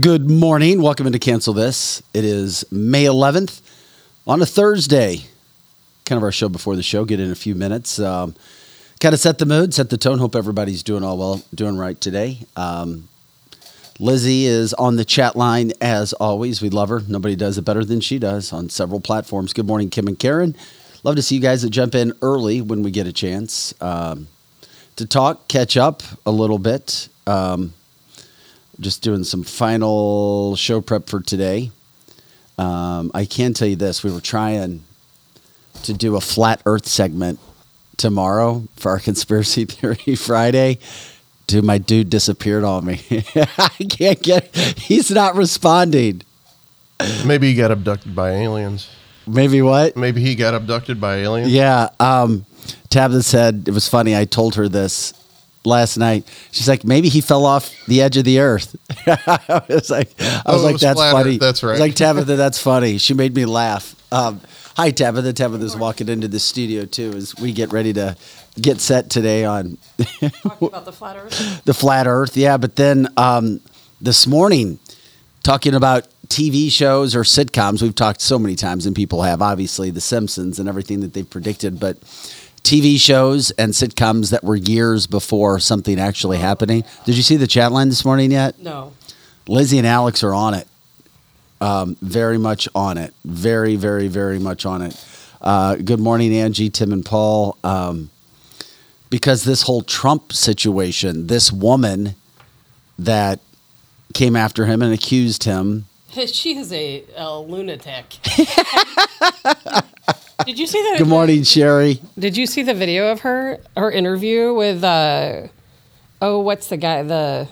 Good morning. Welcome into Cancel This. It is May 11th on a Thursday. Kind of our show before the show. Get in a few minutes. Um, kind of set the mood, set the tone. Hope everybody's doing all well, doing right today. Um, Lizzie is on the chat line as always. We love her. Nobody does it better than she does on several platforms. Good morning, Kim and Karen. Love to see you guys that jump in early when we get a chance um, to talk, catch up a little bit. Um, just doing some final show prep for today. Um, I can tell you this: we were trying to do a flat Earth segment tomorrow for our conspiracy theory Friday. Dude, my dude disappeared on me. I can't get. He's not responding. Maybe he got abducted by aliens. Maybe what? Maybe he got abducted by aliens. Yeah. Um, Tabitha said it was funny. I told her this last night. She's like, maybe he fell off the edge of the earth. I was like, I was Oh, like, was that's flat funny. Earth, that's I was right. like Tabitha, that's funny. She made me laugh. Um, hi, Tabitha. Tabitha's walking into the studio too as we get ready to get set today on Talking about the flat earth. the flat Earth. Yeah, but then um, this morning, talking about TV shows or sitcoms, we've talked so many times, and people have obviously The Simpsons and everything that they've predicted, but TV shows and sitcoms that were years before something actually happening. Did you see the chat line this morning yet? No. Lizzie and Alex are on it. Um, very much on it. Very, very, very much on it. Uh, good morning, Angie, Tim, and Paul. Um, because this whole Trump situation, this woman that came after him and accused him. She is a, a lunatic. Did you see the Good morning, Sherry. Did you see the video of her her interview with uh oh what's the guy the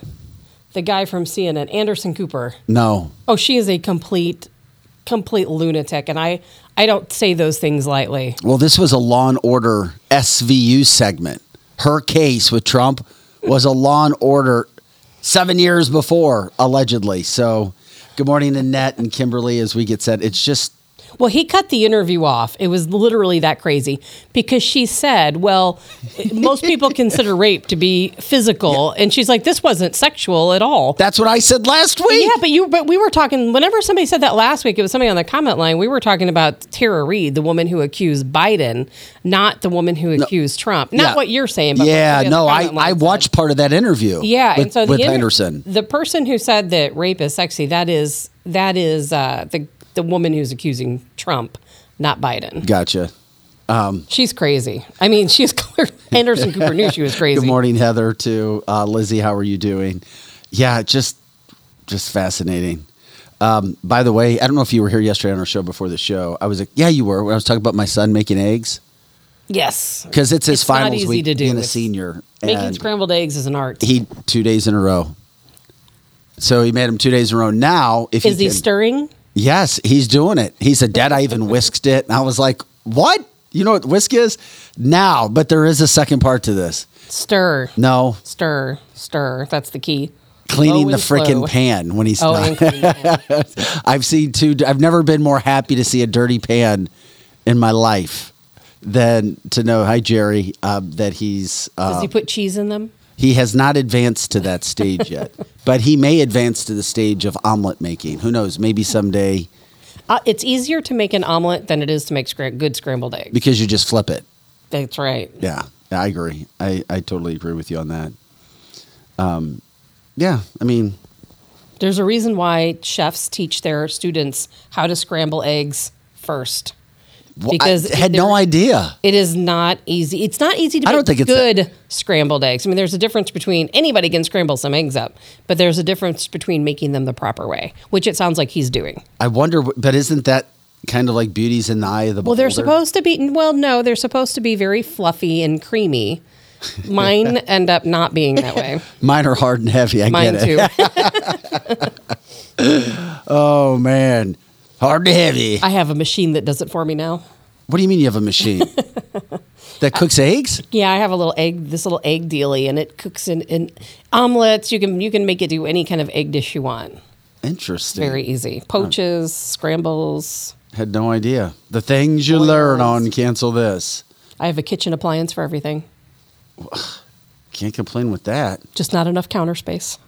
the guy from CNN Anderson Cooper? No, Oh, she is a complete complete lunatic and I I don't say those things lightly. Well, this was a Law and Order SVU segment. Her case with Trump was a Law and Order seven years before, allegedly. So, good morning, Annette and Kimberly. As we get set, it's just Well, he cut the interview off. It was literally that crazy because she said, "Well, most people consider rape to be physical," and she's like, "This wasn't sexual at all." that's what I said last week. yeah, but you, but we were talking. Whenever somebody said that last week, it was somebody on the comment line. We were talking about Tara Reade, the woman who accused Biden, not the woman who accused Trump. Not Yeah. what you're saying. But yeah, no, I, I said. watched part of that interview. Yeah, with, and so the with inter- Henderson. the person who said that rape is sexy, that is that is uh, the the woman who's accusing Trump, not Biden. Gotcha. She's crazy. I mean, she's clear. Anderson Cooper knew she was crazy. Good morning, Heather. To uh, Lizzie, how are you doing? Yeah, just just fascinating. Um, by the way, I don't know if you were here yesterday on our show before the show. I was like, yeah, you were. When I was talking about my son making eggs Yes, because it's his It's finals easy week to do. being a senior. making scrambled eggs is an art. he two days in a row. So he made them two days in a row. Now, if is he can- stirring? Yes, he's doing it. He said, Dad, I even whisked it. And I was like, What? You know what whisk is? Now, but there is a second part to this. Stir, No, stir, stir. That's the key. cleaning Low the freaking pan when he's Oh, done. and clean the pan. I've seen two. I've never been more happy to see a dirty pan in my life than to know. Hi, Jerry. Uh, that he's uh, Does he put cheese in them? He has not advanced to that stage yet, but he may advance to the stage of omelet making. Who knows? Maybe someday Uh, it's easier to make an omelet than it is to make good scrambled eggs. because you just flip it. That's right. Yeah, I agree. I, I totally agree with you on that. Um, yeah, I mean, There's a reason why chefs teach their students how to scramble eggs first. Because I had no idea. It is not easy. It's not easy to I make don't think it's good scrambled eggs. I mean, there's a difference between anybody can scramble some eggs up, but there's a difference between making them the proper way, which it sounds like he's doing. I wonder, but isn't that kind of like beauty's in the eye of the beholder? Well, they're supposed to be. Well, no, they're supposed to be very fluffy and creamy. Mine end up not being that way. Mine are hard and heavy. I Mine get it. too. Oh man, hard and heavy. I have a machine that does it for me now. What do you mean you have a machine that cooks eggs? Yeah, I have a little egg, this little egg dealy, and it cooks in, in omelets. You can you can make it do any kind of egg dish you want. Interesting. Very easy. Poaches, scrambles. Had no idea. The things you Boils. learn on cancel this. I have a kitchen appliance for everything. Can't complain with that. Just not enough counter space.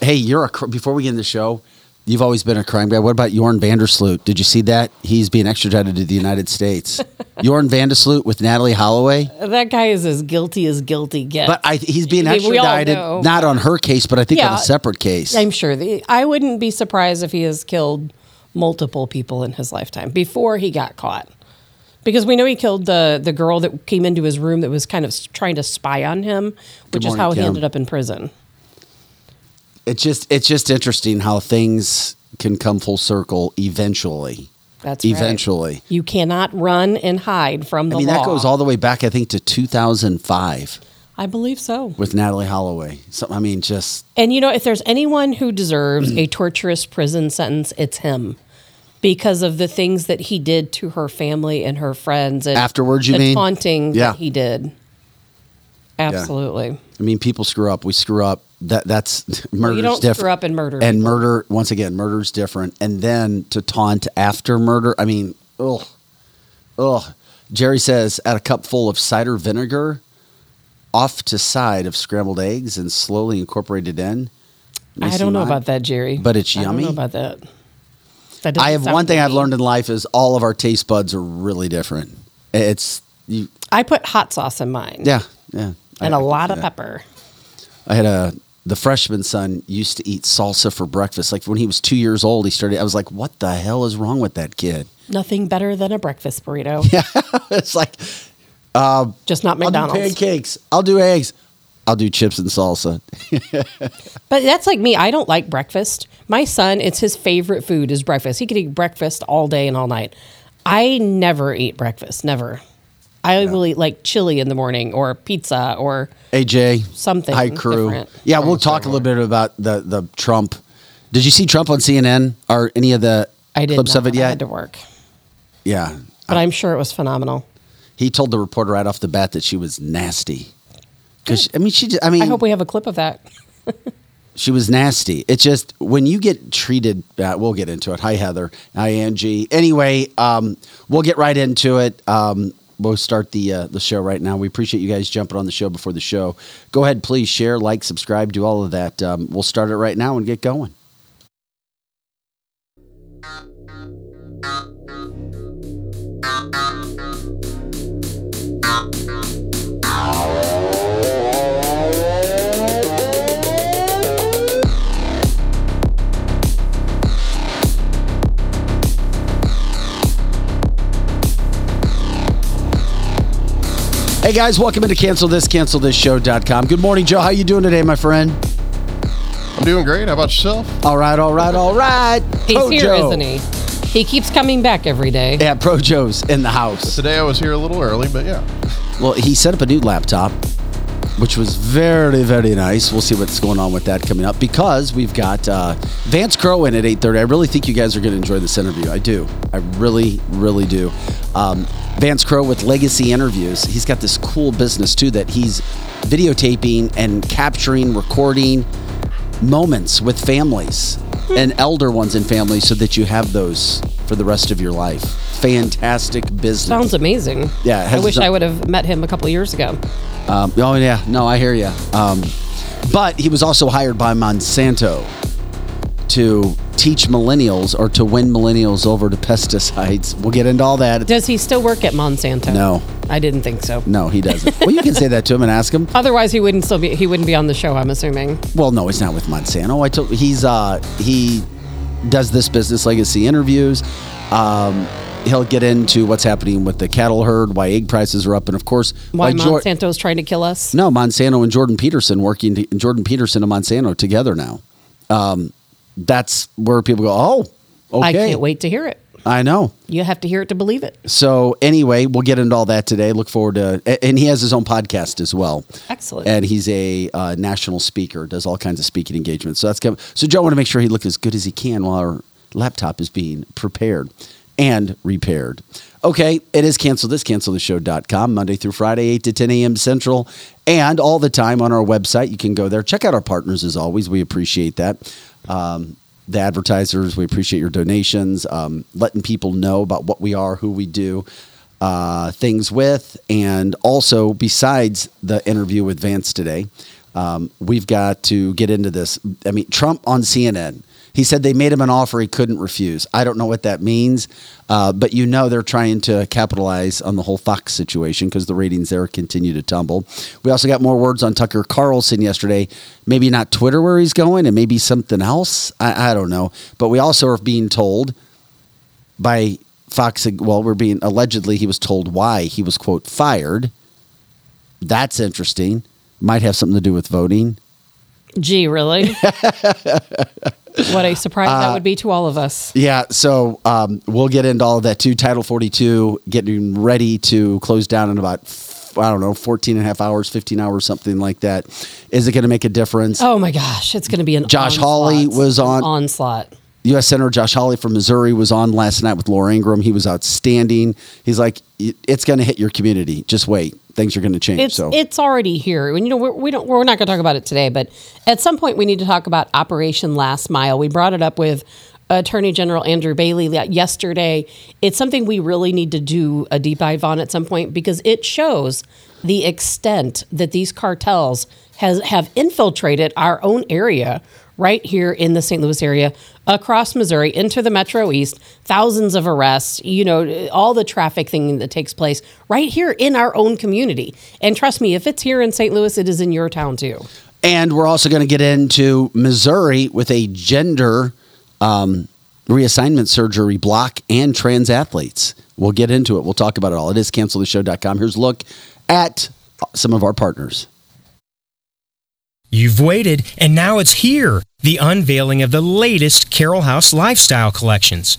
Hey, you're a before we get in the show. You've always been a crime guy. What about Joran van der Sloot? Did you see that? He's being extradited to the United States. Joran van der Sloot with Natalee Holloway. That guy is as guilty as guilty gets. But I, he's being I mean, we all extradited, know. not on her case, but I think on Yeah. a separate case. I'm sure. The, I wouldn't be surprised if he has killed multiple people in his lifetime before he got caught. Because we know he killed the the girl that came into his room that was kind of s- trying to spy on him, which is morning, how he Kim. ended up in prison. It's just it's just interesting how things can come full circle eventually. That's right. eventually. You cannot run and hide from the I mean, law. that goes all the way back, I think, to 2005 I believe so. with Natalee Holloway. So, I mean, just And you know, if there's anyone who deserves a torturous prison sentence, it's him. Because of the things that he did to her family and her friends and Afterwards, you the mean? taunting Yeah. that he did. Absolutely. I mean, people screw up. We screw up. That that's murder's don't different. screw up and murder And people. murder, once again, murder's different. And then to taunt after murder. I mean, ugh, ugh. Jerry says, add a cup full of cider vinegar, off to side of scrambled eggs, and slowly incorporate it in. I don't know about that, Jerry. But it's I don't yummy. know about that. That I have one thing I've learned in life is all of our taste buds are really different. It's you, I put hot sauce in mine. yeah, yeah, And a a lot of pepper. I had a the freshman son used to eat salsa for breakfast. Like when he was two years old, he started. I was like, "What the hell is wrong with that kid?" Nothing better than a breakfast burrito. Yeah, it's like um, Just not I'll do McDonald's. pancakes, I'll do eggs, I'll do chips and salsa. But that's like me. I don't like breakfast. My son, it's his favorite food is breakfast. He could eat breakfast all day and all night. I never eat breakfast. Never. I will eat like chili in the morning or pizza or AJ, Something hi crew. different. Yeah, we'll talk a little bit about the the Trump. Did you see Trump on CNN or any of the I did clips not. of it I yet? had to work, yeah, but I'm sure it was phenomenal. he told the reporter right off the bat that she was nasty. Because I mean, she. just- I mean, I hope we have a clip of that. she was nasty. It's just when you get treated. Uh, we'll get into it. Hi Heather. Hi Angie. Anyway, um, we'll get right into it. Um, we'll start the uh, the show right now. We appreciate you guys jumping on the show before the show. Go ahead, please share, like, subscribe, do all of that. Um, we'll start it right now and get going. Hey guys, welcome into Cancel This, Cancel This Show.com. Good morning, Joe. How you doing today, my friend? I'm doing great. How about yourself? All right, all right, all right. He's Pro here, Joe. not he? He keeps coming back every day. Yeah, Pro Joe's in the house. Today I was here a little early, but yeah. Well, he set up a new laptop, which was very, very nice. We'll see what's going on with that coming up because we've got uh, Vance Crowe in at 8.30. I really think you guys are going to enjoy this interview. I do. I really, really do. Um, Vance Crowe with Legacy Interviews. He's got this cool business, too, that he's videotaping and capturing, recording moments with families and elder ones in families so that you have those for the rest of your life. Fantastic business. Sounds amazing. Yeah, I wish I would have met him a couple years ago. Um, oh yeah, no, I hear you. Um, but he was also hired by Monsanto to teach millennials or to win millennials over to pesticides. We'll get into all that. Does he still work at Monsanto? No. I didn't think so. No, he doesn't. well, you can say that to him and ask him. Otherwise, he wouldn't still be. He wouldn't be on the show. I'm assuming. Well, no, he's not with Monsanto. I told he's uh he does this business legacy interviews. Um, he'll get into what's happening with the cattle herd, why egg prices are up, and of course Why Jor- Monsanto's trying to kill us? No, Monsanto and Jordan Peterson working, to, Jordan Peterson and Monsanto together now. Um, that's where people go, oh, okay. I can't wait to hear it. I know. You have to hear it to believe it. So anyway, we'll get into all that today. Look forward to, and he has his own podcast as well. Excellent. And he's a uh, national speaker, does all kinds of speaking engagements. So that's coming. So Joe want to make sure he look as good as he can while our laptop is being prepared and repaired. Okay, it is cancel this, cancelthisshow.com, Monday through Friday, 8 to 10 a.m. Central, and all the time on our website. You can go there. Check out our partners as always. We appreciate that. Um, the advertisers, we appreciate your donations, um, letting people know about what we are, who we do uh, things with, and also besides the interview with Vance today, Um, we've got to get into this. I mean, Trump on CNN. He said they made him an offer he couldn't refuse. I don't know what that means, uh, but you know they're trying to capitalize on the whole Fox situation because the ratings there continue to tumble. We also got more words on Tucker Carlson yesterday. Maybe not Twitter where he's going, and maybe something else. I, I don't know. But we also are being told by Fox, well, we're being allegedly he was told why he was, quote, fired. That's interesting. Might have something to do with voting. Gee, really? what a surprise Uh, that would be to all of us. Yeah, so um, we'll get into all of that too. Title 42 getting ready to close down in about, I don't know, 14 and a half hours, 15 hours, something like that. Is it going to make a difference? Oh my gosh, it's going to be an Josh Hawley was on- onslaught. U.S. Senator Josh Hawley from Missouri was on last night with Laura Ingraham. He was outstanding. He's like, it's going to hit your community. Just wait. Things are going to change. It's so it's already here. And you know we're, we don't we're not going to talk about it today, but at some point we need to talk about Operation Last Mile. We brought it up with Attorney General Andrew Bailey yesterday. It's something we really need to do a deep dive on at some point because it shows the extent that these cartels has have infiltrated our own area right here in the St. Louis area, across Missouri, into the Metro East, thousands of arrests, you know, all the traffic thing that takes place right here in our own community. And trust me, if it's here in St. Louis, it is in your town too. And we're also going to get into Missouri with a gender um, reassignment surgery block and trans athletes. We'll get into it. We'll talk about it all. It is cancelthisshow.com. Here's a look at some of our partners. You've waited, and now it's here the unveiling of the latest Carroll House lifestyle collections.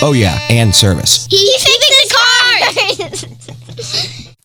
Oh, yeah, and service.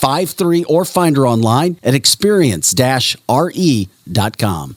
7653 or find her online at experience re.com.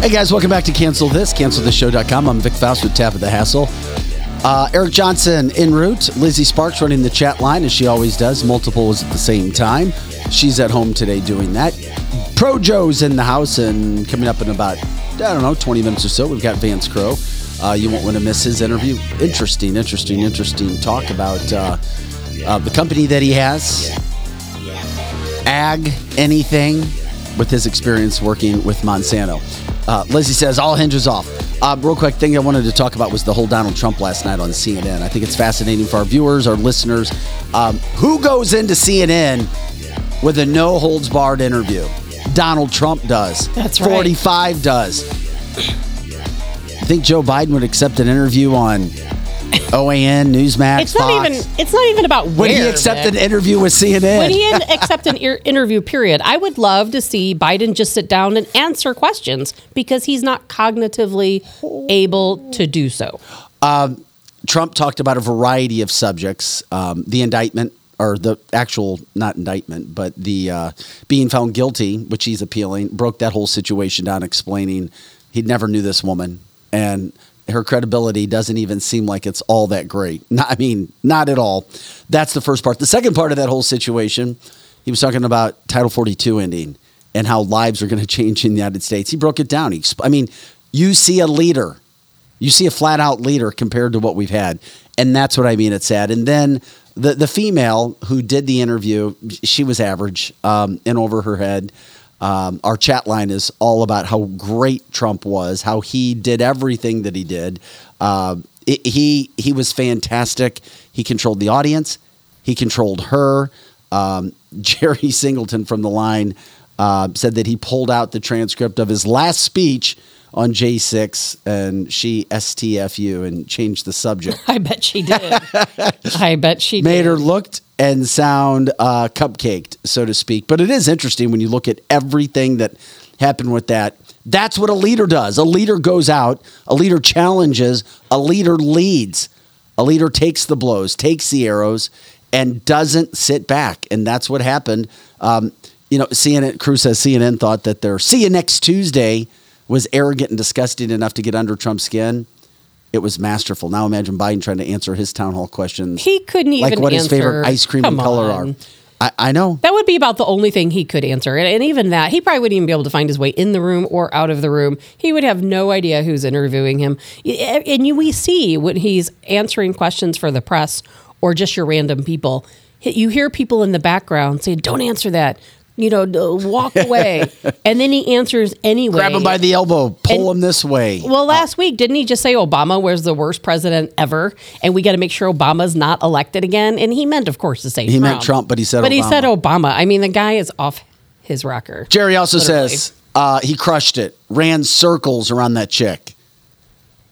Hey guys, welcome back to Cancel This, cancelthisshow.com. I'm Vic Faust with Tap of the Hassle. Uh, Eric Johnson en route. Lizzie Sparks running the chat line as she always does. Multiples at the same time. She's at home today doing that. Pro Joe's in the house and coming up in about, I don't know, 20 minutes or so, we've got Vance Crowe. Uh, you won't want to miss his interview. Interesting, interesting, interesting talk about uh, uh, the company that he has, ag, anything, with his experience working with Monsanto. Uh, Lizzie says all hinges off. Uh, real quick thing I wanted to talk about was the whole Donald Trump last night on CNN. I think it's fascinating for our viewers, our listeners. Um, who goes into CNN with a no holds barred interview? Donald Trump does. That's right. 45 does. You think Joe Biden would accept an interview on OAN, Newsmax, It's not Fox? even. It's not even about Would where. he accept Vic. an interview with CNN? Would he accept an ear- interview? Period. I would love to see Biden just sit down and answer questions because he's not cognitively able to do so. Trump talked about a variety of subjects. Um, the indictment, or the actual, not indictment, but the uh, being found guilty, which he's appealing, broke that whole situation down, explaining he never knew this woman. And her credibility doesn't even seem like it's all that great. Not, I mean, not at all. That's the first part. The second part of that whole situation, he was talking about Title 42 ending and how lives are going to change in the United States. He broke it down. He, I mean, you see a leader you see a flat out leader compared to what we've had. And that's what I mean. It's sad. And then the, the female who did the interview, she was average um, and over her head. Um, our chat line is all about how great Trump was, how he did everything that he did. Uh, it, he he was fantastic. He controlled the audience. He controlled her. Um, Jerry Singleton from the line uh, said that he pulled out the transcript of his last speech on J6 and she STFU and changed the subject. I bet she did. I bet she Made did. her looked and sound uh, cupcaked, so to speak. But it is interesting when you look at everything that happened with that. That's what a leader does. A leader goes out, a leader challenges, a leader leads. A leader takes the blows, takes the arrows, and doesn't sit back. And that's what happened. Um, you know, CNN, Crew says CNN thought that their see you next Tuesday was arrogant and disgusting enough to get under Trump's skin. It was masterful. Now imagine Biden trying to answer his town hall questions. He couldn't even like what his favorite ice cream Come and color on. are. I, I know. That would be about the only thing he could answer. And, and even that, he probably wouldn't even be able to find his way in the room or out of the room. He would have no idea who's interviewing him. Eh, and you, we see when he's answering questions for the press or just your random people, you hear people in the background saying, Don't answer that. You know, walk away. and then he answers anyway. Grab him by the elbow, pull And- him this way. Well, last week, didn't he just say Obama was the worst president ever, and we got to make sure Obama's not elected again? And he meant, of course, to say He Trump. meant Trump, but he said but he Obama. said Obama. I mean, the guy is off his rocker. Jerry also Literally. says uh, he crushed it, ran circles around that chick.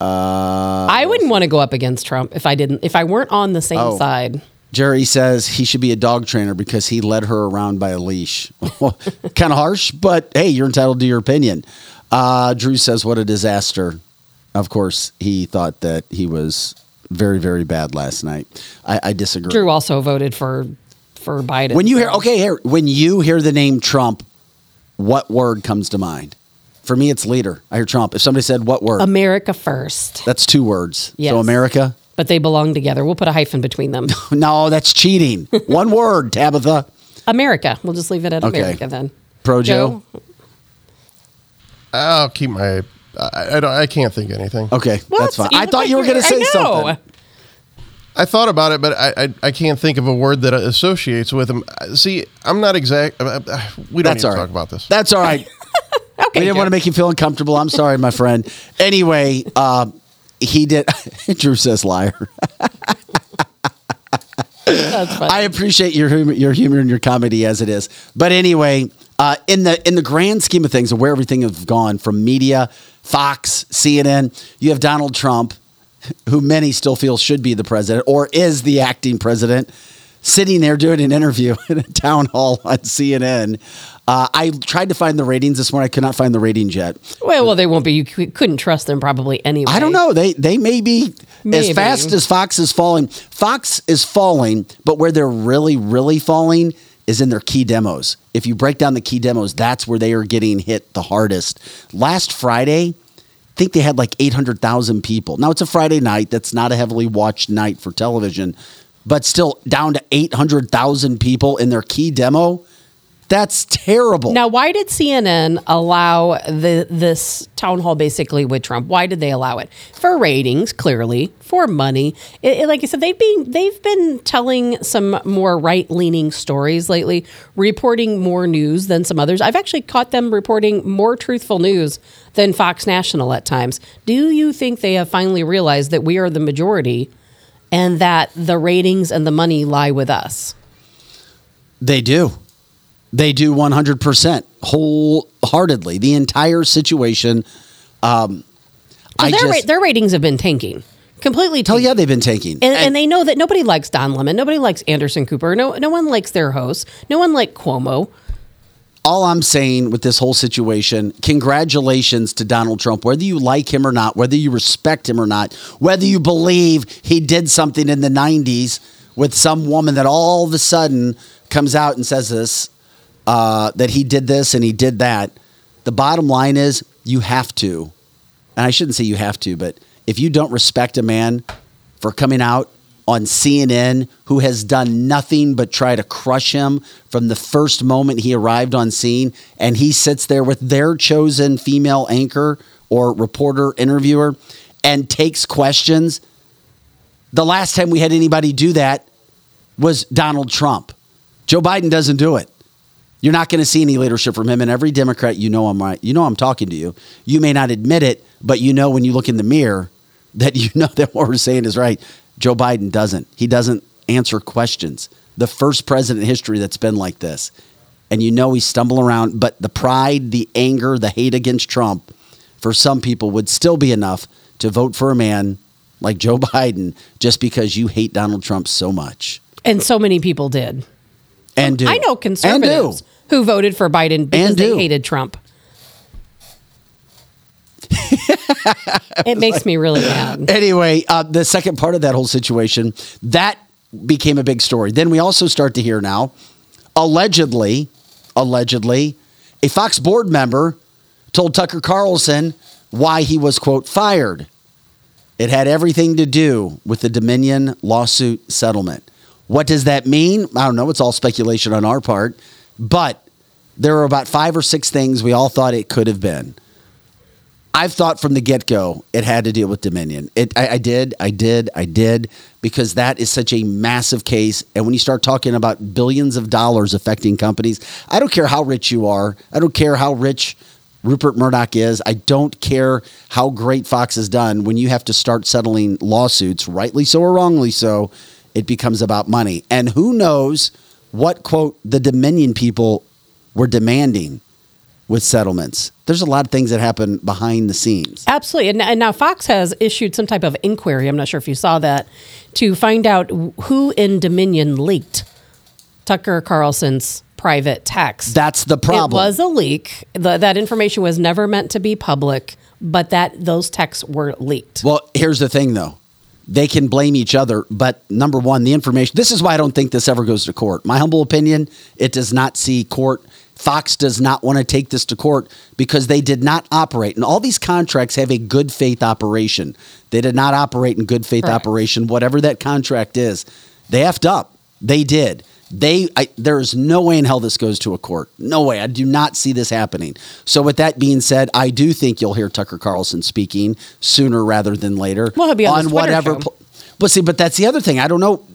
I wouldn't want to go up against Trump if I didn't, if I weren't on the same Oh. side. Jerry says he should be a dog trainer because he led her around by a leash. kind of harsh, but hey, you're entitled to your opinion. Uh, Drew says, What a disaster. Of course, he thought that he was very, very bad last night. I, I disagree. Drew also voted for for Biden. When you hear, okay, here, when you hear the name Trump, what word comes to mind? For me, it's leader. I hear Trump. If somebody said what word, America first, that's two words. Yes. So America? But they belong together. We'll put a hyphen between them. No, that's cheating. One word, Tabitha. America. We'll just leave it at Okay. America then. Pro Joe. I'll keep my. I, I, don't, I can't think of anything. Okay, What? that's fine. You I thought like you were going to say I know. something. I thought about it, but I, I I can't think of a word that associates with him. Uh, See, I'm not exact. uh, uh, We don't That's need all to right. talk about this. That's all right. Okay. we didn't Joe. want to make you feel uncomfortable. I'm sorry, my friend. Anyway, um, he did. Drew says liar. I appreciate your humor, your humor and your comedy as it is. But anyway, uh, in the in the grand scheme of things, of where everything has gone from media, Fox, CNN, you have Donald Trump, who many still feel should be the president or is the acting president, sitting there doing an interview in a town hall on CNN. Uh, I tried to find the ratings this morning. I could not find the ratings yet. well, well, they won't be. You couldn't trust them probably anyway. I don't know. They they may be as fast as Fox is falling. Fox is falling, but where they're really really falling is in their key demos. If you break down the key demos, that's where they are getting hit the hardest. Last Friday, I think they had like 800,000 people. Now it's a Friday night. That's not a heavily watched night for television, but still down to 800,000 people in their key demo. That's terrible. Now, why did CNN allow the this town hall basically with Trump? Why did they allow it? For ratings, clearly, for money. It, it- like I said, they've been they've been telling some more right leaning stories lately, reporting more news than some others. I've actually caught them reporting more truthful news than Fox National at times. Do you think they have finally realized that we are the majority, and that the ratings and the money lie with us? They do. They do 100% wholeheartedly. The entire situation. Um, So I their, just, ra- their ratings have been tanking. Completely tanking. yeah, they've been tanking. And, and they know that nobody likes Don Lemon. Nobody likes Anderson Cooper. No, no one likes their host. No one liked Cuomo. All I'm saying with this whole situation, congratulations to Donald Trump. Whether you like him or not, whether you respect him or not, whether you believe he did something in the 90s with some woman that all of a sudden comes out and says this, uh, that he did this and he did that. The bottom line is you have to, and I shouldn't say you have to, but if you don't respect a man for coming out on CNN who has done nothing but try to crush him from the first moment he arrived on scene. And he sits there with their chosen female anchor or reporter interviewer and takes questions. The last time we had anybody do that was Donald Trump. Joe Biden doesn't do it. You're not going to see any leadership from him. And every Democrat, you know I'm right. You know I'm talking to you. You may not admit it, but you know when you look in the mirror that you know that what we're saying is right. Joe Biden doesn't. He doesn't answer questions. The first president in history that's been like this. And you know he's stumbling around, but the pride, the anger, the hate against Trump for some people would still be enough to vote for a man like Joe Biden just because you hate Donald Trump so much. And so many people did. And do. I know conservatives who voted for Biden because And they hated Trump. It makes me really mad. anyway, uh, the second part of that whole situation that became a big story. Then we also start to hear now, allegedly, allegedly, a Fox board member told Tucker Carlson why he was quote fired. It had everything to do with the Dominion lawsuit settlement. What does that mean? I don't know. It's all speculation on our part, but there were about five or six things we all thought it could have been. I've thought from the get go it had to deal with Dominion. It, I, I did, I did, I did, because that is such a massive case. And when you start talking about billions of dollars affecting companies, I don't care how rich you are. I don't care how rich Rupert Murdoch is. I don't care how great Fox has done. When you have to start settling lawsuits, rightly so or wrongly so, it becomes about money. And who knows what, quote, the Dominion people were demanding with settlements. There's a lot of things that happen behind the scenes. Absolutely. And, and now Fox has issued some type of inquiry. I'm not sure if you saw that to find out who in Dominion leaked Tucker Carlson's private text. That's the problem. It was a leak. The, that information was never meant to be public, but that those texts were leaked. Well, here's the thing though. They can blame each other, but number one, the information. This is why I don't think this ever goes to court. My humble opinion, it does not see court. Fox does not want to take this to court because they did not operate. And all these contracts have a good faith operation. They did not operate in good faith Correct. operation, whatever that contract is. They effed up. They did. They I, there is no way in hell this goes to a court. No way. I do not see this happening. So with that being said, I do think you'll hear Tucker Carlson speaking sooner rather than later Well, he'll be on Twitter whatever. pl- But see, but that's the other thing. I don't know.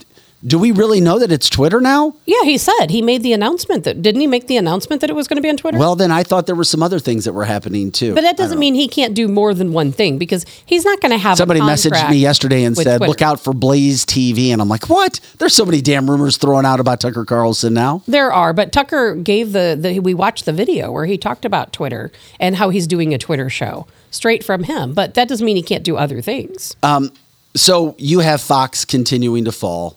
Do we really know that it's Twitter now? Yeah, he said he made the announcement that didn't he make the announcement that it was going to be on Twitter? Well, then I thought there were some other things that were happening too. but that doesn't mean he can't do more than one thing because he's not going to have. a Somebody messaged me yesterday and said, Twitter. "Look out for Blaze TV," and I'm like, "What? There's so many damn rumors thrown out about Tucker Carlson now." There are, but Tucker gave the, the we watched the video where he talked about Twitter and how he's doing a Twitter show straight from him. But that doesn't mean he can't do other things. Um, so you have Fox continuing to fall.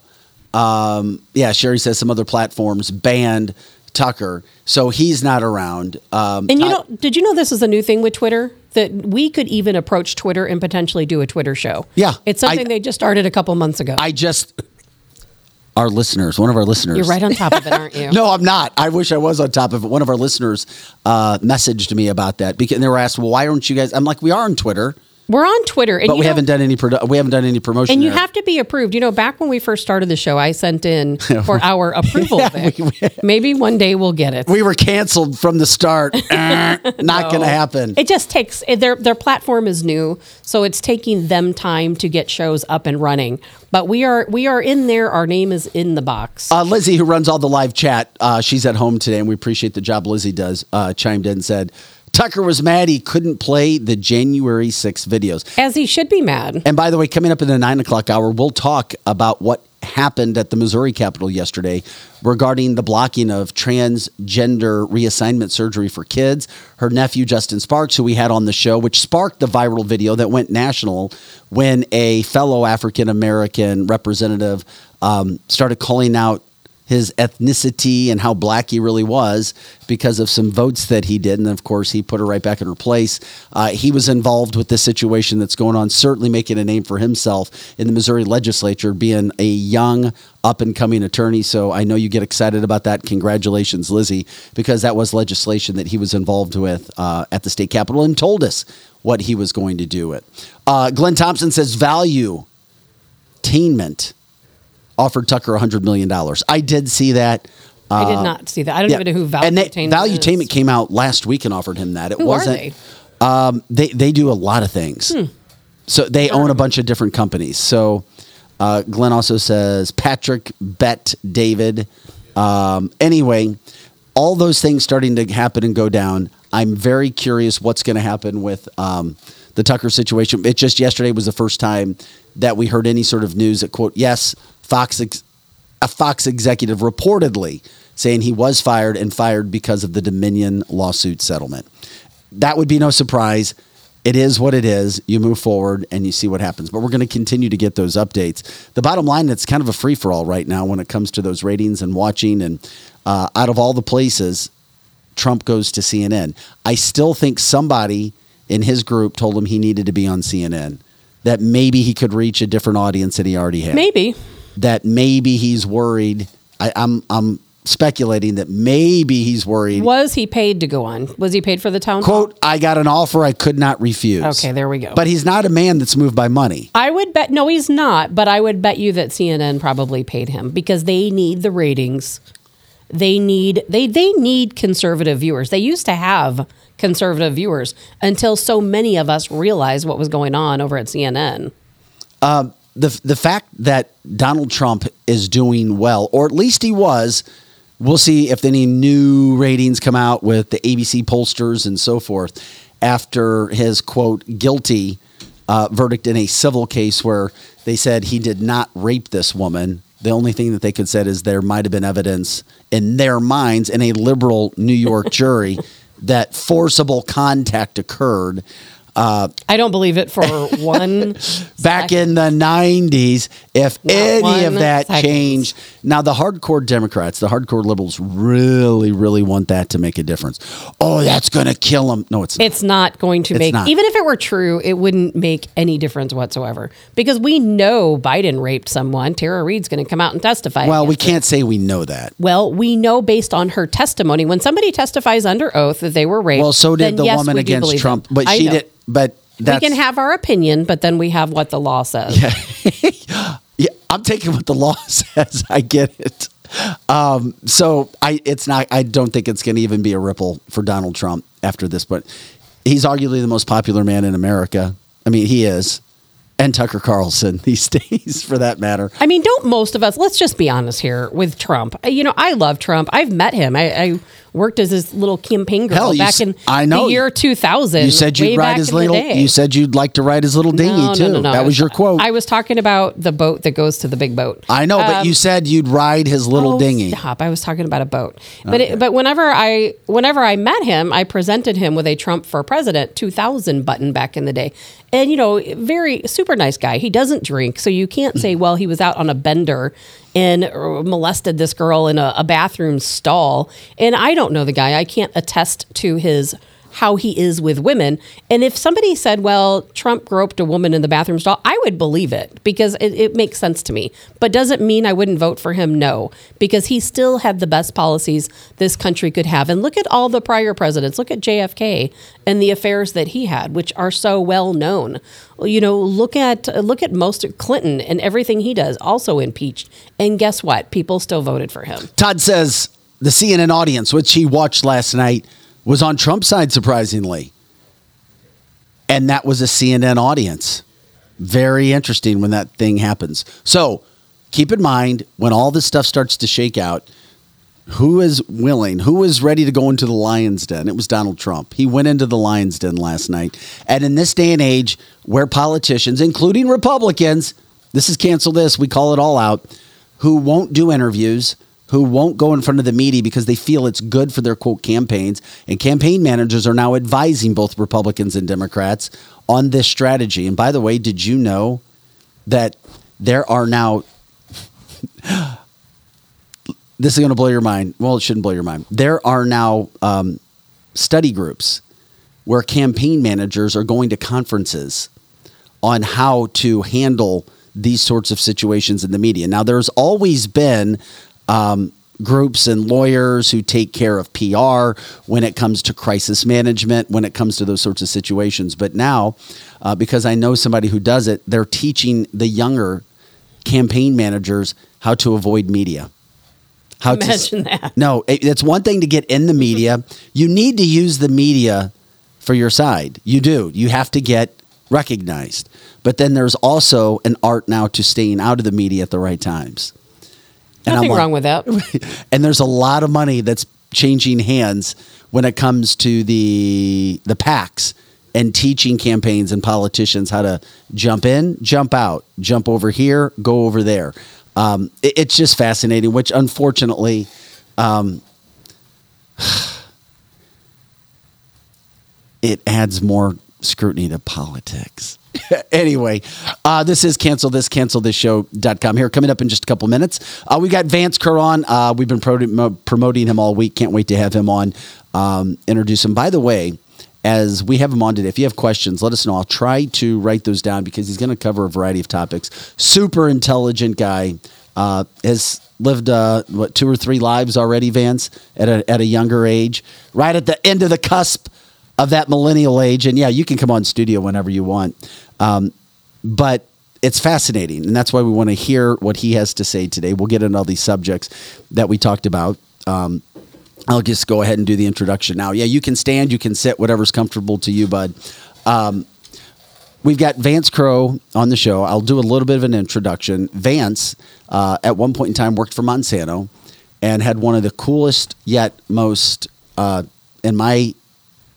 Um, yeah, Sherry says some other platforms banned Tucker, so he's not around. Um, And you know, did you know this is a new thing with Twitter that we could even approach Twitter and potentially do a Twitter show? Yeah, it's something I- they just started a couple months ago. I just our listeners, one of our listeners. You're right on top of it, aren't you? No, I'm not. I wish I was on top of it. One of our listeners uh, messaged me about that because they were asked, "Well, why aren't you guys?" I'm like, "We are on Twitter, We're on Twitter, and but we haven't done any produ- we haven't done any promotion." And you there. have to be approved. You know, back when we first started the show, I sent in for our approval. Vic. Maybe one day we'll get it. we were canceled from the start. Eh, Not going to happen. It just takes their their platform is new, so it's taking them time to get shows up and running. But we are we are in there. Our name is in the box. Uh, Lizzie, who runs all the live chat, uh, she's at home today, and we appreciate the job Lizzie does. Uh, chimed in and said, Tucker was mad he couldn't play the January 6 videos. As he should be mad. And by the way, coming up in the nine o'clock hour, we'll talk about what happened at the Missouri Capitol yesterday regarding the blocking of transgender reassignment surgery for kids. Her nephew, Justin Sparks, who we had on the show, which sparked the viral video that went national when a fellow African American representative um, started calling out his ethnicity and how black he really was because of some votes that he did. And of course, he put her right back in her place. Uh, he was involved with the situation that's going on, certainly making a name for himself in the Missouri legislature, being a young, up and coming attorney. So I know you get excited about that. Congratulations, Lizzie, because that was legislation that he was involved with uh, at the state capitol and told us what he was going to do it. Uh, Glenn Thompson says value, attainment offered Tucker $100 million. I did see that. I Uh, did not see that. I don't even know who Value and they, Valuetainment Valuetainment is. came out last week and offered him that. It Who wasn't. they? Um, they they do a lot of things. Hmm. So they own a bunch of different companies. So uh, Glenn also says Patrick, Bet, David. Um, anyway, all those things starting to happen and go down. I'm very curious what's going to happen with um, the Tucker situation. It just yesterday was the first time that we heard any sort of news that quote yes Fox ex- a Fox executive reportedly saying he was fired and fired because of the Dominion lawsuit settlement. That would be no surprise. It is what it is. You move forward and you see what happens. But we're going to continue to get those updates. The bottom line, it's kind of a free for all right now when it comes to those ratings and watching. And uh, out of all the places, Trump goes to CNN. I still think somebody in his group told him he needed to be on CNN, that maybe he could reach a different audience that he already had Maybe. that maybe he's worried. I, I'm I'm speculating that maybe he's worried. Was he paid to go on? Was he paid for the town hall? Quote: I got an offer I could not refuse. Okay, there we go. But he's not a man that's moved by money. I would bet no, he's not. But I would bet you that CNN probably paid him because they need the ratings. They need they they need conservative viewers. They used to have conservative viewers until so many of us realized what was going on over at CNN. the the fact that Donald Trump is doing well, or at least he was. We'll see if any new ratings come out with the ABC pollsters and so forth after his quote guilty uh, verdict in a civil case where they said he did not rape this woman. The only thing that they could said is there might have been evidence in their minds in a liberal New York jury that forcible contact occurred. Uh, I don't believe it for one. back second. in the 90s if Not any of that second. changed now the hardcore democrats the hardcore liberals really really want that to make a difference oh that's going to kill them no it's not. It's not going to It's make, not. even if it were true, it wouldn't make any difference whatsoever because we know Biden raped someone. Tara Reade's going to come out and testify. well we can't say we know that Well, we know based on her testimony when somebody testifies under oath that they were raped. well so did the yes, woman against trump them. but I she know. did but that's we can have our opinion, but then we have what the law says. Yeah, I'm taking what the law says. I get it. Um, so I, it's not. I don't think it's going to even be a ripple for Donald Trump after this. But he's arguably the most popular man in America. I mean, he is, and Tucker Carlson these days, for that matter. I mean, don't most of us, let's just be honest here with Trump. You know, I love Trump. I've met him. I, I worked as his little campaign girl Hell, back s- in I know. the year 2000. You said you'd ride his little. You said you'd like to ride his little dinghy No, no, too. no, no. That was your quote. I was talking about the boat that goes to the big boat. I know, but Um, you said you'd ride his little Oh, dinghy. Stop! I was talking about a boat, but it, but whenever I whenever I met him, I presented him with a Trump for President 2000 button back in the day, and you know, very super nice guy. He doesn't drink, so you can't say, well, he was out on a bender and molested this girl in a, a bathroom stall. And I don't know the guy. I can't attest to his how he is with women. And if somebody said, well, Trump groped a woman in the bathroom stall, I would believe it because it, it makes sense to me. But does it mean I wouldn't vote for him? No, because he still had the best policies this country could have. And look at all the prior presidents. Look at JFK and the affairs that he had, which are so well known. You know, look at look at most of Clinton and everything he does, also impeached. And guess what? People still voted for him. Todd says the CNN audience, which he watched last night, was on Trump's side, surprisingly. And that was a CNN audience. Very interesting when that thing happens. So keep in mind when all this stuff starts to shake out, who is willing, who is ready to go into the lion's den? It was Donald Trump. He went into the lion's den last night. And in this day and age where politicians, including Republicans, this is cancel this, we call it all out, who won't do interviews, who won't go in front of the media because they feel it's good for their quote campaigns. And campaign managers are now advising both Republicans and Democrats on this strategy. And by the way, did you know that there are now this is going to blow your mind. Well, it shouldn't blow your mind. There are now um, study groups where campaign managers are going to conferences on how to handle these sorts of situations in the media. Now, there's always been um, groups and lawyers who take care of PR when it comes to crisis management, when it comes to those sorts of situations. But now, uh, because I know somebody who does it, they're teaching the younger campaign managers how to avoid media. How Imagine to, that. No, it, it's one thing to get in the media. You need to use the media for your side. You do. You have to get recognized. But then there's also an art now to staying out of the media at the right times. And Nothing like- wrong with that. and there's a lot of money that's changing hands when it comes to the the PACs and teaching campaigns and politicians how to jump in, jump out, jump over here, go over there. Um, it- it's just fascinating. Which unfortunately, um, it adds more scrutiny to politics. anyway, uh, this is cancel this, cancel this show.com here. Coming up in just a couple minutes. Uh, we got Vance Crowe on. Uh, we've been pro- promoting him all week. Can't wait to have him on, um, introduce him. By the way, as we have him on today, if you have questions, let us know. I'll try to write those down because he's going to cover a variety of topics. Super intelligent guy. Uh, has lived uh, what two or three lives already, Vance, at a at a younger age, right at the end of the cusp of that millennial age. And yeah, you can come on studio whenever you want. Um, but it's fascinating. And that's why we want to hear what he has to say today. We'll get into all these subjects that we talked about. Um, I'll just go ahead and do the introduction now. Yeah, you can stand, you can sit, whatever's comfortable to you, bud. Um, we've got Vance Crowe on the show. I'll do a little bit of an introduction. Vance, uh, at one point in time, worked for Monsanto and had one of the coolest yet most, uh, in my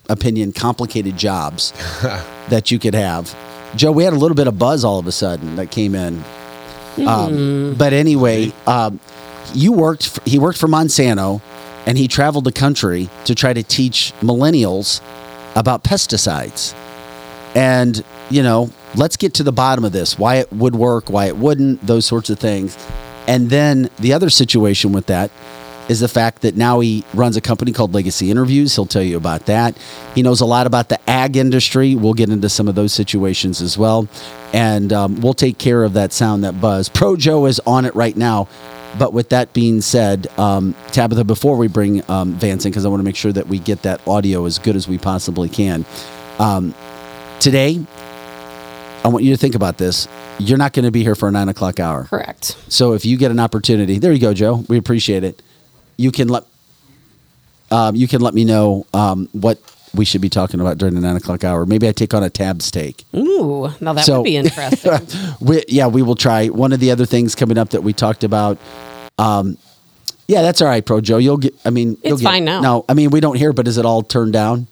opinion, complicated jobs that you could have. Joe, we had a little bit of buzz all of a sudden that came in. Um, but anyway, um, you worked. For, he worked for Monsanto, and he traveled the country to try to teach millennials about pesticides. And you know, let's get to the bottom of this: why it would work, why it wouldn't, those sorts of things. And then the other situation with that is the fact that now he runs a company called Legacy Interviews. He'll tell you about that. He knows a lot about the ag industry. We'll get into some of those situations as well. And um, we'll take care of that sound, that buzz. Pro Joe is on it right now. But with that being said, um, Tabitha, before we bring um, Vance in, because I want to make sure that we get that audio as good as we possibly can. Um, today, I want you to think about this. You're not going to be here for a nine o'clock hour. Correct. So if you get an opportunity, there you go, Joe. We appreciate it. You can let um, you can let me know um, what we should be talking about during the nine o'clock hour. Maybe I take on a tab steak. Ooh, now that So- would be interesting. we, yeah, we will try. One of the other things coming up that we talked about. Um, yeah, that's all right, Pro Joe. You'll get. I mean, you'll It's get- fine now. No, I mean we don't hear, but is it all turned down?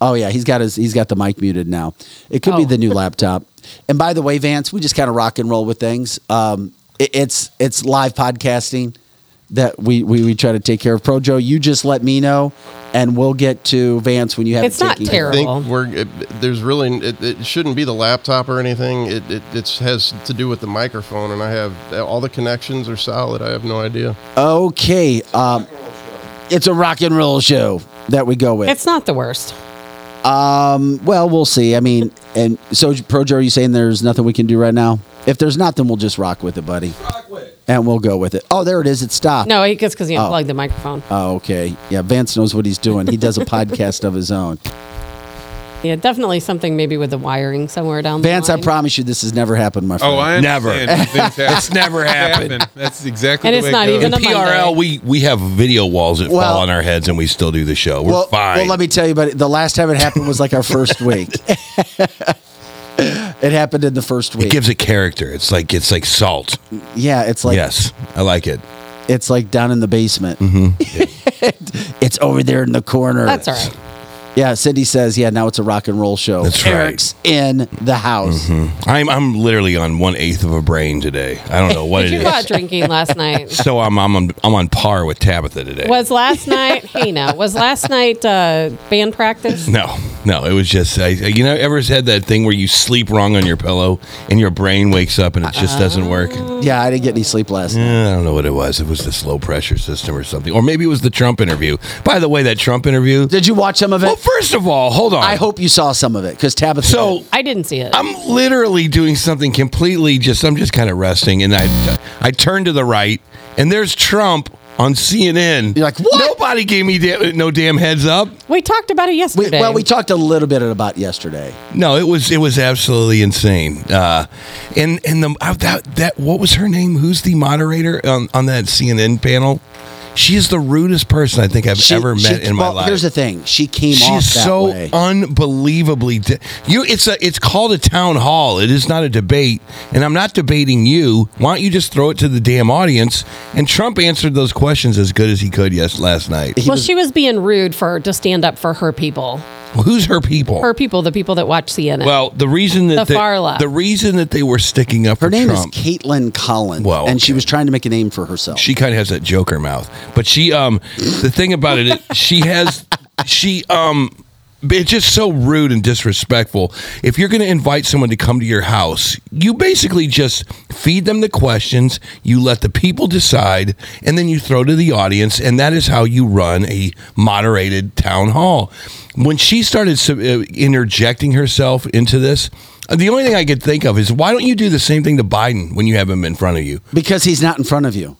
Oh yeah, he's got his he's got the mic muted now. It could be Oh. the new laptop. And by the way, Vance, we just kind of rock and roll with things. Um, it, it's it's live podcasting that we, we we try to take care of. Pro Joe, you just let me know, and we'll get to Vance when you have It's it not taken I terrible. think we're it, there's really it, it shouldn't be the laptop or anything. It, it it's has to do with the microphone, and I have all the connections are solid. I have no idea. Okay, um, it's a rock and roll show that we go with. it's not the worst. Um, well, we'll see. I mean, and so Pro Joe, are you saying there's nothing we can do right now? If there's not, then we'll just rock with it, buddy. Rock with it. And we'll go with it. Oh, there it is. It stopped. No, it's because he unplugged the microphone. Oh, okay. Yeah, Vance knows what he's doing. He does a podcast of his own. Yeah, definitely something maybe with the wiring somewhere down there. Vance, the I promise you this has never happened, my friend. Oh, I Never. understand. Things happen. It's never happened. That's exactly And the it's way not it goes. even a PRL, we we have video walls that Well- fall on our heads, and we still do the show. We're well, fine. well, let me tell you, but the last time it happened was like our first week. it happened in the first week. it gives it character. It's like it's like salt. yeah, it's like yes, I like it. it's like down in the basement. Mm-hmm. it's over there in the corner. That's all right. Yeah, Cindy says, yeah, now it's a rock and roll show. That's right. Eric's in the house. I'm I'm literally on one eighth of a brain today. I don't know what Did it you go out is. drinking last night? So I'm I'm on, I'm on par with Tabitha today. Was last night? Hey, now was last night uh, band practice? No, no, it was just I, you know ever had that thing where you sleep wrong on your pillow and your brain wakes up and it just doesn't work. Yeah, I didn't get any sleep last night. I don't know what it was. It was this low pressure system or something, or maybe it was the Trump interview. By the way, that Trump interview. Did you watch some of it? Well, first of all, hold on. I hope you saw some of it because Tabitha. so. I didn't see it. I'm literally doing something completely just I'm just kind of resting and I I turn to the right and there's Trump on CNN. You're like, what? Nobody gave me da- no damn heads up. we talked about it we, yesterday. well, we talked a little bit about yesterday. No, it was it was absolutely insane. Uh, and and the uh, that that what was her name? Who's the moderator on, on that CNN panel? She is the rudest person I think I've She- ever she- met in my well, life. Here's the thing: she came off She's that so way. unbelievably. Di- you, it's a, it's called a town hall. It is not a debate, and I'm not debating you. Why don't you just throw it to the damn audience? And Trump answered those questions as good as he could. Yes, last night. well, she was being rude for to stand up for her people. Well, who's her people? Her people, the people that watch CNN. well, the reason that The they- far left. the reason that they were sticking up Her for name Trump. is Kaitlan Collins, Well, and she okay. was trying to make a name for herself. she kind of has that joker mouth but she um the thing about it she has she um it's just so rude and disrespectful if you're going to invite someone to come to your house you basically just feed them the questions you let the people decide and then you throw to the audience and that is how you run a moderated town hall when she started uh, interjecting herself into this the only thing I could think of is why don't you do the same thing to Biden when you have him in front of you? because he's not in front of you.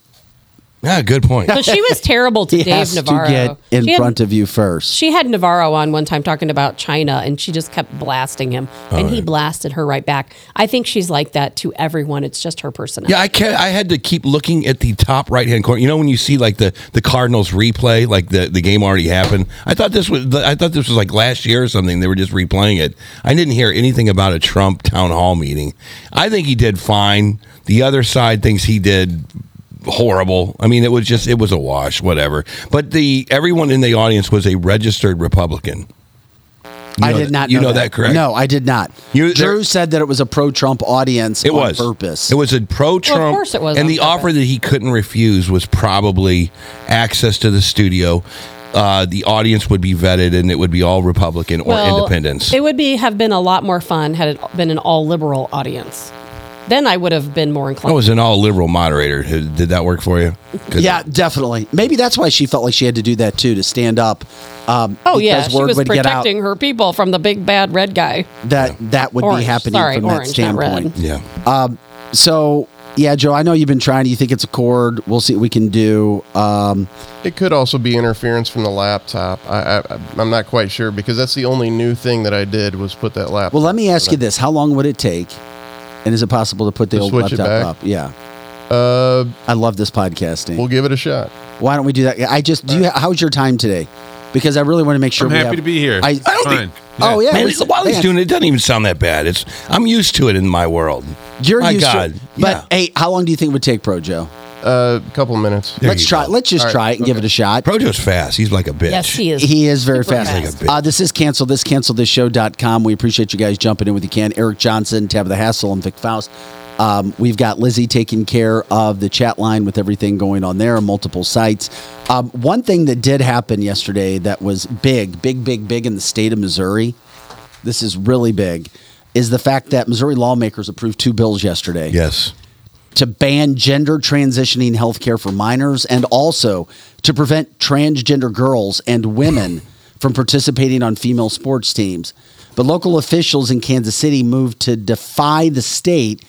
Yeah, good point. so she was terrible to He Dave has Navarro. to get in She had- front of you first. She had Navarro on one time talking about China, and she just kept blasting him, and he blasted her right back. I think she's like that to everyone. It's just her personality. Yeah, I can I had to keep looking at the top right hand corner. You know when you see like the the Cardinals replay, like the, the game already happened. I thought this was I thought this was like last year or something. They were just replaying it. I didn't hear anything about a Trump town hall meeting. I think he did fine. The other side thinks he did horrible. I mean, it was just it was a wash, whatever. But the everyone in the audience was a registered Republican. You I did that- not. You know, know that, correct? No, I did not. You- Drew said that it was a pro-Trump audience. It on was purpose. It was a pro-Trump. Of course it was And on the offer that he couldn't refuse was probably access to the studio. Uh, the audience would be vetted, and it would be all Republican or independents. It would be have been a lot more fun had it been an all liberal audience. Then I would have been more inclined. I was an all-liberal moderator. Did that work for you? Yeah, definitely. Maybe that's why she felt like she had to do that too to stand up. Um, oh yeah, because she word was would get out protecting her people from the big bad red guy. that that would be happening Sorry, from orange, that standpoint. Yeah. So yeah, Joe, I know you've been trying. You think it's a cord? We'll see what we can do. Um, It could also be interference from the laptop. I, I I'm not quite sure because that's the only new thing that I did was put that laptop. well, let me ask you this: How long would it take? And is it possible to put the To old switch it laptop back? up? Yeah, Uh, I love this podcasting. we'll give it a shot. Why don't we do that? I just do. You, how's your time today? Because I really want to make sure. I'm we happy have- to be here. I, It's don't fine. think- Oh yeah, Man, we- while he's man, doing it, it doesn't even sound that bad. It's I'm used to it in my world. You're My used God, to it. But yeah. hey, how long do you think it would take, Pro Joe? A couple minutes. There let's you try. go. Let's just All right, try it and give it a shot. Pro Joe's fast. He's like a bitch. Yes, he is. He is very Super fast. fast. Like a bitch. Uh, this is cancel this cancel this show.com. We appreciate you guys jumping in with you can. Eric Johnson, Tabitha Hassel, and Vic Faust. Um, we've got Lizzie taking care of the chat line with everything going on there, multiple sites. Um, one thing that did happen yesterday that was big, big, big, big in the state of Missouri. This is really big. Is the fact that Missouri lawmakers approved two bills yesterday Yes. To ban gender transitioning healthcare for minors and also to prevent transgender girls and women from participating on female sports teams. But local officials in Kansas City moved to defy the state,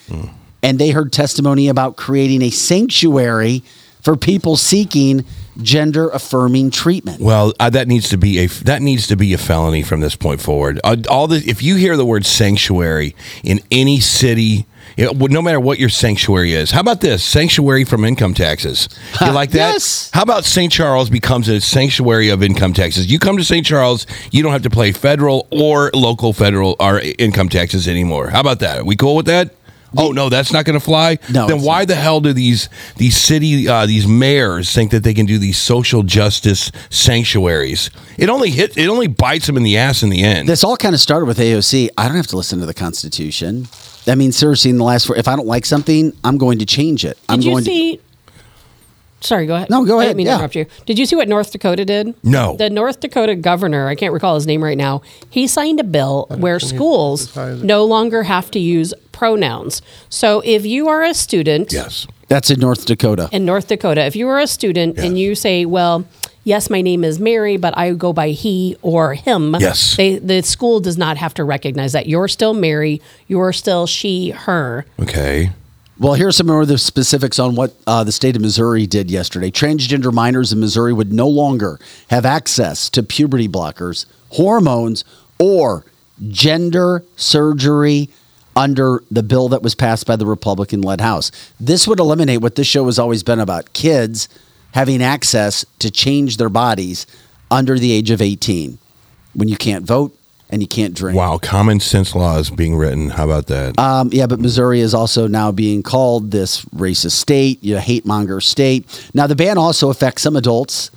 and they heard testimony about creating a sanctuary for people seeking gender affirming treatment. Well, uh, that needs to be a that needs to be a felony from this point forward. Uh, all the if you hear the word sanctuary in any city, it, well, no matter what your sanctuary is, how about this sanctuary from income taxes? You like that? Yes. How about St. Charles becomes a sanctuary of income taxes? You come to St. Charles, you don't have to pay federal or local federal or income taxes anymore. How about that? Are we cool with that? Oh no, that's not going to fly. No, then why the hell do these these city uh, these mayors think that they can do these social justice sanctuaries? It only hit it only bites them in the ass in the end. This all kind of started with AOC. I don't have to listen to the Constitution. That means seriously, in the last four, if I don't like something, I'm going to change it. I'm Did you going see? Sorry, go ahead. No, go I ahead, didn't mean to interrupt you. Did you see what North Dakota did? No. The North Dakota governor, I can't recall his name right now. He signed a bill where schools no longer have to use pronouns. So if you are a student yes. That's in North Dakota. in North Dakota, if you are a student and you say, "Well, yes, my name is Mary, but I go by he or him," Yes. they, the school does not have to recognize that you're still Mary, you're still she, her. Okay. Well, here's some more of the specifics on what uh, the state of Missouri did yesterday. Transgender minors in Missouri would no longer have access to puberty blockers, hormones, or gender surgery under the bill that was passed by the Republican led House. This would eliminate what this show has always been about kids having access to change their bodies under the age of 18 when you can't vote and you can't drink. Wow, common sense laws being written. How about that? Um, yeah, but Missouri is also now being called this racist state, you know, hate monger state. Now, the ban also affects some adults.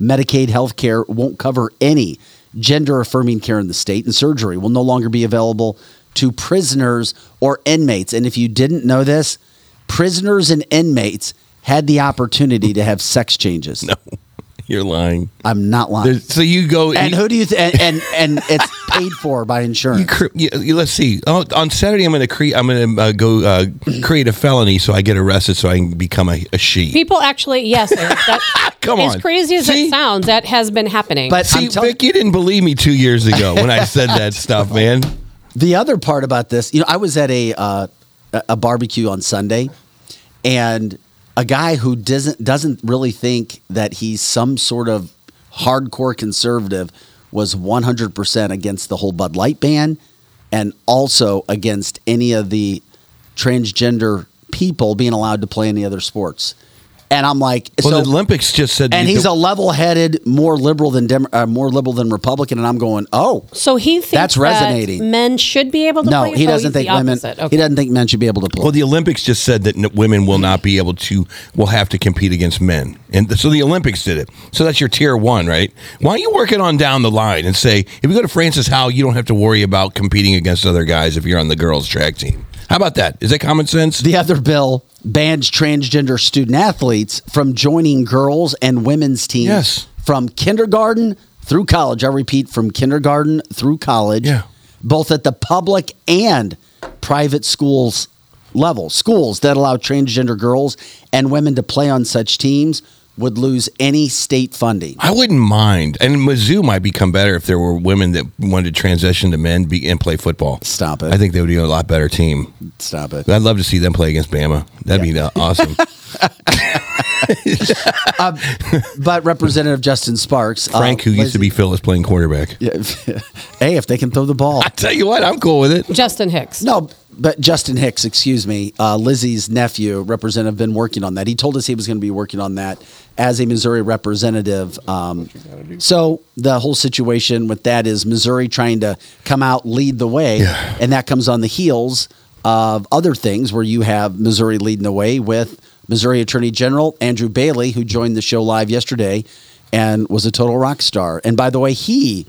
Medicaid health care won't cover any gender affirming care in the state, and surgery will no longer be available to prisoners or inmates. And if you didn't know this, prisoners and inmates had the opportunity to have sex changes. no, you're lying. I'm not lying. There's- so you go and you- who do you th- and, and and it's paid for by insurance? You cre- you, you- let's see. Oh, on Saturday, I'm going to create. I'm going to uh, go uh, create a felony, so I get arrested, so I can become a, a she. People actually, yes, Eric, that, Come as crazy as See? it sounds, that has been happening. But See, I'm Vic, you didn't believe me two years ago when I said that stuff, man. The other part about this, you know, I was at a uh, a a barbecue on Sunday, and a guy who doesn't doesn't really think that he's some sort of hardcore conservative was 100% against the whole Bud Light ban and also against any of the transgender people being allowed to play any other sports. And I'm like, Well, so, the Olympics just said, and he's a don't- level-headed, more liberal than Dem- uh, more liberal than Republican, and I'm going, oh, so he thinks That's that resonating. men should be able to no, play. he Oh, doesn't he's think women. Okay. He doesn't think men should be able to play. Well, the Olympics just said that n- women will not be able to, will have to compete against men. And th- so the Olympics did it. So that's your tier one, right? Why don't you work it on down the line and say, if you go to Francis Howell, you don't have to worry about competing against other guys if you're on the girls' track team. How about that? Is that common sense? The other bill bans transgender student athletes from joining girls and women's teams Yes. from kindergarten through college. I repeat, from kindergarten through college, Yeah. both at the public and private schools level. Schools that allow transgender girls and women to play on such teams would lose any state funding. I wouldn't mind. And Mizzou might become better if there were women that wanted to transition to men be, and play football. Stop it. I think they would be a lot better team. Stop it. I'd love to see them play against Bama. That'd be uh, awesome. But Representative Justin Sparks, uh, Frank, who used to Lizzie- be Phyllis playing quarterback. Yeah, hey, if they can throw the ball. I tell you what, I'm cool with it. Justin Hicks. No, but Justin Hicks, excuse me, uh, Lizzie's nephew, representative, been working on that. He told us he was going to be working on that as a Missouri representative. Um, so the whole situation with that is Missouri trying to come out, lead the way, and that comes on the heels of other things where you have Missouri leading the way with Missouri Attorney General Andrew Bailey, who joined the show live yesterday and was a total rock star. And by the way, he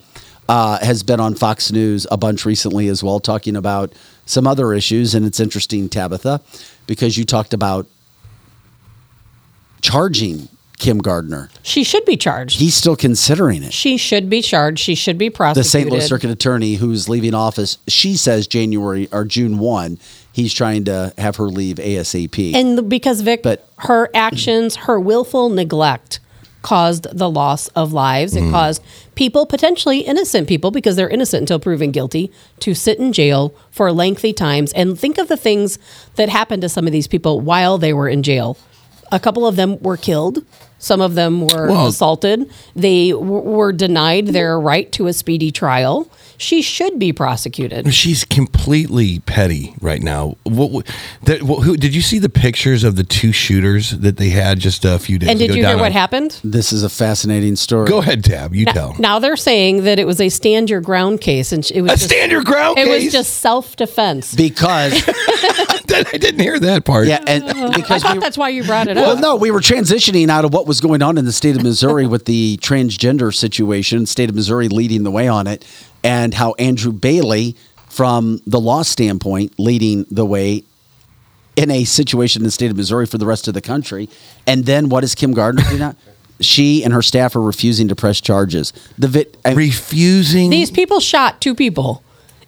uh, has been on Fox News a bunch recently as well, talking about some other issues. And it's interesting, Tabitha, because you talked about charging Kim Gardner. She should be charged. He's still considering it. she should be charged. She should be prosecuted. The. St. Louis Circuit Attorney, who's leaving office, she says January or June 1. He's trying to have her leave ASAP. And because Vic, But- her actions, her willful neglect caused the loss of lives. It mm. caused people, potentially innocent people, because they're innocent until proven guilty, to sit in jail for lengthy times. And think of the things that happened to some of these people while they were in jail. A couple of them were killed. Some of them were Well- assaulted. They w- were denied their right to a speedy trial. She should be prosecuted. She's completely petty right now. What, what, that, what, who, did you see the pictures of the two shooters that they had just a few days ago? And ago? did you hear down what on- happened? This is a fascinating story. Go ahead, Tab. You tell. Now they're saying that it was a stand your ground case, and it was A just, stand your ground It case? was just self defense. Because I didn't hear that part. yeah, and I thought we, that's why you brought it well, up. Well, no, we were transitioning out of what was going on in the state of Missouri with the transgender situation. State of Missouri leading the way on it, and how Andrew Bailey, from the law standpoint, leading the way in a situation in the state of Missouri for the rest of the country. And then what is Kim Gardner doing? now? She and her staff are refusing to press charges. The vit, I- Refusing. These people shot two people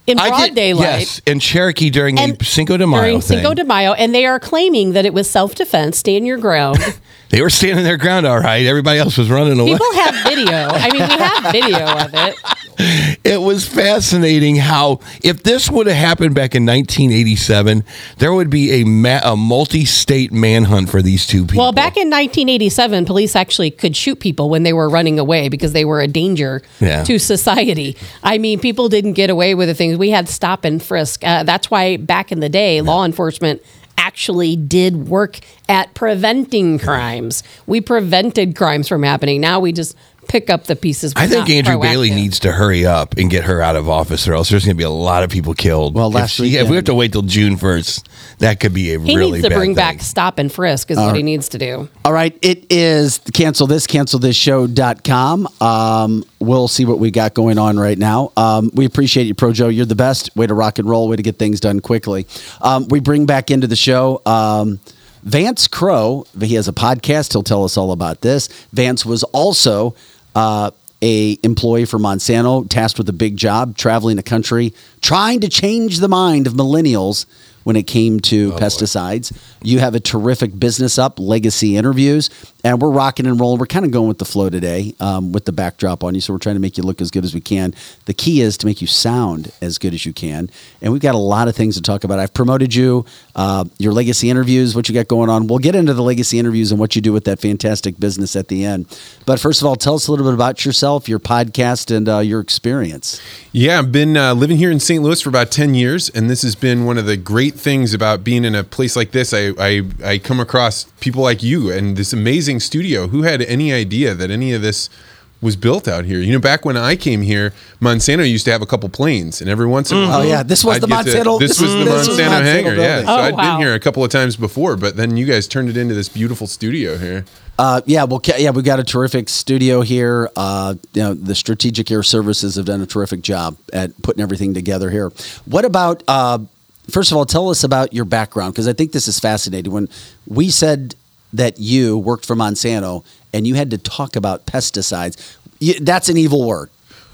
in broad did- daylight. Yes, in Cherokee during And the Cinco de Mayo during thing. Cinco de Mayo, and they are claiming that it was self defense, stand your ground. they were standing their ground all right. Everybody else was running away. People have video. I mean, we have video of it. it was fascinating how if this would have happened back in 1987, there would be a, ma- a multi-state manhunt for these two people. Well, back in 1987, police actually could shoot people when they were running away because they were a danger Yeah. to society. I mean, people didn't get away with the things. We had stop and frisk. Uh, that's why back in the day, law enforcement actually did work at preventing crimes. We prevented crimes from happening. Now we just pick up the pieces. I We're think not Andrew Bailey needs to hurry up and get her out of office, or else there's going to be a lot of people killed. Well, if, last she- if we have to wait till June 1st, that could be a He really needs to bad bring thing. back stop and frisk is what he needs to do. All right, it is the cancel this, cancel this show.com. Um, we'll see what we got going on right now. Um, we appreciate you, Pro Joe. You're the best. Way to rock and roll, way to get things done quickly. Um, we bring back into the show um, Vance Crowe. He has a podcast. He'll tell us all about this. Vance was also uh, a employee for Monsanto, tasked with a big job, traveling the country, trying to change the mind of millennials when it came to pesticides. You have a terrific business up, legacy interviews, and we're rocking and rolling. We're kind of going with the flow today um, with the backdrop on you. So we're trying to make you look as good as we can. The key is to make you sound as good as you can. And we've got a lot of things to talk about. I've promoted you, uh, your legacy interviews, what you got going on. We'll get into the legacy interviews and what you do with that fantastic business at the end. But first of all, tell us a little bit about yourself, your podcast, and uh, your experience. Yeah, I've been uh, living here in St. Louis for about 10 years, and this has been one of the great things about being in a place like this. I, I, I come across people like you and this amazing studio. Who had any idea that any of this was built out here? You know, back when I came here, Monsanto used to have a couple planes, and every once in a while. Oh, yeah. This was I'd the get to- Monsanto- this this was the was- this was Monsanto Monsanto hangar, yeah. So Oh, I'd wow. been here a couple of times before, but then you guys turned it into this beautiful studio here. Uh, yeah, well, yeah, we've got a terrific studio here. Uh, you know, the Strategic Air Services have done a terrific job at putting everything together here. What about? Uh, first of all, tell us about your background because I think this is fascinating. When we said that you worked for Monsanto and you had to talk about pesticides, that's an evil word.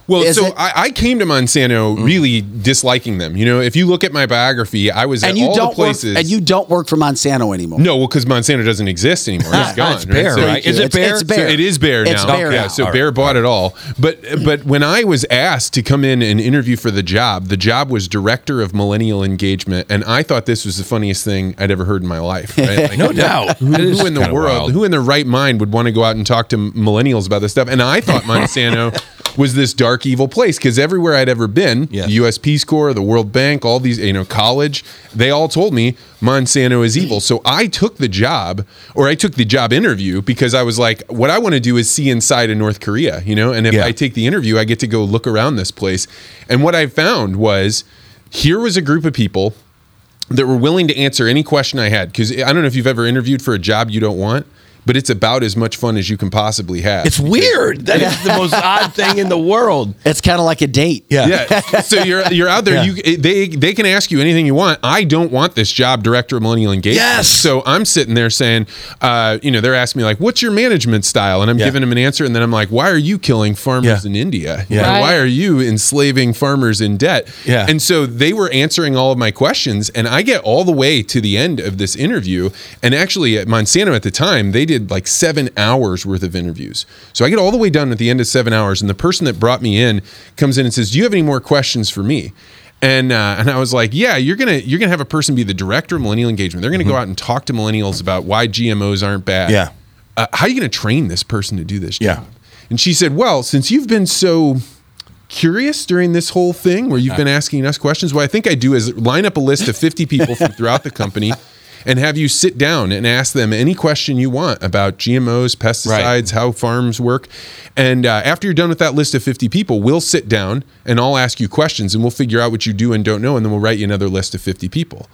Well, Is so I, I came to Monsanto mm. really disliking them. You know, if you look at my biography, I was and at you all don't the places. work, and you don't work for Monsanto anymore. no, well, because Monsanto doesn't exist anymore. It's ah, gone. it's So- right? Is it It's- Bayer? it's Bayer. So it is Bayer It's now. Bayer yeah, now. so All Bayer right. bought it all. But but when I was asked to come in and interview for the job, the job was director of millennial engagement, and I thought this was the funniest thing I'd ever heard in my life. Right? Like, No doubt. Who, who in the world, wild. who in their right mind would want to go out and talk to millennials about this stuff? And I thought Monsanto was this dark, evil place because everywhere I'd ever been, Yes. the U.S. Peace Corps, the World Bank, all these, you know, college, they all told me Monsanto is evil. So I took the job, or I took the job interview because I was like, what I want to do is see inside of North Korea, you know, and if Yeah. I take the interview, I get to go look around this place. And what I found was here was a group of people that were willing to answer any question I had. Because I don't know if you've ever interviewed for a job you don't want, but it's about as much fun as you can possibly have. It's weird. That is the most odd thing in the world. It's kind of like a date. Yeah. yeah. So you're you're out there. Yeah. You they they can ask you anything you want. I don't want this job, director of millennial engagement. Yes. So I'm sitting there saying, uh, you know, they're asking me like, "What's your management style?" And I'm Yeah. giving them an answer, and then I'm like, "Why are you killing farmers Yeah. in India? Yeah. Why- Why are you enslaving farmers in debt?" Yeah. And so they were answering all of my questions, and I get all the way to the end of this interview, and actually at Monsanto at the time they did did like seven hours worth of interviews. So I get all the way done at the end of seven hours, and the person that brought me in comes in and says, "Do you have any more questions for me?" And uh, and I was like, yeah, you're gonna you're gonna have a person be the director of millennial engagement. They're gonna go out and talk to millennials about why GMOs aren't bad. Mm-hmm. Yeah. Uh, how are you gonna train this person to do this? Yeah. Job? And she said, well, since you've been so curious during this whole thing where you've been asking us questions, what I think I do is line up a list of 50 people from throughout the company and have you sit down and ask them any question you want about GMOs, pesticides, how farms work. And uh, after you're done with that list of 50 people, we'll sit down and I'll ask you questions and we'll figure out what you do and don't know. And then we'll write you another list of 50 people.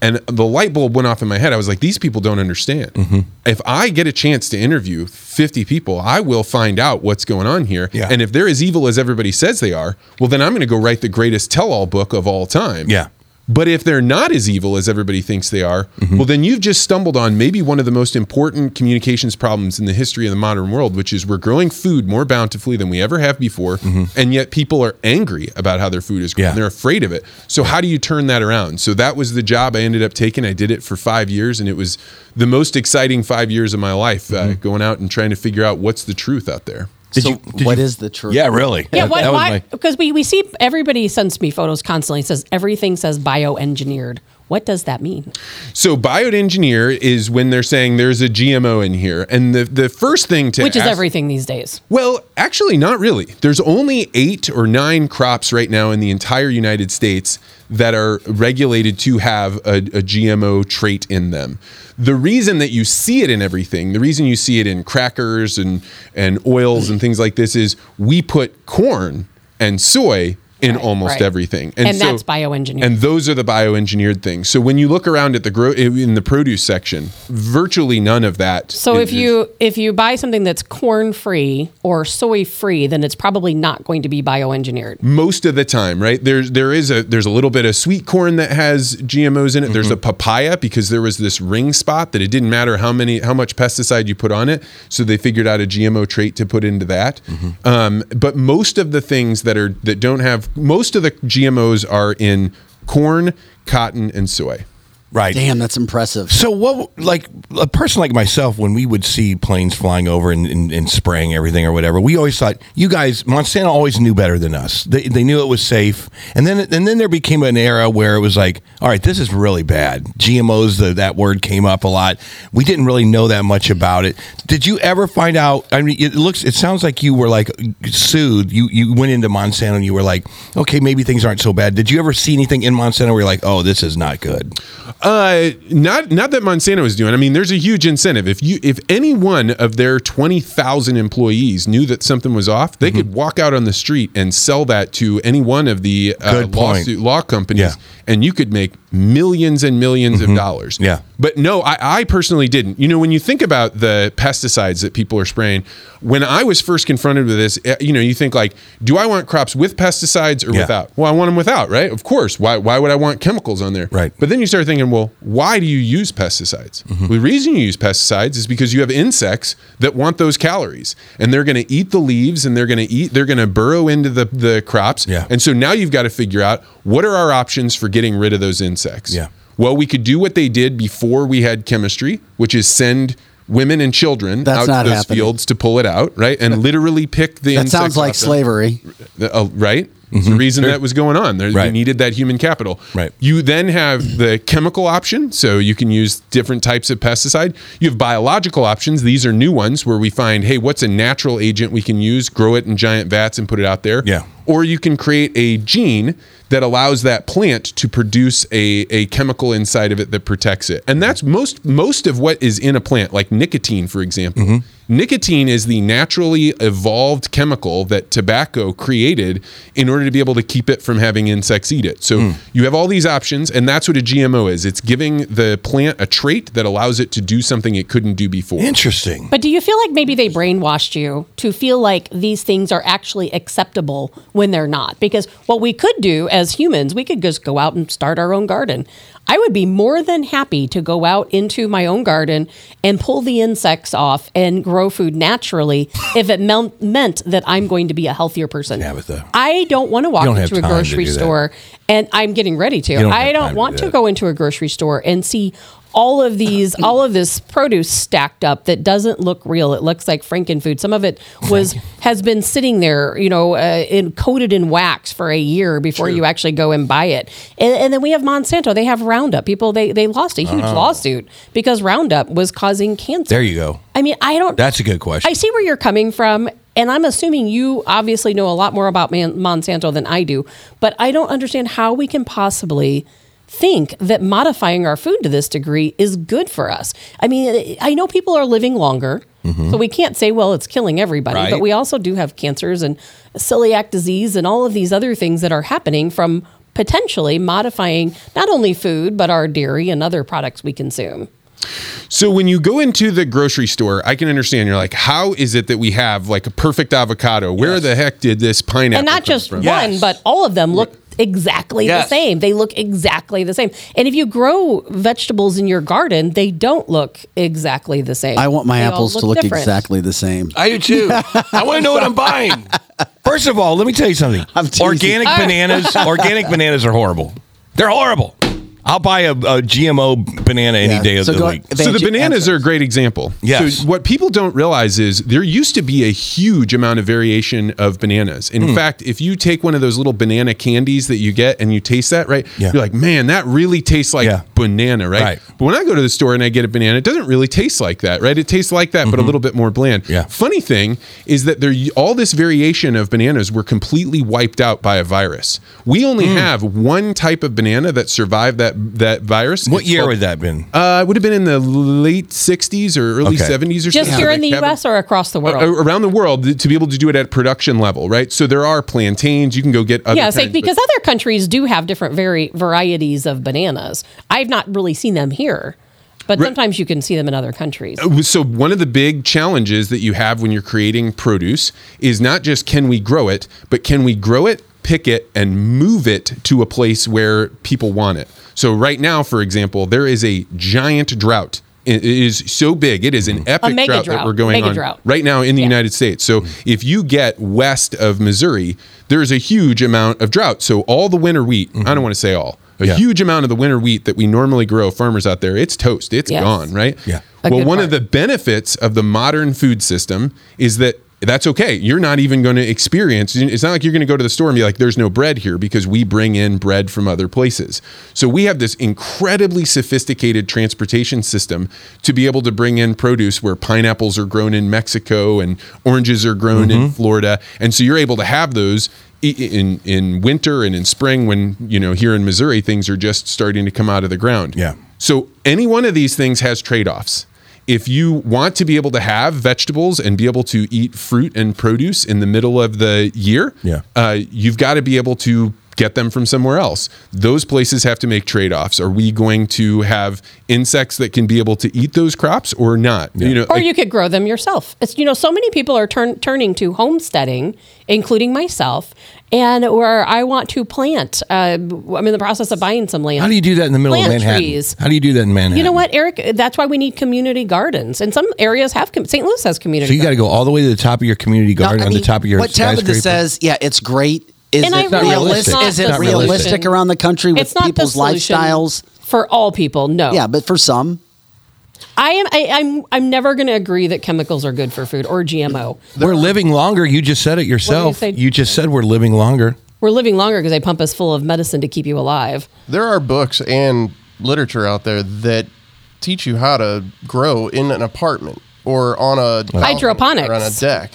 And the light bulb went off in my head. I was like, these people don't understand. Mm-hmm. If I get a chance to interview 50 people, I will find out what's going on here. Yeah. And if they're as evil as everybody says they are, well, then I'm going to go write the greatest tell all book of all time. Yeah. But if they're not as evil as everybody thinks they are, Mm-hmm. well, then you've just stumbled on maybe one of the most important communications problems in the history of the modern world, which is we're growing food more bountifully than we ever have before. And yet people are angry about how their food is grown. Mm-hmm. Yeah. They're afraid of it. So, how do you turn that around? So, that was the job I ended up taking. I did it for five years, and it was the most exciting five years of my life Mm-hmm. uh, going out and trying to figure out what's the truth out there. Did so you- did what you- is the truth? Yeah, really. Yeah, what, that was why? my- Because we, we see everybody sends me photos constantly. It says everything says bioengineered. What does that mean? So, bioengineer is when they're saying there's a GMO in here. And the, the first thing to Which is ask- everything these days. Well, actually, not really. There's only eight or nine crops right now in the entire United States that are regulated to have a, a GMO trait in them. The reason that you see it in everything, the reason you see it in crackers and, and oils and things like this is we put corn and soy in almost right. everything. And that's bioengineered. And those are the bioengineered things. So when you look around at the grow in the produce section, virtually none of that. So is- if you if you buy something that's corn free or soy free, then it's probably not going to be bioengineered. most of the time, right? There's there is a there's a little bit of sweet corn that has GMOs in it. There's a papaya because there was this ring spot that it didn't matter how many how much pesticide you put on it, so they figured out a GMO trait to put into that. Um, but most of the things that are that don't have most of the GMOs are in corn, cotton, and soy. Right. Damn, that's impressive. So what, like a person like myself, when we would see planes flying over and, and, and spraying everything or whatever, we always thought you guys, Monsanto always knew better than us. They, they knew it was safe, and then and then there became an era where it was like, all right, this is really bad. GMOs, the, that word came up a lot. We didn't really know that much about it. Did you ever find out? I mean, it looks, it sounds like you were like sued. You you went into Monsanto and you were like, okay, maybe things aren't so bad. Did you ever see anything in Monsanto where you're like, oh, this is not good? Uh, not not that Monsanto is doing. I mean, there's a huge incentive. If you if any one of their twenty thousand employees knew that something was off, they could walk out on the street and sell that to any one of the uh, lawsuit law companies, Yeah. And you could make millions and 1000000s of dollars. Yeah. But no, I, I personally didn't. You know, when you think about the pesticides that people are spraying, when I was first confronted with this, eh, you know, you think like, do I want crops with pesticides or Yeah. without? Well, I want them without, right? Of course. Why, why would I want chemicals on there? Right. But then you start thinking, well, why do you use pesticides? Mm-hmm. The reason you use pesticides is because you have insects that want those calories and they're going to eat the leaves and they're going to eat, they're going to burrow into the, the crops. Yeah. And so now you've got to figure out what are our options for getting rid of those insects? Yeah. Well, we could do what they did before we had chemistry, which is send women and children That's out to those happening. fields to pull it out, right? And literally pick the insects. That sounds like slavery. uh, right? It's the reason that was going on. There, You Mm-hmm. Needed that human capital. Right. You then have the chemical option, so you can use different types of pesticide. You have biological options. These are new ones where we find, hey, what's a natural agent we can use, grow it in giant vats and put it out there. Yeah. Or you can create a gene that allows that plant to produce a, a chemical inside of it that protects it. And that's most most of what is in a plant, like nicotine, for example. Mm-hmm. Nicotine is the naturally evolved chemical that tobacco created in order to be able to keep it from having insects eat it. So Hmm. you have all these options, and that's what a GMO is. It's giving the plant a trait that allows it to do something it couldn't do before. Interesting. But do you feel like maybe they brainwashed you to feel like these things are actually acceptable when they're not? Because what we could do as humans, we could just go out and start our own garden. I would be more than happy to go out into my own garden and pull the insects off and grow food naturally if it meant that I'm going to be a healthier person. Tabitha. I don't want to walk don't into a grocery store and I'm getting ready to. don't I don't to want do to go into a grocery store and see all of these, all of this produce stacked up that doesn't look real. It looks like Frankenfood. Some of it was has been sitting there, you know, uh, in, coated in wax for a year before you actually go and buy it. And, and then we have Monsanto. They have Roundup. People they they lost a huge Oh. lawsuit because Roundup was causing cancer. There you go. I mean, I don't. That's a good question. I see where you're coming from, and I'm assuming you obviously know a lot more about Man- Monsanto than I do, but I don't understand how we can possibly think that modifying our food to this degree is good for us. I mean, I know people are living longer. Mm-hmm. So we can't say, well, it's killing everybody, Right. but we also do have cancers and celiac disease and all of these other things that are happening from potentially modifying not only food, but our dairy and other products we consume. So when you go into the grocery store, I can understand. You're like, how is it that we have like a perfect avocado? Where the heck did this pineapple? and not come just from? one, but all of them look exactly Yes. the same. They look exactly the same. And if you grow vegetables in your garden, they don't look exactly the same. I want my They all apples to look different. exactly the same. I do too. I want to know what I'm buying. First of all, let me tell you something. I'm. Organic bananas, organic bananas are horrible. They're horrible. I'll buy a, a GMO banana any Yeah. day of So the go- week. So the Answer- bananas are a great example. Yes. So what people don't realize is there used to be a huge amount of variation of bananas. In Hmm. fact, if you take one of those little banana candies that you get and you taste that, right? Yeah. You're like, man, that really tastes like Yeah. banana, right? Right. But when I go to the store and I get a banana, it doesn't really taste like that, right? It tastes like that, but a little bit more bland. Mm-hmm. Yeah. Funny thing is that there all this variation of bananas were completely wiped out by a virus. We only Hmm. have one type of banana that survived that that virus. What It's year called- would that have been? uh, it would have been in the late 60s or early Okay. 70s or something. Just something. here in the Kevin- US or across the world? Uh, around the world to be able to do it at production level, right? So there are plantains. You can go get other yeah, it's like kinds, but- because other countries do have different vari- varieties of bananas. I've not really seen them here, but sometimes you can see them in other countries. so one of the big challenges that you have when you're creating produce is not just can we grow it, but can we grow it, pick it, and move it to a place where people want it. So right now, for example, there is a giant drought. It is so big. It is an mm-hmm. epic mega drought, that we're going Mega on drought. right now in the Yeah. United States. So if you get west of Missouri, there's a huge amount of drought. So all the winter wheat, I don't mm-hmm. want to say all, a Yeah. huge amount of the winter wheat that we normally grow, farmers out there, it's toast. It's Yes. gone, right? Yeah. A well, one part. of the benefits of the modern food system is that that's okay. You're not even going to experience. It's not like you're going to go to the store and be like, "There's no bread here," because we bring in bread from other places. So we have this incredibly sophisticated transportation system to be able to bring in produce where pineapples are grown in Mexico and oranges are grown in mm-hmm. Florida, and so you're able to have those in in winter and in spring when you know here in Missouri things are just starting to come out of the ground. Yeah. So any one of these things has trade-offs. If you want to be able to have vegetables and be able to eat fruit and produce in the middle of the year, Yeah. uh, you've got to be able to get them from somewhere else. Those places have to make trade-offs. Are we going to have insects that can be able to eat those crops or not? You know, or like- you could grow them yourself. It's you know, so many people are turn, turning to homesteading, including myself, and where I want to plant. Uh, I'm in the process of buying some land. How do you do that in the middle of Manhattan? trees. How do you do that in Manhattan? You know what, Eric? That's why we need community gardens, and some areas have. Com- St. Louis has community. So you got to go all the way to the top of your community garden I on mean, the top of your what Tabitha says, yeah, it's great. Is And it realize realistic? it's not Is it realistic around the country with it's not people's the lifestyles? for all people. No. Yeah, but for some, I am. I, I'm. I'm never going to agree that chemicals are good for food or GMO. We're living longer. You just said it yourself. say? You just said we're living longer. We're living longer because they pump us full of medicine to keep you alive. There are books and literature out there that teach you how to grow in an apartment or on a balcony Hydroponics. or on a deck.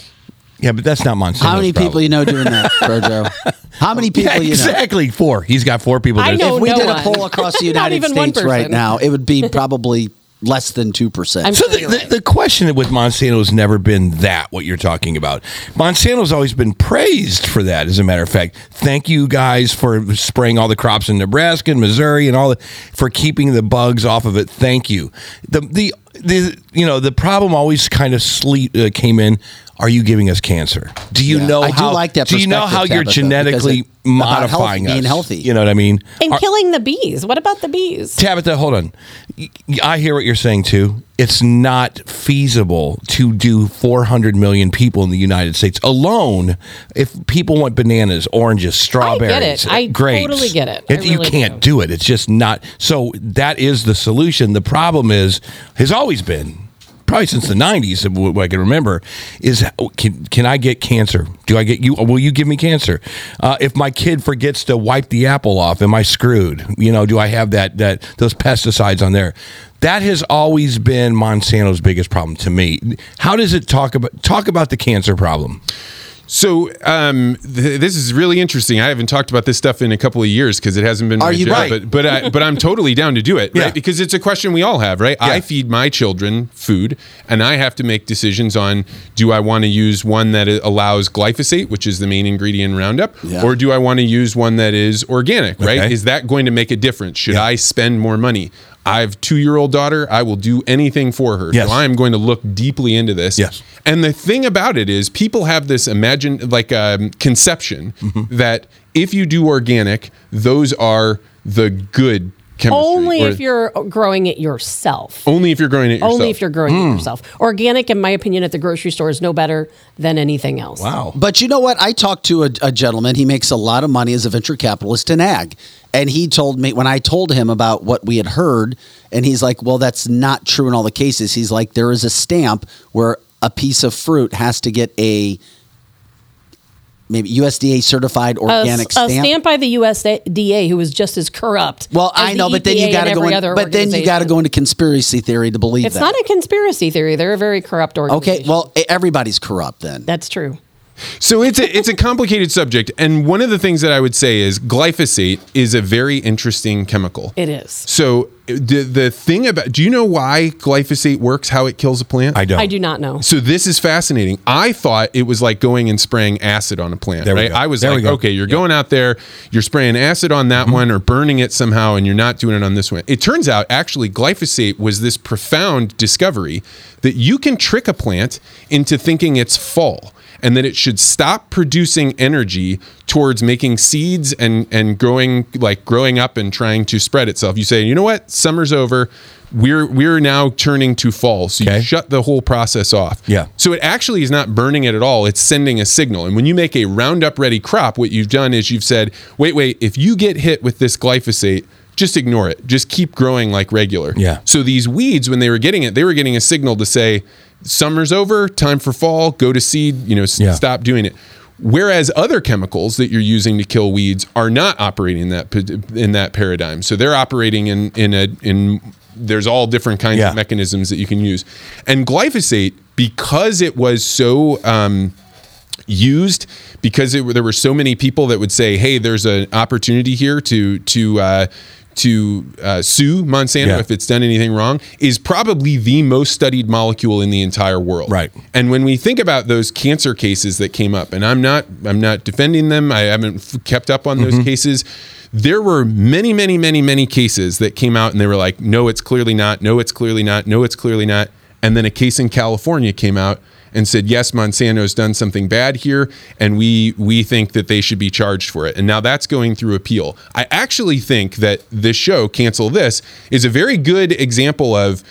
Yeah, but that's not Monsanto's how many problem. people you know doing that, Jojo? How many people Yeah, you know? exactly four. He's got four people. I that- know If we no did one. a poll across the Not United even one States right person. now, it would be probably less than 2%. I'm So the, the, right. the question with Monsanto has never been that what you're talking about. Monsanto's always been praised for that. As a matter of fact, thank you guys for spraying all the crops in Nebraska and Missouri and all the, for keeping the bugs off of it. Thank you. The the the you know the problem always kind of sleep uh, came in. Are you giving us cancer? Do you Yeah. know I do how like that Do you know how perspective, you're Tabitha, genetically it- about health- modifying being us? healthy. You know what I mean? And Are- killing the bees. What about the bees? Tabitha, hold on. I hear what you're saying too. It's not feasible to do 400 million people in the United States alone. If people want bananas, oranges, strawberries, I get it. Uh, grapes, totally get it. I you can't do it. It's just not. So that is the solution. The problem is has always been. Probably since the '90s, of what I can remember, is can can I get cancer? Do I get you? Will you give me cancer? Uh, if my kid forgets to wipe the apple off, am I screwed? You know, do I have that that those pesticides on there? That has always been Monsanto's biggest problem to me. How does it talk about talk about the cancer problem? So um, th- this is really interesting. I haven't talked about this stuff in a couple of years because it hasn't been Are you job, right? but but, I, but I'm totally down to do it, right? Yeah. Because it's a question we all have, right? I feed my children food, and I have to make decisions on do I want to use one that allows glyphosate, which is the main ingredient in Roundup, Yeah. or do I want to use one that is organic, right? Okay. Is that going to make a difference? Should Yeah. I spend more money? I have two year old daughter. I will do anything for her. Yes. So I am going to look deeply into this. Yes. And the thing about it is, people have this imagine like um, conception Mm-hmm. that if you do organic, those are the good chemistry. Only or if you're growing it yourself. only if you're growing it yourself. Only if you're growing Hmm. it yourself. Organic, in my opinion, at the grocery store is no better than anything else. Wow. But you know what? I talked to a, a gentleman. He makes a lot of money as a venture capitalist in ag. And he told me when I told him about what we had heard, and he's like, well, that's not true in all the cases. He's like, there is a stamp where a piece of fruit has to get a maybe USDA certified organic a stamp. stamp by the USDA, who is just as corrupt. Well, as I the know, but then you got to go in, but then you got to go into conspiracy theory to believe that. It's that. not a conspiracy theory. They're a very corrupt organization. okay, well, everybody's corrupt then. that's true. So it's a it's a complicated subject, and one of the things that I would say is glyphosate is a very interesting chemical. It is. So the the thing about do you know why glyphosate works? How it kills a plant? I don't. I do not know. So this is fascinating. I thought it was like going and spraying acid on a plant. There we right? go. I was There we like, go. okay, you're going out there, you're spraying acid on that mm-hmm. one or burning it somehow, and you're not doing it on this one. It turns out actually glyphosate was this profound discovery that you can trick a plant into thinking it's fall and that it should stop producing energy towards making seeds and and growing like growing up and trying to spread itself. You say, you know what, summer's over. We're we're now turning to fall. So Okay. you shut the whole process off. Yeah. So it actually is not burning it at all. It's sending a signal. And when you make a Roundup ready crop, what you've done is you've said, wait, wait, if you get hit with this glyphosate, just ignore it. Just keep growing like regular. Yeah. So these weeds, when they were getting it, they were getting a signal to say, summer's over, time for fall, go to seed, you know, Yeah. stop doing it. Whereas other chemicals that you're using to kill weeds are not operating in that in that paradigm. So they're operating in in a in there's all different kinds Yeah. of mechanisms that you can use. And glyphosate, because it was so um, used, because it, there were so many people that would say, "Hey, there's an opportunity here to to uh, to uh, sue Monsanto Yeah. if it's done anything wrong," is probably the most studied molecule in the entire world. Right. And when we think about those cancer cases that came up, and I'm not I'm not defending them. I haven't f- kept up on Mm-hmm. those cases. There were many, many, many, many cases that came out and they were like, no, it's clearly not. No, it's clearly not. No, it's clearly not. And then a case in California came out and said, yes, Monsanto's done something bad here, and we we think that they should be charged for it. And now that's going through appeal. I actually think that this show, Cancel This, is a very good example of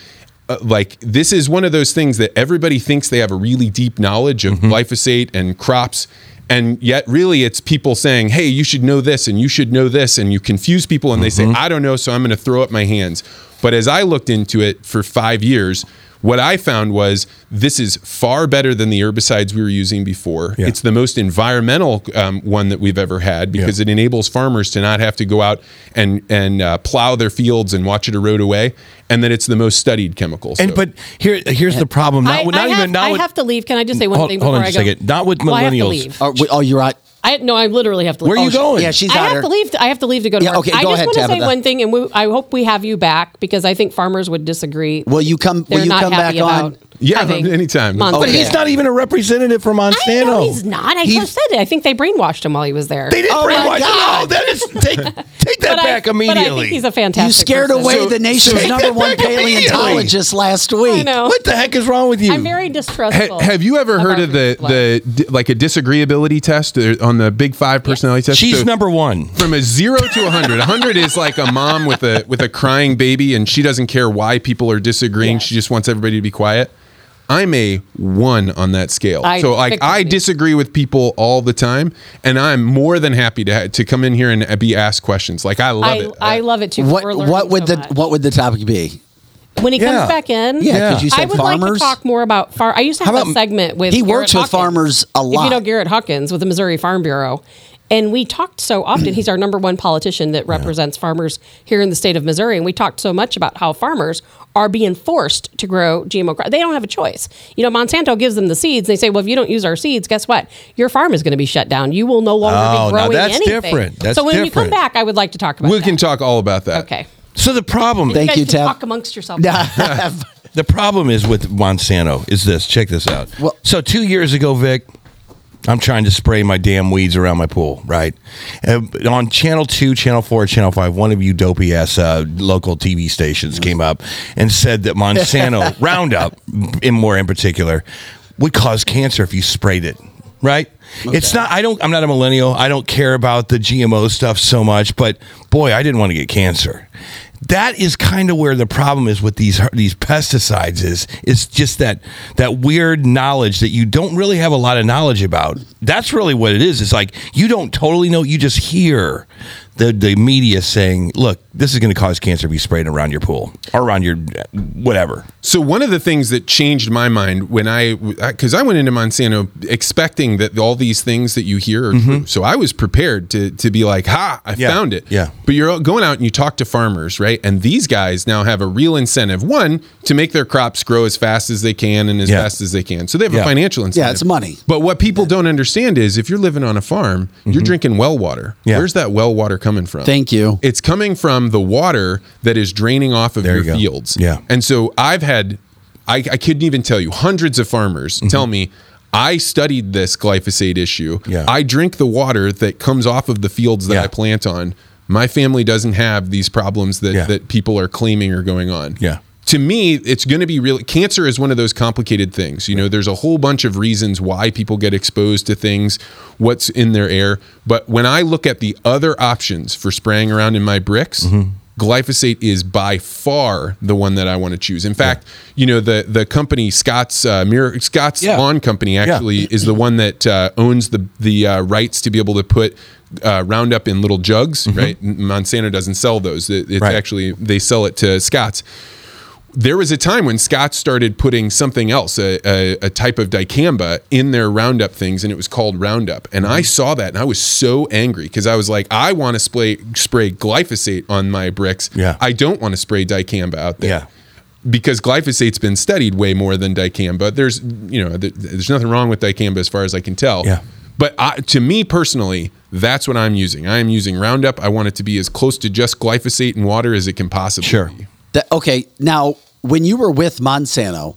uh, like this is one of those things that everybody thinks they have a really deep knowledge of glyphosate and crops and yet really it's people saying hey you should know this and you should know this and you confuse people and they say i don't know so i'm going to throw up my hands but as i looked into it for 5 years what I found was this is far better than the herbicides we were using before. Yeah. It's the most environmental um, one that we've ever had because it enables farmers to not have to go out and and uh, plow their fields and watch it erode away, and that it's the most studied chemical. And but here here's the problem. Not, I, with- I not have, even not I with, have to leave. Can I just say one hold, thing hold before on I a go? second. Not with Well, I have to millennials. leave. Oh, wait, oh, you're right. I no, I literally have to. Leave. Where are you oh, going? Yeah, she's I have here. to leave. I have to leave to go to Yeah, work. okay, I just ahead, want to say one thing, and we, I hope we have you back because I think farmers would disagree. Will you come? Will you come back happy on? About- Yeah, I think. anytime. Monsanto. But he's not even a representative for I know Monsanto. he's not. I He's- just said it. I think they brainwashed him while he was there. They didn't Oh my brainwash. God. Oh, that is take take that But I- back but I immediately. think he's a fantastic. You scared person. away So- the nation's Take number that one back immediately. paleontologist last week. I know. what the heck is wrong with you? I'm very distrustful. Ha- have you ever heard of the blood. the di- like a disagreeability test uh, on the Big Five personality test? She's So number one. from a zero to a hundred. A hundred is like a mom with a with a crying baby, and she doesn't care why people are disagreeing. Yes. She just wants everybody to be quiet. I'm a one on that scale. I so like I disagree with people all the time, and I'm more than happy to ha- to come in here and uh, be asked questions. Like I love I, it. I love it too. What what would so the much. what would the topic be? when he Yeah. comes back in? Yeah, because you said I would farmers. like to talk more about farm. I used to have a segment with he Garrett works with Hawkins. farmers a If you know. Garrett Hawkins with the Missouri Farm Bureau, and we talked so often. he's our number one politician that represents farmers here in the state of Missouri, and we talked so much about how farmers are being forced to grow GMO crops. They don't have a choice. You know, Monsanto gives them the seeds. They say, "Well, if you don't use our seeds, guess what? Your farm is going to be shut down. You will no longer Oh, be now growing that's anything." different. That's so when you come back, I would like to talk about we that. can talk all about that. Okay. So the problem, Thank guys you, can Tab. Talk amongst yourselves. the problem is with Monsanto is this. Check this out. Well- so two years ago, Vic, I'm trying to spray my damn weeds around my pool, right? And on channel two, channel four, channel five, one of you dopey ass uh, local TV stations came up and said that Monsanto Roundup, in more in particular, would cause cancer if you sprayed it, right? It's not. I don't. I'm not a millennial. I don't care about the GMO stuff so much. But boy, I didn't want to get cancer. That is kind of where the problem is with these these pesticides. Is it's just that that weird knowledge that you don't really have a lot of knowledge about. That's really what it is. It's like you don't totally know. You just hear the the media saying, "Look, this is going to cause cancer if you spray it around your pool or around your whatever." So one of the things that changed my mind when I, because I went into Monsanto expecting that all these things that you hear are true. So I was prepared to to be like, "Ha, I Mm-hmm. Yeah, found it." yeah. But you're going out and you talk to farmers, right? And these guys now have a real incentive: one, to make their crops grow as fast as they can and as Yeah. fast as they can. So they have Yeah. a financial incentive. Yeah, it's money. But what people don't understand is if you're living on a farm, you're drinking well water. Mm-hmm. Yeah. Where's that well water coming from? Thank you. It's coming from the water that is draining off of There your you fields. Yeah. And so I've had, I, I couldn't even tell you, hundreds of farmers Mm-hmm. tell me, I studied this glyphosate issue. Yeah. I drink the water that comes off of the fields that Yeah. I plant on. My family doesn't have these problems that, Yeah. that people are claiming are going on. Yeah. To me, it's going to be really cancer is one of those complicated things. You know, there's a whole bunch of reasons why people get exposed to things, what's in their air. But when I look at the other options for spraying around in my bricks, Mm-hmm. glyphosate is by far the one that I want to choose. In fact, you know the the company Scott's uh, Mir- Scott's Yeah. Lawn Company actually is the one that uh, owns the the uh, rights to be able to put uh, Roundup in little jugs. Right, Monsanto doesn't sell those. It, it's Mm-hmm. Right. actually they sell it to Scott's there was a time when Scott started putting something else, a, a, a type of dicamba, in their Roundup things, and it was called Roundup. And Mm-hmm. I saw that, and I was so angry because I was like, I want to spray spray glyphosate on my bricks. Yeah. I don't want to spray dicamba out there. Yeah. Because glyphosate's been studied way more than dicamba. There's, you know, there- there's nothing wrong with dicamba as far as I can tell. Yeah. But I, to me personally, that's what I'm using. I am using Roundup. I want it to be as close to just glyphosate and water as it can possibly Sure. be. That, okay, now when you were with Monsanto,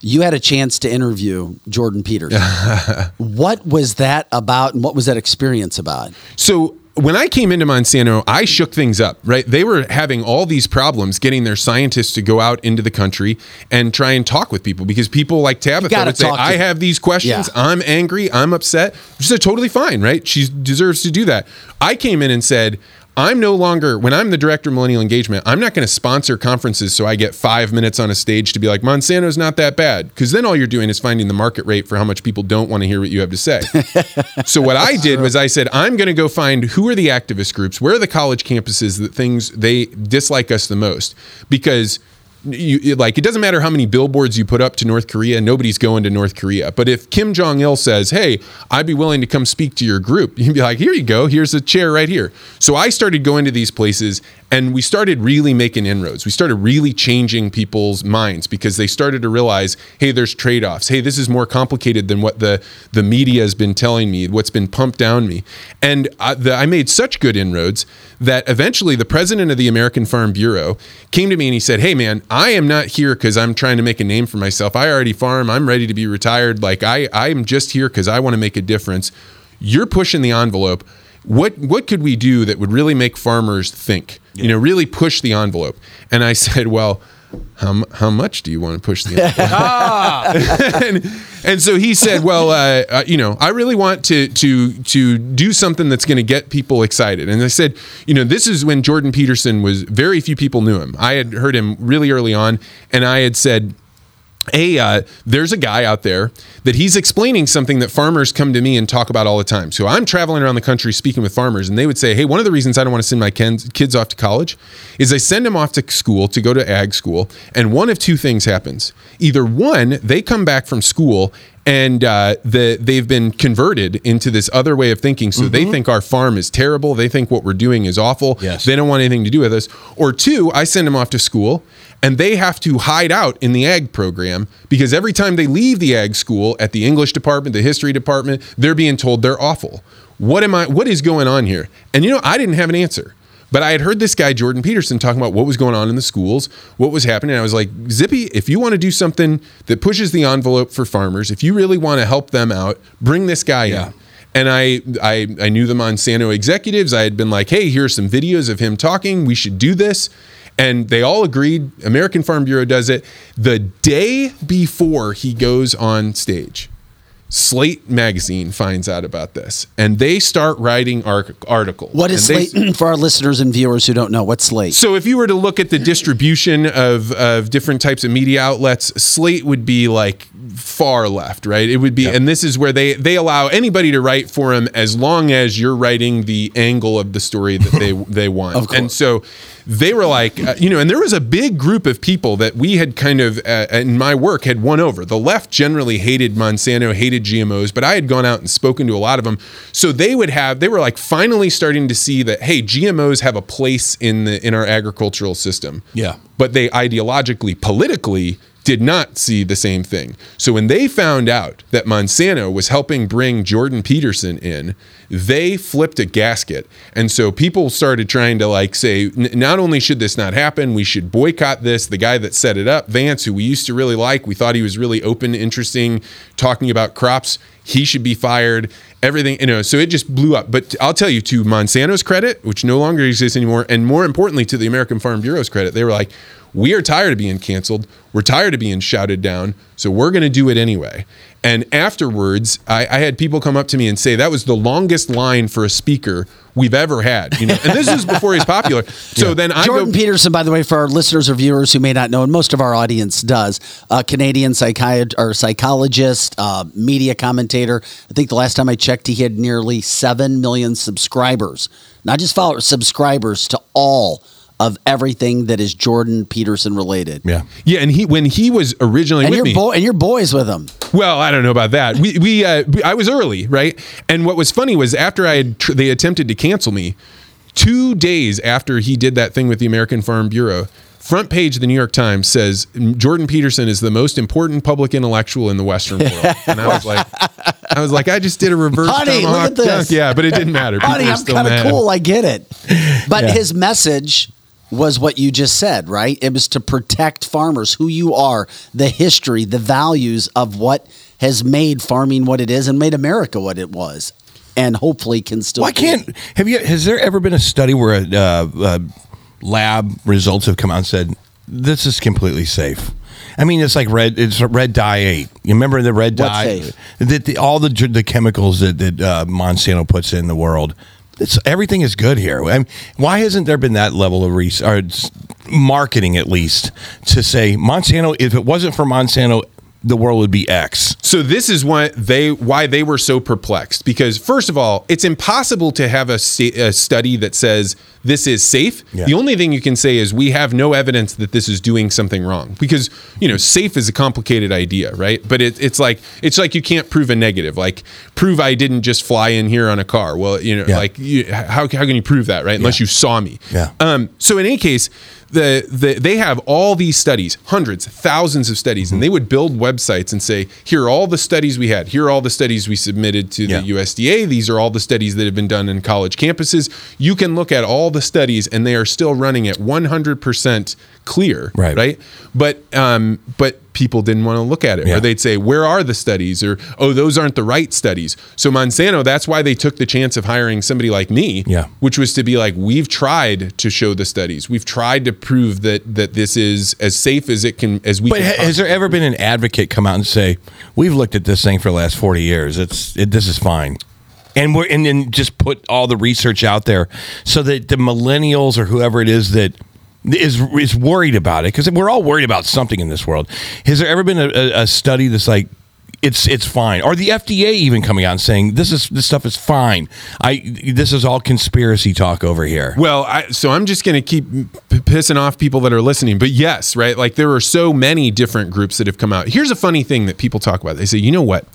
you had a chance to interview Jordan Peters. what was that about, and what was that experience about? So when I came into Monsanto, I shook things up, right? They were having all these problems getting their scientists to go out into the country and try and talk with people because people like Tabitha would say, I have these questions, Yeah. I'm angry, I'm upset. She said, totally fine, right? She deserves to do that. I came in and said, I'm no longer, when I'm the director of millennial engagement, I'm not going to sponsor conferences so I get five minutes on a stage to be like, Monsanto's not that bad. Because then all you're doing is finding the market rate for how much people don't want to hear what you have to say. so what I did was I said, I'm going to go find who are the activist groups, where are the college campuses that things they dislike us the most. Because you like it doesn't matter how many billboards you put up to North Korea, nobody's going to North Korea. But if Kim Jong Il says, "Hey, I'd be willing to come speak to your group," you'd be like, "Here you go. Here's a chair right here." So I started going to these places, And we started really making inroads. We started really changing people's minds because they started to realize, hey, there's trade-offs. Hey, this is more complicated than what the the media has been telling me, what's been pumped down me. And I, the, I made such good inroads that eventually the president of the American Farm Bureau came to me and he said, "Hey, man, I am not here because I'm trying to make a name for myself. I already farm. I'm ready to be retired. Like I, I'm just here because I want to make a difference. You're pushing the envelope." What what could we do that would really make farmers think? You know, really push the envelope. And I said, well, how, how much do you want to push the envelope? and, and so he said, well, uh, uh, you know, I really want to to to do something that's going to get people excited. And I said, you know, this is when Jordan Peterson was very few people knew him. I had heard him really early on, and I had said hey, uh, there's a guy out there that he's explaining something that farmers come to me and talk about all the time. So I'm traveling around the country speaking with farmers, and they would say, hey, one of the reasons I don't want to send my kids off to college is I send them off to school to go to ag school, and one of two things happens. Either one, they come back from school and uh, the, they've been converted into this other way of thinking. So they think our farm is terrible. They think what we're doing is awful. Yes. They don't want anything to do with us. Or two, I send them off to school and they have to hide out in the ag program because every time they leave the ag school at the English department, the history department, they're being told they're awful. What am I what is going on here? And you know, I didn't have an answer. But I had heard this guy, Jordan Peterson, talking about what was going on in the schools, what was happening. And I was like, Zippy, if you want to do something that pushes the envelope for farmers, if you really want to help them out, bring this guy in. And I, I, I knew the Monsanto executives. I had been like, hey, here's some videos of him talking. We should do this. And they all agreed. American Farm Bureau does it. The day before he goes on stage, Slate magazine finds out about this and they start writing ar- articles. What is they- Slate for our listeners and viewers who don't know? What's Slate? so if you were to look at the distribution of, of different types of media outlets, Slate would be like far left, right? It would be, and this is where they they allow anybody to write for them as long as you're writing the angle of the story that they they want. Of course. And so they were like, uh, you know, and there was a big group of people that we had kind of uh, in my work had won over. The left generally hated Monsanto, hated GMOs, but I had gone out and spoken to a lot of them. So they would have, they were like finally starting to see that, hey, GMOs have a place in the in our agricultural system. Yeah. But they ideologically, politically did not see the same thing. So when they found out that Monsanto was helping bring Jordan Peterson in, they flipped a gasket. And so people started trying to like say, "N- not only should this not happen, we should boycott this. The guy that set it up, Vance, who we used to really like, we thought he was really open, interesting, talking about crops. He should be fired. Everything, you know, so it just blew up. But I'll tell you, to Monsanto's credit, which no longer exists anymore, and more importantly, to the American Farm Bureau's credit, they were like, we are tired of being canceled. We're tired of being shouted down. So we're going to do it anyway. And afterwards, I, I had people come up to me and say that was the longest line for a speaker we've ever had. You know, and this is before he's popular. So then I Jordan go. Peterson, by the way, for our listeners or viewers who may not know, and most of our audience does, a Canadian psychiat- or psychologist, uh, media commentator. I think the last time I checked, he had nearly 7 million subscribers. Not just followers, subscribers to all of everything that is Jordan Peterson related. Yeah. Yeah, and he when he was originally And with your me, boy and your boys with him. Well, I don't know about that. We we, uh, we I was early, right? And what was funny was after I had tr- they attempted to cancel me, two days after he did that thing with the American Farm Bureau. Front page of the New York Times says Jordan Peterson is the most important public intellectual in the Western world, and I was like, I was like, I just did a reverse Honey, look at this. dunk. yeah, but it didn't matter. Honey, I'm kind of cool. I get it. But Yeah. his message was what you just said, right? It was to protect farmers, who you are, the history, the values of what has made farming what it is and made America what it was, and hopefully can still. Why can't have you? Has there ever been a study where a, uh, uh, lab results have come out and said this is completely safe? I mean, it's like red. It's red dye eight. You remember the red What's dye? safe? That the, all the the chemicals that that uh, Monsanto puts in the world. It's everything is good here. I mean, why hasn't there been that level of research, marketing at least, to say Monsanto? If it wasn't for Monsanto, the world would be X. So this is what they why they were so perplexed because first of all, it's impossible to have a, a study that says this is safe. Yeah. The only thing you can say is we have no evidence that this is doing something wrong because you know safe is a complicated idea, right? But it, it's like it's like you can't prove a negative. Like prove I didn't just fly in here on a car. Well, you know, Yeah. like you, how how can you prove that, right? Unless you saw me. Yeah. Um, so in any case, the, the they have all these studies, hundreds, thousands of studies, and they would build websites and say, here are all the studies we had. Here are all the studies we submitted to Yeah. the USDA. These are all the studies that have been done in college campuses. You can look at all the studies, and they are still running at 100% clear, Right. Right. But um, but people didn't want to look at it, Yeah. or they'd say, where are the studies? Or oh, those aren't the right studies. So Monsanto, that's why they took the chance of hiring somebody like me, Yeah. which was to be like, we've tried to show the studies. We've tried to prove that that this is as safe as it can as we But can. ha- has there ever been an advocate come out and say, "We've looked at this thing for the last forty years. It's it, this is fine," and we're and then just put all the research out there so that the millennials or whoever it is that is is worried about it because we're all worried about something in this world. Has there ever been a, a, study that's like? It's it's fine, or the FDA even coming out and saying this is this stuff is fine. I this is all conspiracy talk over here. Well, I, so I'm just going to keep p- pissing off people that are listening. But yes, right? Like there are so many different groups that have come out. Here's a funny thing that people talk about. They say, you know what?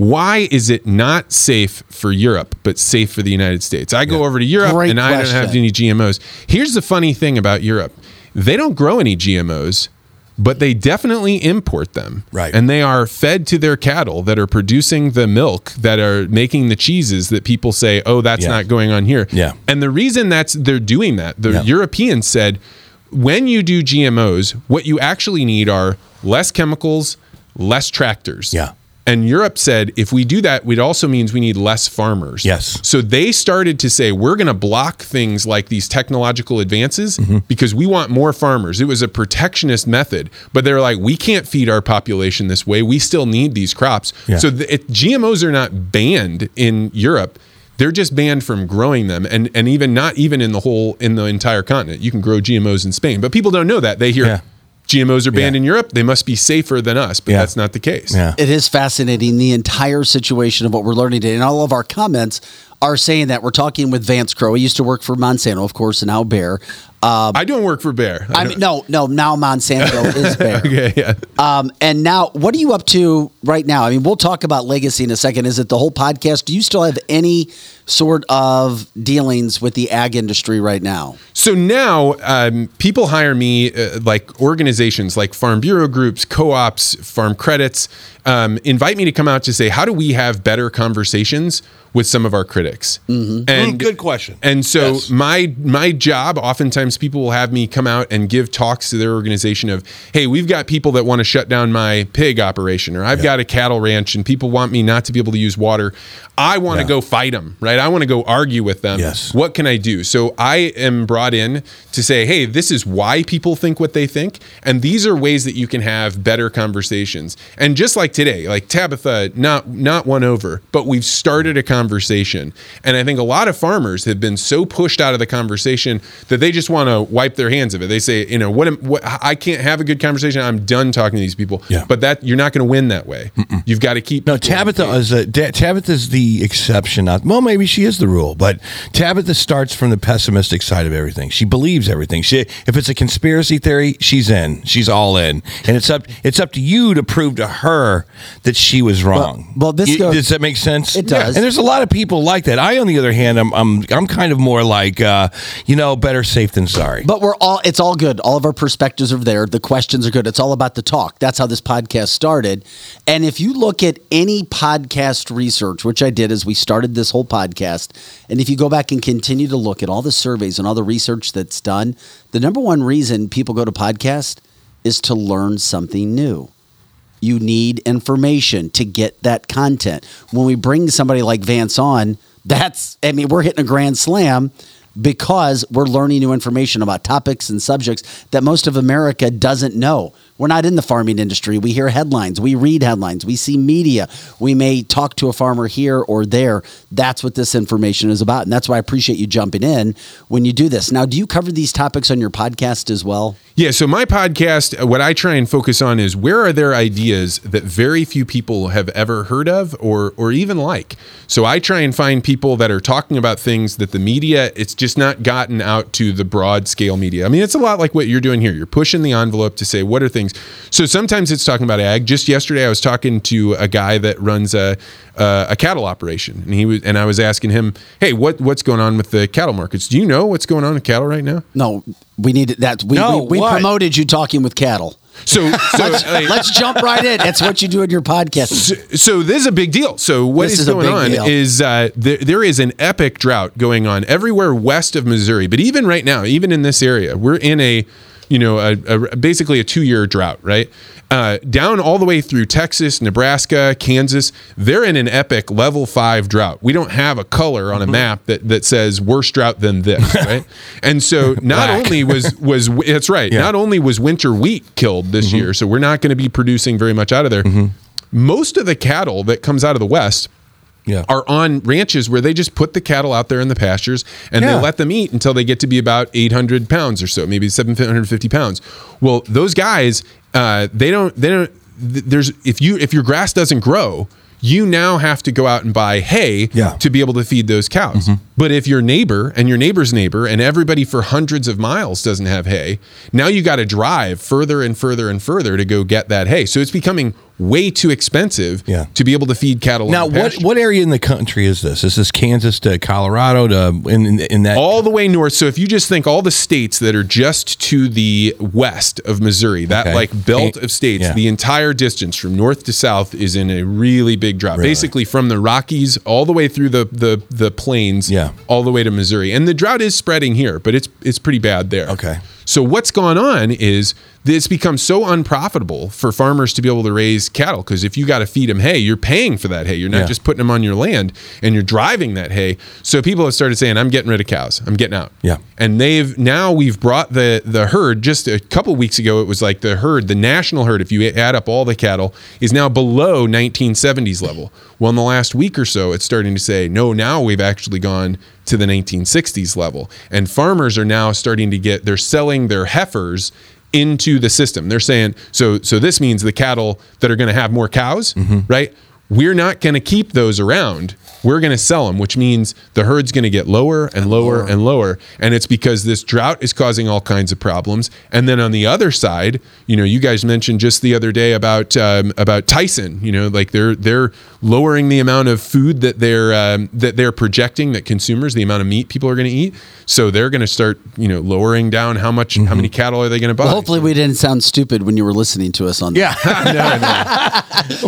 Why is it not safe for Europe, but safe for the United States? I go over to Europe Great and I don't have any GMOs. Here's the funny thing about Europe they don't grow any GMOs. But they definitely import them. Right. And they are fed to their cattle that are producing the milk that are making the cheeses that people say, oh, that's Yeah. not going on here. Yeah. And the reason that's they're doing that, the Yeah. Europeans said, when you do GMOs, what you actually need are less chemicals, less tractors. Yeah. And Europe said, if we do that, it also means we need less farmers. Yes. So they started to say, we're going to block things like these technological advances Mm-hmm. because we want more farmers. It was a protectionist method, but they're like, we can't feed our population this way. We still need these crops. Yeah. So the, it, GMOs are not banned in Europe. They're just banned from growing them, and and even not even in the whole in the entire continent. You can grow GMOs in Spain, but people don't know that. They hear Yeah. GMOs are banned Yeah. in Europe. They must be safer than us, but Yeah. that's not the case. Yeah. It is fascinating the entire situation of what we're learning today. And all of our comments are saying that we're talking with Vance Crowe. He used to work for Monsanto, of course, and now Bayer. Um, I don't work for Bayer. I mean, no, no. Now Monsanto is Bayer. Okay, yeah. Um, and now, what are you up to right now? I mean, we'll talk about legacy in a second. Is it the whole podcast? Do you still have any sort of dealings with the ag industry right now? So now um, people hire me, uh, like organizations like Farm Bureau groups, co ops, farm credits, um, invite me to come out to say, how do we have better conversations with some of our critics? And Mm, good question. And so Yes. my my job, oftentimes people will have me come out and give talks to their organization of, hey, we've got people that want to shut down my pig operation, or I've got a cattle ranch and people want me not to be able to use water. I want to go fight them, right? I want to go argue with them. Yes. What can I do? So I am brought in to say, hey, this is why people think what they think, and these are ways that you can have better conversations. And just like today, like Tabitha, not not won over, but we've started a conversation. And I think a lot of farmers have been so pushed out of the conversation that they just want to wipe their hands of it. They say, you know, what, am, what I can't have a good conversation. I'm done talking to these people. Yeah. But that you're not going to win that way. You've got to keep No, Tabitha is a, Ta- Tabitha's the exception. Not well, maybe she is the rule, but Tabitha starts from the pessimistic side of everything. She believes everything. She, if it's a conspiracy theory, she's in. She's all in, and it's up. It's up to you to prove to her that she was wrong. well, this You- goes- does that make sense? It does. And there's a lot of people like that. I, on the other hand, I'm I'm I'm kind of more like, uh, you know, better safe than sorry. But we're all, it's all good. All of our perspectives are there. The questions are good. It's all about the talk. That's how this podcast started. And if you look at any podcast research, which I did as we started this whole podcast, and if you go back and continue to look at all the surveys and all the research that's done, the number one reason people go to podcast is to learn something new. You need information to get that content. When we bring somebody like Vance on, that's, I mean, we're hitting a grand slam because we're learning new information about topics and subjects that most of America doesn't know. We're not in the farming industry. We hear headlines, we read headlines, we see media. We may talk to a farmer here or there. That's what this information is about. And that's why I appreciate you jumping in when you do this. Now, do you cover these topics on your podcast as well? Yeah, so my podcast, what I try and focus on is where are there ideas that very few people have ever heard of or or even like. So I try and find people that are talking about things that the media it's just not gotten out to the broad scale media. I mean, it's a lot like what you're doing here. You're pushing the envelope to say what are things. So sometimes it's talking about ag. Just yesterday I was talking to a guy that runs a uh, a cattle operation, and he was, and I was asking him, "Hey, what what's going on with the cattle markets? Do you know what's going on with cattle right now?" No, we need that. We, No, we, we promoted you talking with cattle. So, so Let's, like- let's jump right in. That's what you do in your podcast. so, so this is a big deal. So what This is is going on deal. is uh, there, there is an epic drought going on everywhere west of Missouri. But even right now, even in this area, we're in a you know a, a basically a two year drought, right? Uh, down all the way through Texas, Nebraska, Kansas, they're in an epic level five drought. We don't have a color on a mm-hmm. map that, that says worse drought than this, right? and so not only was was that's right, not only was winter wheat killed this mm-hmm. year, so we're not going to be producing very much out of there. Mm-hmm. Most of the cattle that comes out of the west Yeah. are on ranches where they just put the cattle out there in the pastures and Yeah. they let them eat until they get to be about 800 pounds or so, maybe 750 pounds. Well, those guys, uh, they don't, they don't, there's, if you, if your grass doesn't grow, you now have to go out and buy hay Yeah. to be able to feed those cows. But if your neighbor and your neighbor's neighbor and everybody for hundreds of miles doesn't have hay, now you got to drive further and further and further to go get that hay. So it's becoming way too expensive Yeah. to be able to feed cattle. Now, what what area in the country is this? Is this Kansas to Colorado to in in, in that? all the way north. So if you just think all the states that are just to the west of Missouri, that Okay. like belt of states, Yeah. the entire distance from north to south is in a really big drought. Really? Basically from the Rockies all the way through the the the plains, Yeah. all the way to Missouri. And the drought is spreading here, but it's it's pretty bad there. Okay. So what's gone on is it's become so unprofitable for farmers to be able to raise cattle because if you got to feed them hay, you're paying for that hay. You're not Yeah. just putting them on your land and you're driving that hay. So people have started saying, "I'm getting rid of cows. I'm getting out." Yeah. And they've now we've brought the the herd just a couple weeks ago. It was like the herd, the national herd, if you add up all the cattle, is now below 1970s level. Well, in the last week or so, it's starting to say, no, now we've actually gone to the 1960s level, and farmers are now starting to get they're selling their heifers into the system. They're saying so so this means the cattle that are going to have more cows, mm-hmm. right? We're not going to keep those around. We're going to sell them, which means the herd's going to get lower and lower and lower. And it's because this drought is causing all kinds of problems. And then on the other side, you know, you guys mentioned just the other day about um, about Tyson. You know, like they're they're lowering the amount of food that they're um, that they're projecting that consumers, the amount of meat people are going to eat. So they're going to start, you know, lowering down how much, how many cattle are they going to buy? Well, hopefully, we didn't sound stupid when you were listening to us on that. yeah.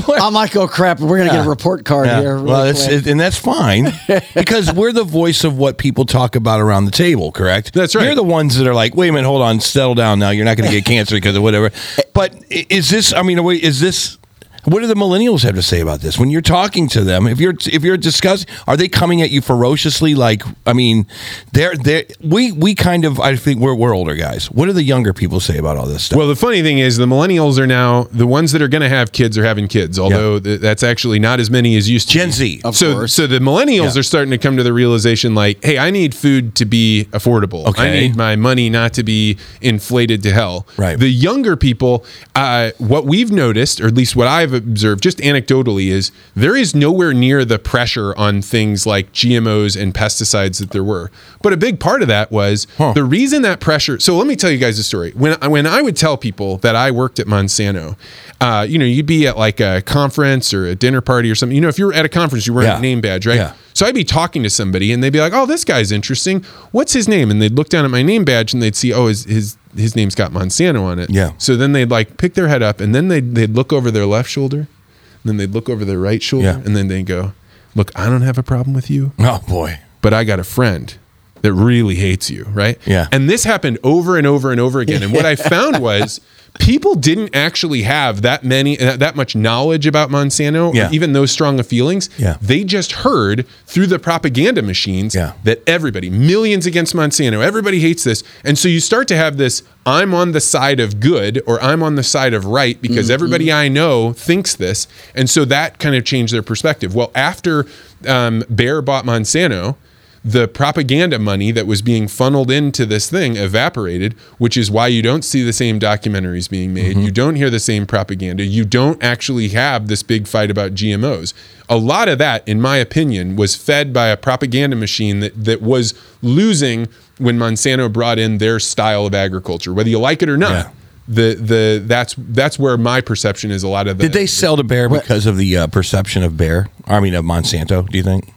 I'm like, oh crap, we're gonna get a report card Yeah. here. really well, it's, it, and that's fine because we're the voice of what people talk about around the table. Correct. That's right. You're the ones that are like, wait a minute, hold on, settle down now. You're not going to get cancer because of whatever. But is this? I mean, wait, is this? What do the millennials have to say about this? When you're talking to them, if you're if you're discussing, are they coming at you ferociously? Like, I mean, they're they we we kind of I think we're we're older guys. What do the younger people say about all this stuff? Well, the funny thing is, the millennials are now the ones that are going to have kids are having kids. Although th- that's actually not as many as used to. Gen be. Z. Of so, course. so the millennials Yeah. are starting to come to the realization, like, hey, I need food to be affordable. Okay. I need my money not to be inflated to hell. Right. The younger people, uh, what we've noticed, or at least what I've observed, just anecdotally, is there is nowhere near the pressure on things like GMOs and pesticides that there were. But a big part of that was the reason that pressure. So let me tell you guys a story. When when I would tell people that I worked at Monsanto, uh, you know, you'd be at like a conference or a dinner party or something. You know, if you're at a conference, you wear Yeah. a name badge, right? Yeah. So I'd be talking to somebody and they'd be like, "Oh, this guy's interesting. What's his name?" And they'd look down at my name badge and they'd see, "Oh, his his his name's got Monsanto on it." Yeah. So then they'd like pick their head up and then they'd they'd look over their left shoulder, and then they'd look over their right shoulder, Yeah. and then they'd go, "Look, I don't have a problem with you, oh boy. but I got a friend that really hates you, right? Yeah. And this happened over and over and over again. And what I found was people didn't actually have that many uh, that much knowledge about Monsanto, Yeah. even those strong of feelings. Yeah. They just heard through the propaganda machines Yeah. that everybody, millions against Monsanto, everybody hates this. And so you start to have this I'm on the side of good or I'm on the side of right because everybody I know thinks this. And so that kind of changed their perspective. Well, after um, Bayer bought Monsanto, the propaganda money that was being funneled into this thing evaporated, which is why you don't see the same documentaries being made. You don't hear the same propaganda. You don't actually have this big fight about GMOs. A lot of that, in my opinion, was fed by a propaganda machine that, that was losing when Monsanto brought in their style of agriculture, whether you like it or not. Yeah. The the that's that's where my perception is. A lot of the Did they sell to Bayer because of the uh, perception of Bayer I mean, of Monsanto. Do you think?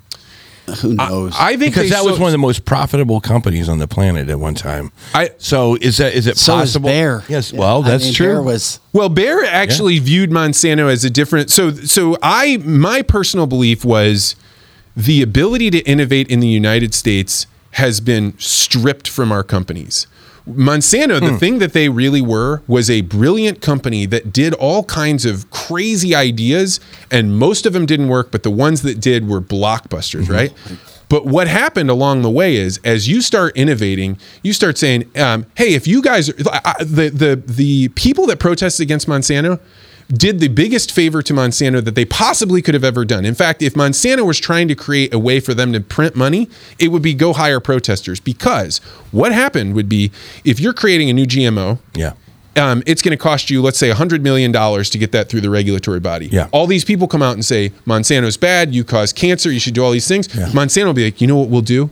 Who knows? I think Because they that was one of the most profitable companies on the planet at one time. I- so is that is it so is possible? Bayer. Yes. Yeah, Well, I that's mean, true. Bayer was Well, Bayer actually viewed Monsanto as a different. So, so I my personal belief was the ability to innovate in the United States has been stripped from our companies. Monsanto, the thing that they really were was a brilliant company that did all kinds of crazy ideas, and most of them didn't work, but the ones that did were blockbusters, right? But what happened along the way is, as you start innovating, you start saying, um, "Hey, if you guys, I- I- the the the people that protested against Monsanto." Did the biggest favor to Monsanto that they possibly could have ever done. In fact, if Monsanto was trying to create a way for them to print money, it would be go hire protesters. Because what happened would be if you're creating a new GMO, yeah. um, it's going to cost you, let's say, $100 million to get that through the regulatory body. Yeah. All these people come out and say, Monsanto's bad, you cause cancer, you should do all these things. Monsanto will be like, you know what we'll do?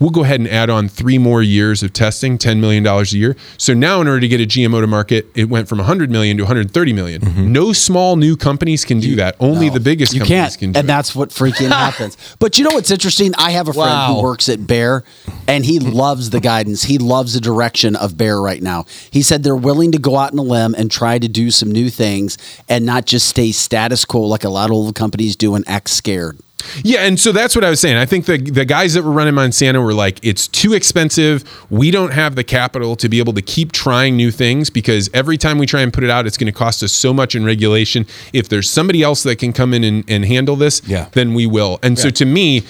We'll go ahead and add on three more years of testing, $10 million a year. So now, in order to get a GMO to market, it went from 100 million to 130 million. Mm-hmm. No small new companies can do that. Only the biggest you companies can't, can do and it. that's what freaking happens. But you know what's interesting? I have a friend Wow. who works at Bayer, and he loves the guidance. He loves the direction of Bayer right now. He said they're willing to go out on a limb and try to do some new things, and not just stay status quo like a lot of old companies do and act scared. Yeah, and so that's what I was saying. I think the the guys that were running Monsanto were like, it's too expensive. We don't have the capital to be able to keep trying new things because every time we try and put it out, it's going to cost us so much in regulation. If there's somebody else that can come in and, and handle this, Yeah. then we will. And so to me,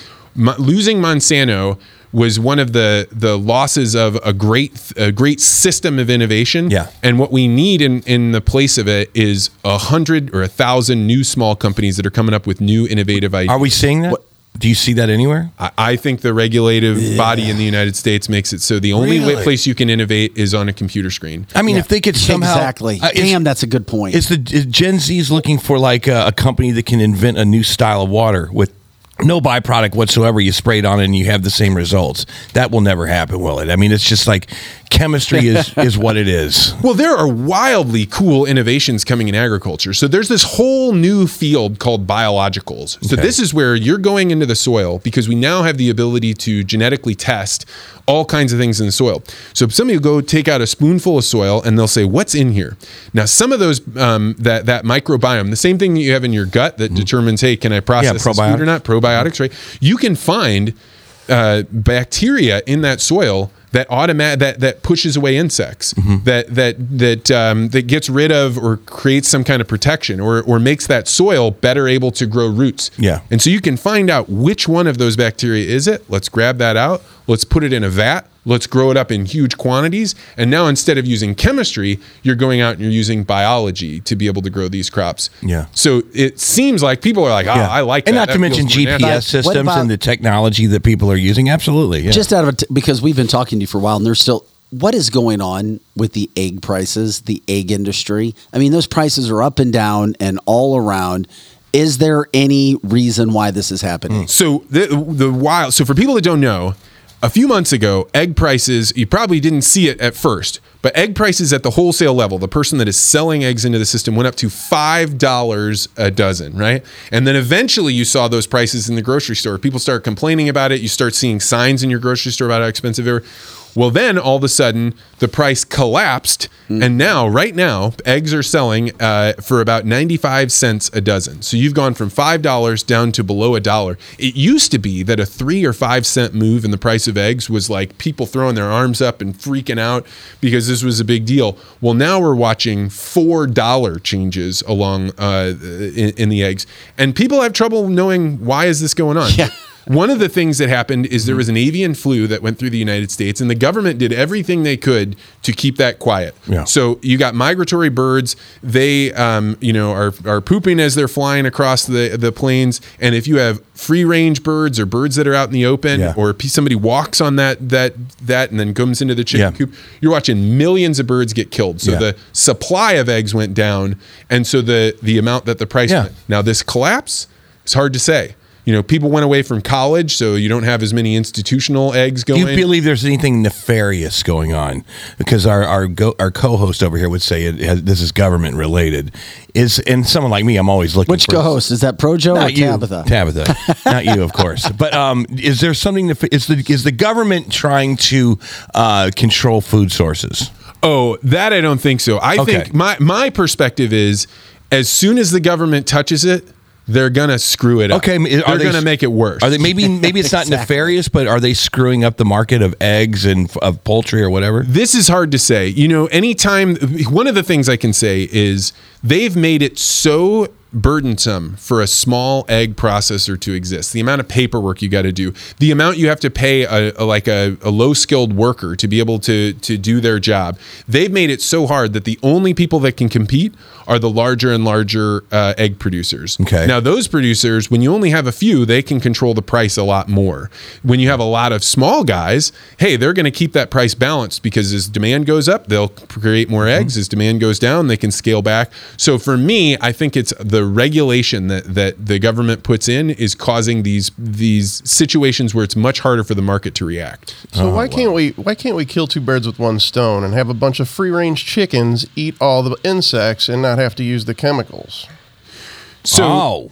losing Monsanto was one of the the losses of a great a great system of innovation. Yeah. And what we need in in the place of it is a hundred or a thousand new small companies that are coming up with new innovative ideas. Are we seeing that? Do you see that anywhere? I, I think the regulative body in the United States makes it so the only Really? place you can innovate is on a computer screen. I mean, if they could somehow exactly. Uh, Damn, that's a good point. Is the is Gen Z's looking for like a, a company that can invent a new style of water with no byproduct whatsoever? You sprayed on and you have the same results. That will never happen, will it? I mean, it's just like chemistry is is what it is. Well, there are wildly cool innovations coming in agriculture. So there's this whole new field called biologicals. So Okay. this is where you're going into the soil because we now have the ability to genetically test all kinds of things in the soil. So somebody will go take out a spoonful of soil and they'll say, "What's in here?" Now, some of those um, that that microbiome, the same thing that you have in your gut that determines, "Hey, can I process this food or not?" Probiotics, right? You can find uh, bacteria in that soil that automat that that pushes away insects that that that um, that gets rid of or creates some kind of protection or or makes that soil better able to grow roots. Yeah. And so you can find out which one of those bacteria is it. Let's grab that out. Let's put it in a vat. Let's grow it up in huge quantities. And now instead of using chemistry, you're going out and you're using biology to be able to grow these crops. Yeah. So it seems like people are like, oh, I like and that. not That to mention feels more natural." GPS What systems about- and the technology that people are using. Absolutely, yeah. Just out of it, because we've been talking to you for a while, and there's still what is going on with the egg prices, the egg industry. I mean, those prices are up and down and all around. Is there any reason why this is happening? So the the wild. So for people that don't know, a few months ago, egg prices. You probably didn't see it at first, but egg prices at the wholesale level, the person that is selling eggs into the system, went up to five dollars a dozen, right? And then eventually, you saw those prices in the grocery store. People start complaining about it. You start seeing signs in your grocery store about how expensive they were. Well, then all of a sudden the price collapsed, and now, right now, eggs are selling uh, for about 95 cents a dozen. So you've gone from $5 down to below a dollar. It used to be that a three or five cent move in the price of eggs was like people throwing their arms up and freaking out because this was a big deal. Well, now we're watching $4 changes along uh, in, in the eggs, and people have trouble knowing why is this going on. Yeah. One of the things that happened is there was an avian flu that went through the United States, and the government did everything they could to keep that quiet. Yeah. So you got migratory birds; they, um, you know, are are pooping as they're flying across the the plains. And if you have free range birds or birds that are out in the open, Yeah. or somebody walks on that that that and then comes into the chicken Yeah. coop, you're watching millions of birds get killed. So the supply of eggs went down, and so the the amount that the price went. Now this collapse, it's hard to say. You know, people went away from college, so you don't have as many institutional eggs going. Do going. you believe there's anything nefarious going on? Because our our go, our co-host over here would say it has, this is government related. Is and someone like me, I'm always looking. Which for, co-host is that? Pro Joe or Not you, Tabitha? Tabitha, not you, of course. But um, is there something? Nef- is the is the government trying to uh, control food sources? Oh, that I don't think so. I Okay. think my my perspective is, as soon as the government touches it, they're gonna screw it up. Okay, they're they- gonna make it worse. Are they maybe maybe it's not nefarious, but are they screwing up the market of eggs and f- of poultry or whatever? This is hard to say. You know, anytime, one of the things I can say is they've made it so burdensome for a small egg processor to exist. The amount of paperwork you got to do, the amount you have to pay a, a- like a, a low skilled worker to be able to to do their job. They've made it so hard that the only people that can compete are the larger and larger uh, egg producers. Okay. Now those producers, when you only have a few, they can control the price a lot more. When you have a lot of small guys, hey, they're going to keep that price balanced because as demand goes up, they'll create more eggs. As demand goes down, they can scale back. So for me, I think it's the regulation that that the government puts in is causing these these situations where it's much harder for the market to react. So oh, why can't we why can't we kill two birds with one stone and have a bunch of free range chickens eat all the insects and not have to use the chemicals? So oh,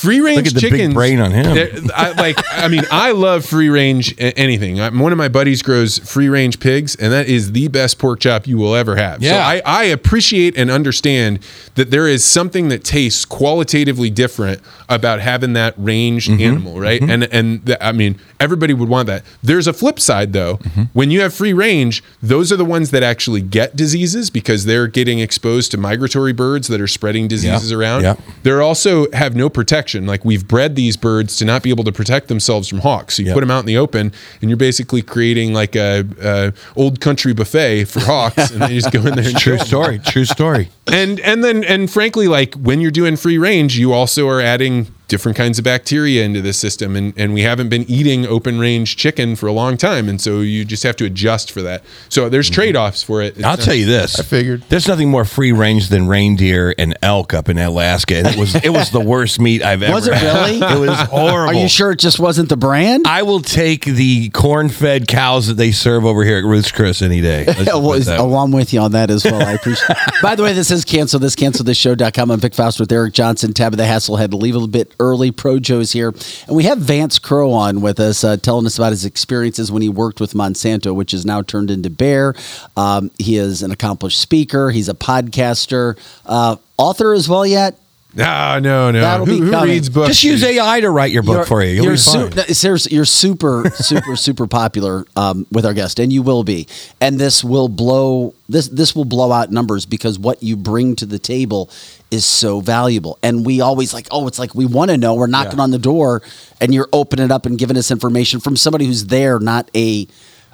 free range Look at the big chickens. brain on him. I, like, I mean, I love free range anything. One of my buddies grows free range pigs, and that is the best pork chop you will ever have. So Yeah. I, I appreciate and understand that there is something that tastes qualitatively different about having that ranged Mm-hmm. animal, right? And and the, I mean, everybody would want that. There's a flip side though. Mm-hmm. When you have free range, those are the ones that actually get diseases because they're getting exposed to migratory birds that are spreading diseases around. yeah. They're also have no protection. Like we've bred these birds to not be able to protect themselves from hawks. So you Yep. put them out in the open, and you're basically creating like a, a old country buffet for hawks, and they just go in there and true story. True story. And and then and frankly, like when you're doing free range, you also are adding different kinds of bacteria into the system, and and we haven't been eating open range chicken for a long time, and so you just have to adjust for that. So there's mm-hmm. trade offs for it. I'll tell you this. I figured. There's nothing more free range than reindeer and elk up in Alaska. And it was it was the worst meat I've ever Was it had. really? It was horrible. Are you sure it just wasn't the brand? I will take the corn-fed cows that they serve over here at Ruth's Chris any day. Let's well, put it that oh. I'm with you on that as well. I appreciate. By the way, this is cancel this cancel this show.com. I'm Vic Faust with Eric Johnson, Tabitha to Leave a little bit early. Pro Joe's here, and we have Vance Crowe on with us, uh, telling us about his experiences when he worked with Monsanto, which is now turned into Bayer. Um, he is an accomplished speaker. He's a podcaster, uh, author as well. Yet No, no, no. That'll Who, be who reads books? Just use AI to write your book You're- for you. You'll you're be fine. su- no, seriously, you're super, super, super popular um, with our guest, and you will be. And this will blow this this will blow out numbers because what you bring to the table is so valuable. And we always like, oh, it's like we want to know. We're knocking on the door, and you're opening it up and giving us information from somebody who's there, not a.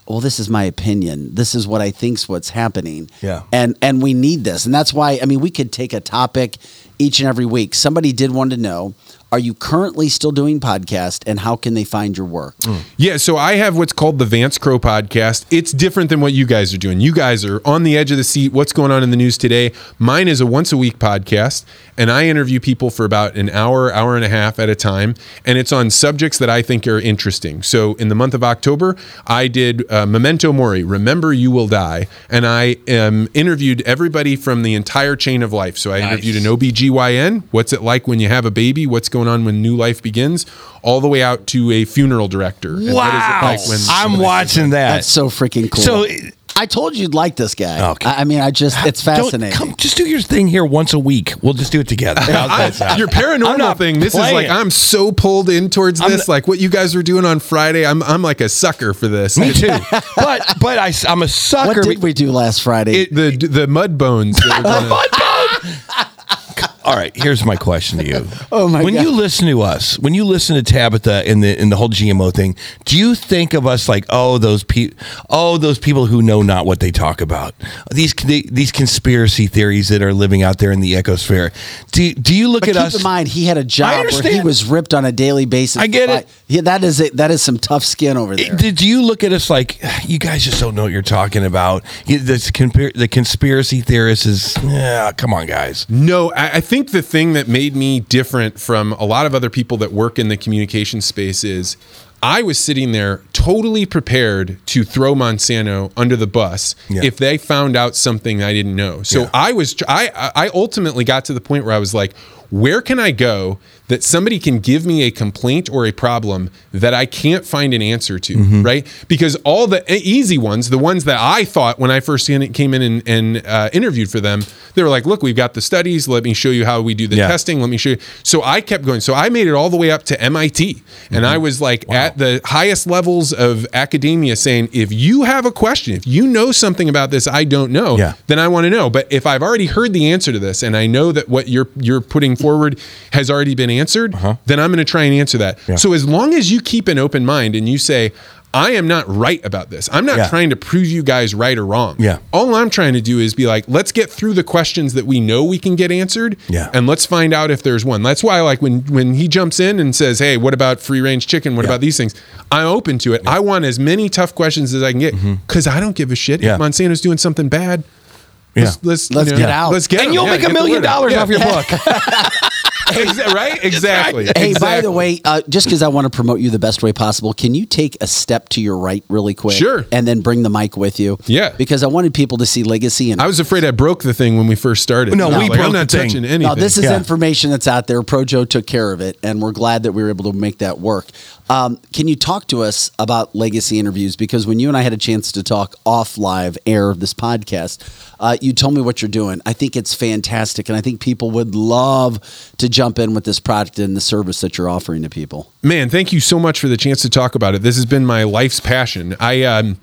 Well, this is my opinion. This is what I think's what's happening. Yeah. And and we need this. And that's why I mean we could take a topic each and every week. Somebody did want to know, are you currently still doing podcast and how can they find your work? Yeah, so I have what's called the Vance Crowe podcast. It's different than what you guys are doing. You guys are on the edge of the seat. What's going on in the news today? Mine is a once a week podcast, and I interview people for about an hour, hour and a half at a time, and it's on subjects that I think are interesting. So in the month of October, I did uh, Memento Mori, Remember You Will Die, and I um, interviewed everybody from the entire chain of life. So I interviewed an OBGYN. What's it like when you have a baby? What's going going on when new life begins, all the way out to a funeral director. And what is it Wow. like when I'm somebody- watching that. That's so freaking cool. So- I told you you'd like this guy. Okay. I, I mean, I just it's Don't- fascinating. come, just do your thing here once a week. We'll just do it together. How's I- that sound? your I'm paranormal not thing. This is like playing. I'm so pulled in towards I'm this. like what you guys were doing on Friday. I'm I'm like a sucker for this. Me too. but but I, am a sucker. what did we do last Friday? It, the the mud bones. that were gonna- All right, here's my question to you. Oh, my When God. you listen to us, when you listen to Tabitha in the in the whole GMO thing, do you think of us like, oh, those people, oh, those people who know not what they talk about, these these conspiracy theories that are living out there in the ecosphere? Do do you look but at keep us? in mind, he had a job where he was ripped on a daily basis. I get it. Yeah, that is it. that is some tough skin over there. Did you look at us like ah, you guys just don't know what you're talking about? You- This compar- the conspiracy theorists is yeah. Come on, guys. No, I, I think the thing that made me different from a lot of other people that work in the communication space is I was sitting there totally prepared to throw Monsanto under the bus Yeah. if they found out something I didn't know. So Yeah. I was I I ultimately got to the point where I was like, where can I go that somebody can give me a complaint or a problem that I can't find an answer to, Mm-hmm. right? Because all the easy ones, the ones that I thought when I first came in and, and uh, interviewed for them, they were like, look, we've got the studies. Let me show you how we do the Yeah. testing. Let me show you. So I kept going. So I made it all the way up to MIT. And Mm-hmm. I was like at the highest levels of academia saying, if you have a question, if you know something about this I don't know, Yeah. then I want to know. But if I've already heard the answer to this and I know that what you're you're putting forward has already been answered, then I'm going to try and answer that. Uh-huh. Yeah. So as long as you keep an open mind and you say, I am not right about this. I'm not Yeah. trying to prove you guys right or wrong. Yeah. All I'm trying to do is be like, let's get through the questions that we know we can get answered. Yeah. And let's find out if there's one. That's why like when when he jumps in and says, Hey, what about free range chicken? What Yeah. about these things? I'm open to it. I want as many tough questions as I can get because I don't give a shit Mm-hmm. Yeah. if Monsanto's doing something bad. Let's, Yeah. let's, Let's you know, get out. Let's get and 'em. you'll Yeah, make a million dollars Yeah. off your book. Exa- right? Exactly. Hey, by the way, uh, just because I want to promote you the best way possible, can you take a step to your right really quick? Sure. And then bring the mic with you? Yeah. Because I wanted people to see legacy and I was afraid I broke the thing when we first started. No, I was we like, broke I'm not the thing. touching anything. No, this is Yeah. information that's out there. Pro Joe took care of it, and we're glad that we were able to make that work. Um, can you talk to us about legacy interviews? Because when you and I had a chance to talk off live air of this podcast, uh, you told me what you're doing. I think it's fantastic, and I think people would love to jump in with this product and the service that you're offering to people. Man, thank you so much for the chance to talk about it. This has been my life's passion. I um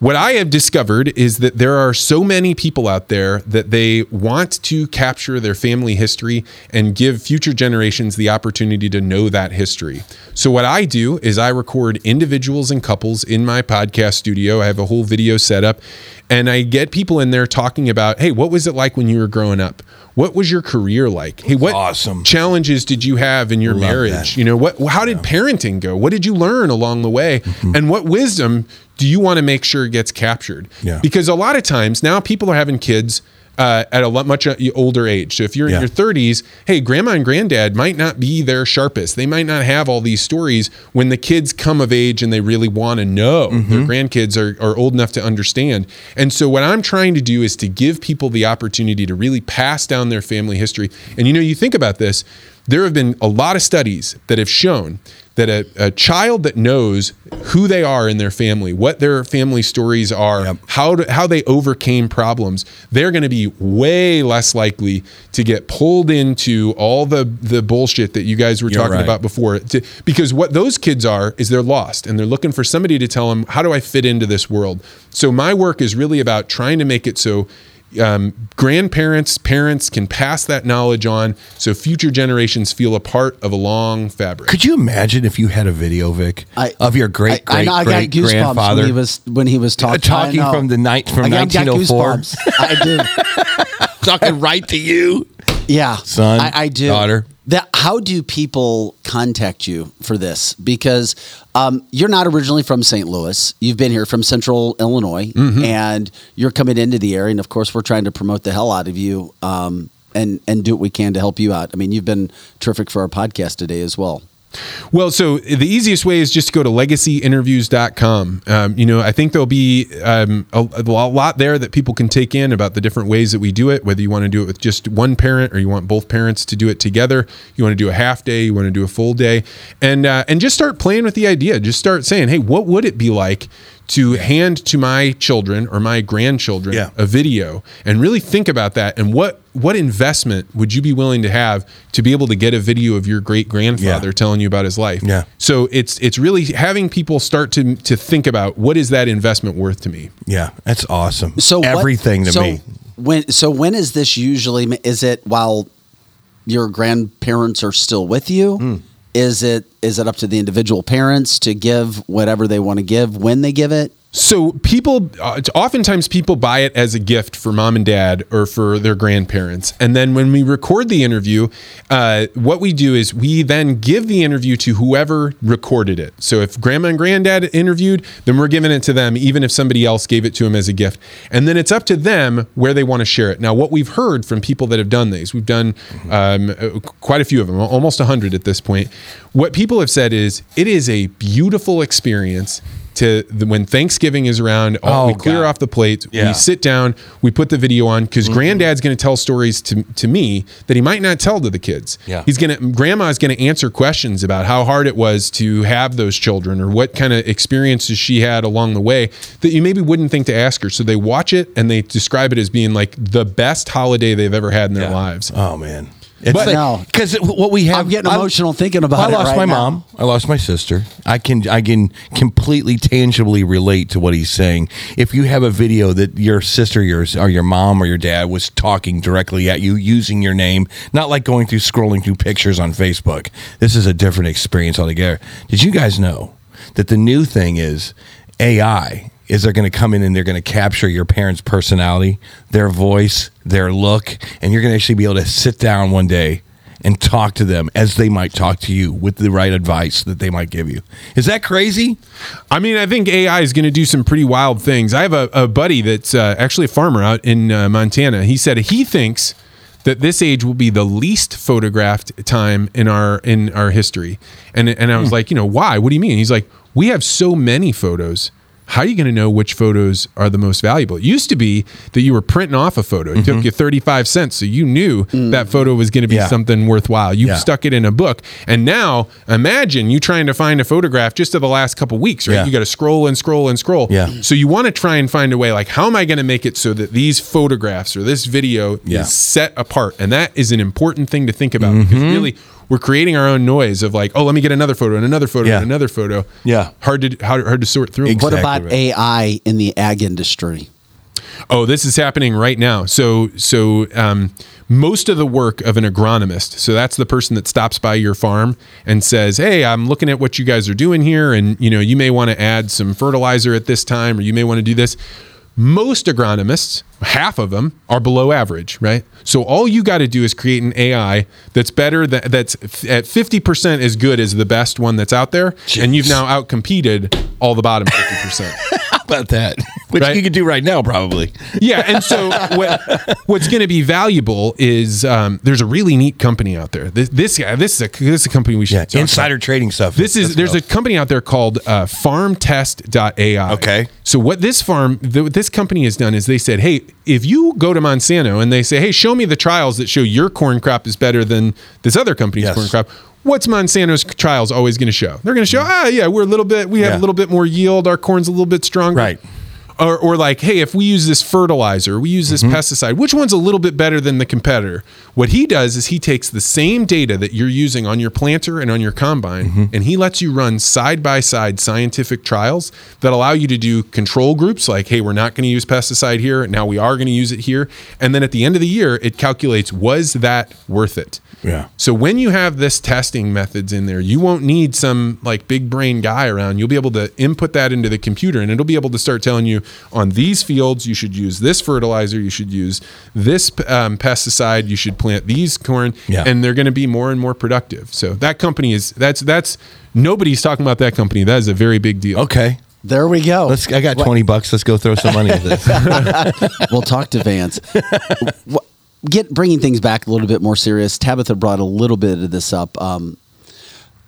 what I have discovered is that there are so many people out there that they want to capture their family history and give future generations the opportunity to know that history. So, what I do is I record individuals and couples in my podcast studio. I have a whole video set up, and I get people in there talking about, hey, what was it like when you were growing up? What was your career like? Hey, what Awesome. challenges did you have in your Love marriage? that. You know, what how did parenting go? What did you learn along the way? Mm-hmm. And what wisdom do you want to make sure gets captured? Yeah. Because a lot of times now people are having kids uh, at a much uh, older age. So if you're Yeah. in your 30s, hey, grandma and granddad might not be their sharpest. They might not have all these stories when the kids come of age and they really want to know. Mm-hmm. Their grandkids are, are old enough to understand. And so what I'm trying to do is to give people the opportunity to really pass down their family history. And you know, you think about this, there have been a lot of studies that have shown that a, a child that knows who they are in their family, what their family stories are, Yep. how to, how they overcame problems, they're going to be way less likely to get pulled into all the the bullshit that you guys were You're talking right. about before. To, because what those kids are is they're lost and they're looking for somebody to tell them how do I fit into this world. So my work is really about trying to make it so um, grandparents, parents can pass that knowledge on, so future generations feel a part of a long fabric. Could you imagine if you had a video, Vic, I- of your great I, I great know I great goosebumps grandfather when he was when he was uh, talking. talking from the night from I got- I got 1904. I do. talking right to you? Yeah, Son, I, I do. daughter. That how do people contact you for this? Because um, you're not originally from St. Louis. You've been here from Central Illinois, Mm-hmm. and you're coming into the area. And of course, we're trying to promote the hell out of you um, and and do what we can to help you out. I mean, you've been terrific for our podcast today as well. Well, so the easiest way is just to go to legacyinterviews.com. Um, you know, I think there'll be um, a, a lot there that people can take in about the different ways that we do it, whether you want to do it with just one parent or you want both parents to do it together. You want to do a half day, you want to do a full day, and uh, and just start playing with the idea. Just start saying, hey, what would it be like to hand to my children or my grandchildren Yeah. a video and really think about that and what what investment would you be willing to have to be able to get a video of your great grandfather Yeah. telling you about his life Yeah. so it's it's really having people start to to think about what is that investment worth to me Yeah, that's awesome. So what- everything to so me. When so when is this usually? Is it while your grandparents are still with you? Hmm. Is it is it up to the individual parents to give whatever they want to give when they give it? So people, uh, oftentimes people buy it as a gift for mom and dad or for their grandparents, and then when we record the interview, uh, what we do is we then give the interview to whoever recorded it. So if grandma and granddad interviewed, then we're giving it to them, even if somebody else gave it to them as a gift, and then it's up to them where they want to share it. Now, what we've heard from people that have done these, we've done um, uh, quite a few of them, almost hundred at this point. What people have said is it is a beautiful experience to the, when Thanksgiving is around, uh, Oh, we clear God. off the plate, Yeah. we sit down, we put the video on because mm-hmm. granddad's going to tell stories to, to me that he might not tell to the kids. Yeah. He's going to, grandma's going to answer questions about how hard it was to have those children or what kind of experiences she had along the way that you maybe wouldn't think to ask her. So they watch it and they describe it as being like the best holiday they've ever had in their lives. Oh man. It's But- No. because what we have. I'm getting I- emotional thinking about I lost right my now. mom. I lost my sister. I can I can completely tangibly relate to what he's saying. If you have a video that your sister, yours, or your mom or your dad was talking directly at you using your name, not like going through scrolling through pictures on Facebook. This is a different experience altogether. Did you guys know that the new thing is AI? Is they're going to come in and they're going to capture your parents' personality, their voice, their look, and you're going to actually be able to sit down one day and talk to them as they might talk to you with the right advice that they might give you. Is that crazy? I mean, I think AI is going to do some pretty wild things. I have a, a buddy that's uh, actually a farmer out in uh, Montana. He said he thinks that this age will be the least photographed time in our in our history. And and I was like, you know, why? What do you mean? He's like, we have so many photos. How are you going to know which photos are the most valuable? It used to be that you were printing off a photo. It took you 35 cents. So you knew that photo was going to be Yeah. something worthwhile. You Yeah. stuck it in a book. And now imagine you trying to find a photograph just of the last couple weeks, right? Yeah. You got to scroll and scroll and scroll. Yeah. So you want to try and find a way like, how am I going to make it so that these photographs or this video is set apart? And that is an important thing to think about because Mm-hmm. really we're creating our own noise of like, oh, let me get another photo and another photo Yeah. and another photo. Yeah. Hard to hard, hard to sort through. Exactly. What about right. AI in the ag industry? Oh, this is happening right now. So, so um, most of the work of an agronomist. So that's the person that stops by your farm and says, "Hey, I'm looking at what you guys are doing here, and you know, you may want to add some fertilizer at this time, or you may want to do this." Most agronomists, half of them, are below average, right? So all you got to do is create an AI that's better, that, that's at 50% as good as the best one that's out there, and you've now outcompeted all the bottom 50%. About that? Which Right. you could do right now, probably. Yeah, and so what, what's going to be valuable is um, there's a really neat company out there. This this, guy- this is a this is a company we should Yeah, insider about. trading stuff. This is there's a company out there called uh, FarmTest.ai. Okay. So what this farm th- what this company has done is they said, hey, if you go to Monsanto and they say, hey, show me the trials that show your corn crop is better than this other company's Yes. corn crop. What's Monsanto's trials always going to show? They're going to show, ah, yeah, we're a little bit, we have Yeah. a little bit more yield. Our corn's a little bit stronger Right. Or, or like, hey, if we use this fertilizer, we use this Mm-hmm. pesticide, which one's a little bit better than the competitor? What he does is he takes the same data that you're using on your planter and on your combine, Mm-hmm. and he lets you run side by side scientific trials that allow you to do control groups like, hey, we're not going to use pesticide here. Now we are going to use it here. And then at the end of the year, it calculates, was that worth it? Yeah. So when you have this testing methods in there, you won't need some like big brain guy around. You'll be able to input that into the computer and it'll be able to start telling you on these fields, you should use this fertilizer, you should use this um, pesticide, you should plant these corn, Yeah. and they're going to be more and more productive. So that company is, that's, that's, nobody's talking about that company. That is a very big deal. Okay. There we go. Let's. I got twenty bucks. Let's go throw some money at this. we'll talk to Vance. Get bringing things back a little bit more serious. Tabitha brought a little bit of this up. Um,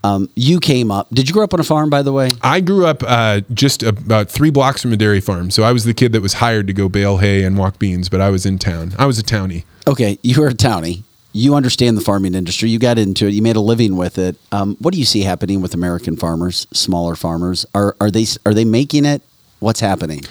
Um, you came up. Did you grow up on a farm, by the way? I grew up uh, just about three blocks from a dairy farm, so I was the kid that was hired to go bale hay and walk beans. But I was in town. I was a townie. Okay, you were a townie. You understand the farming industry. You got into it. You made a living with it. Um, what do you see happening with American farmers, smaller farmers? Are are they are they making it? What's happening?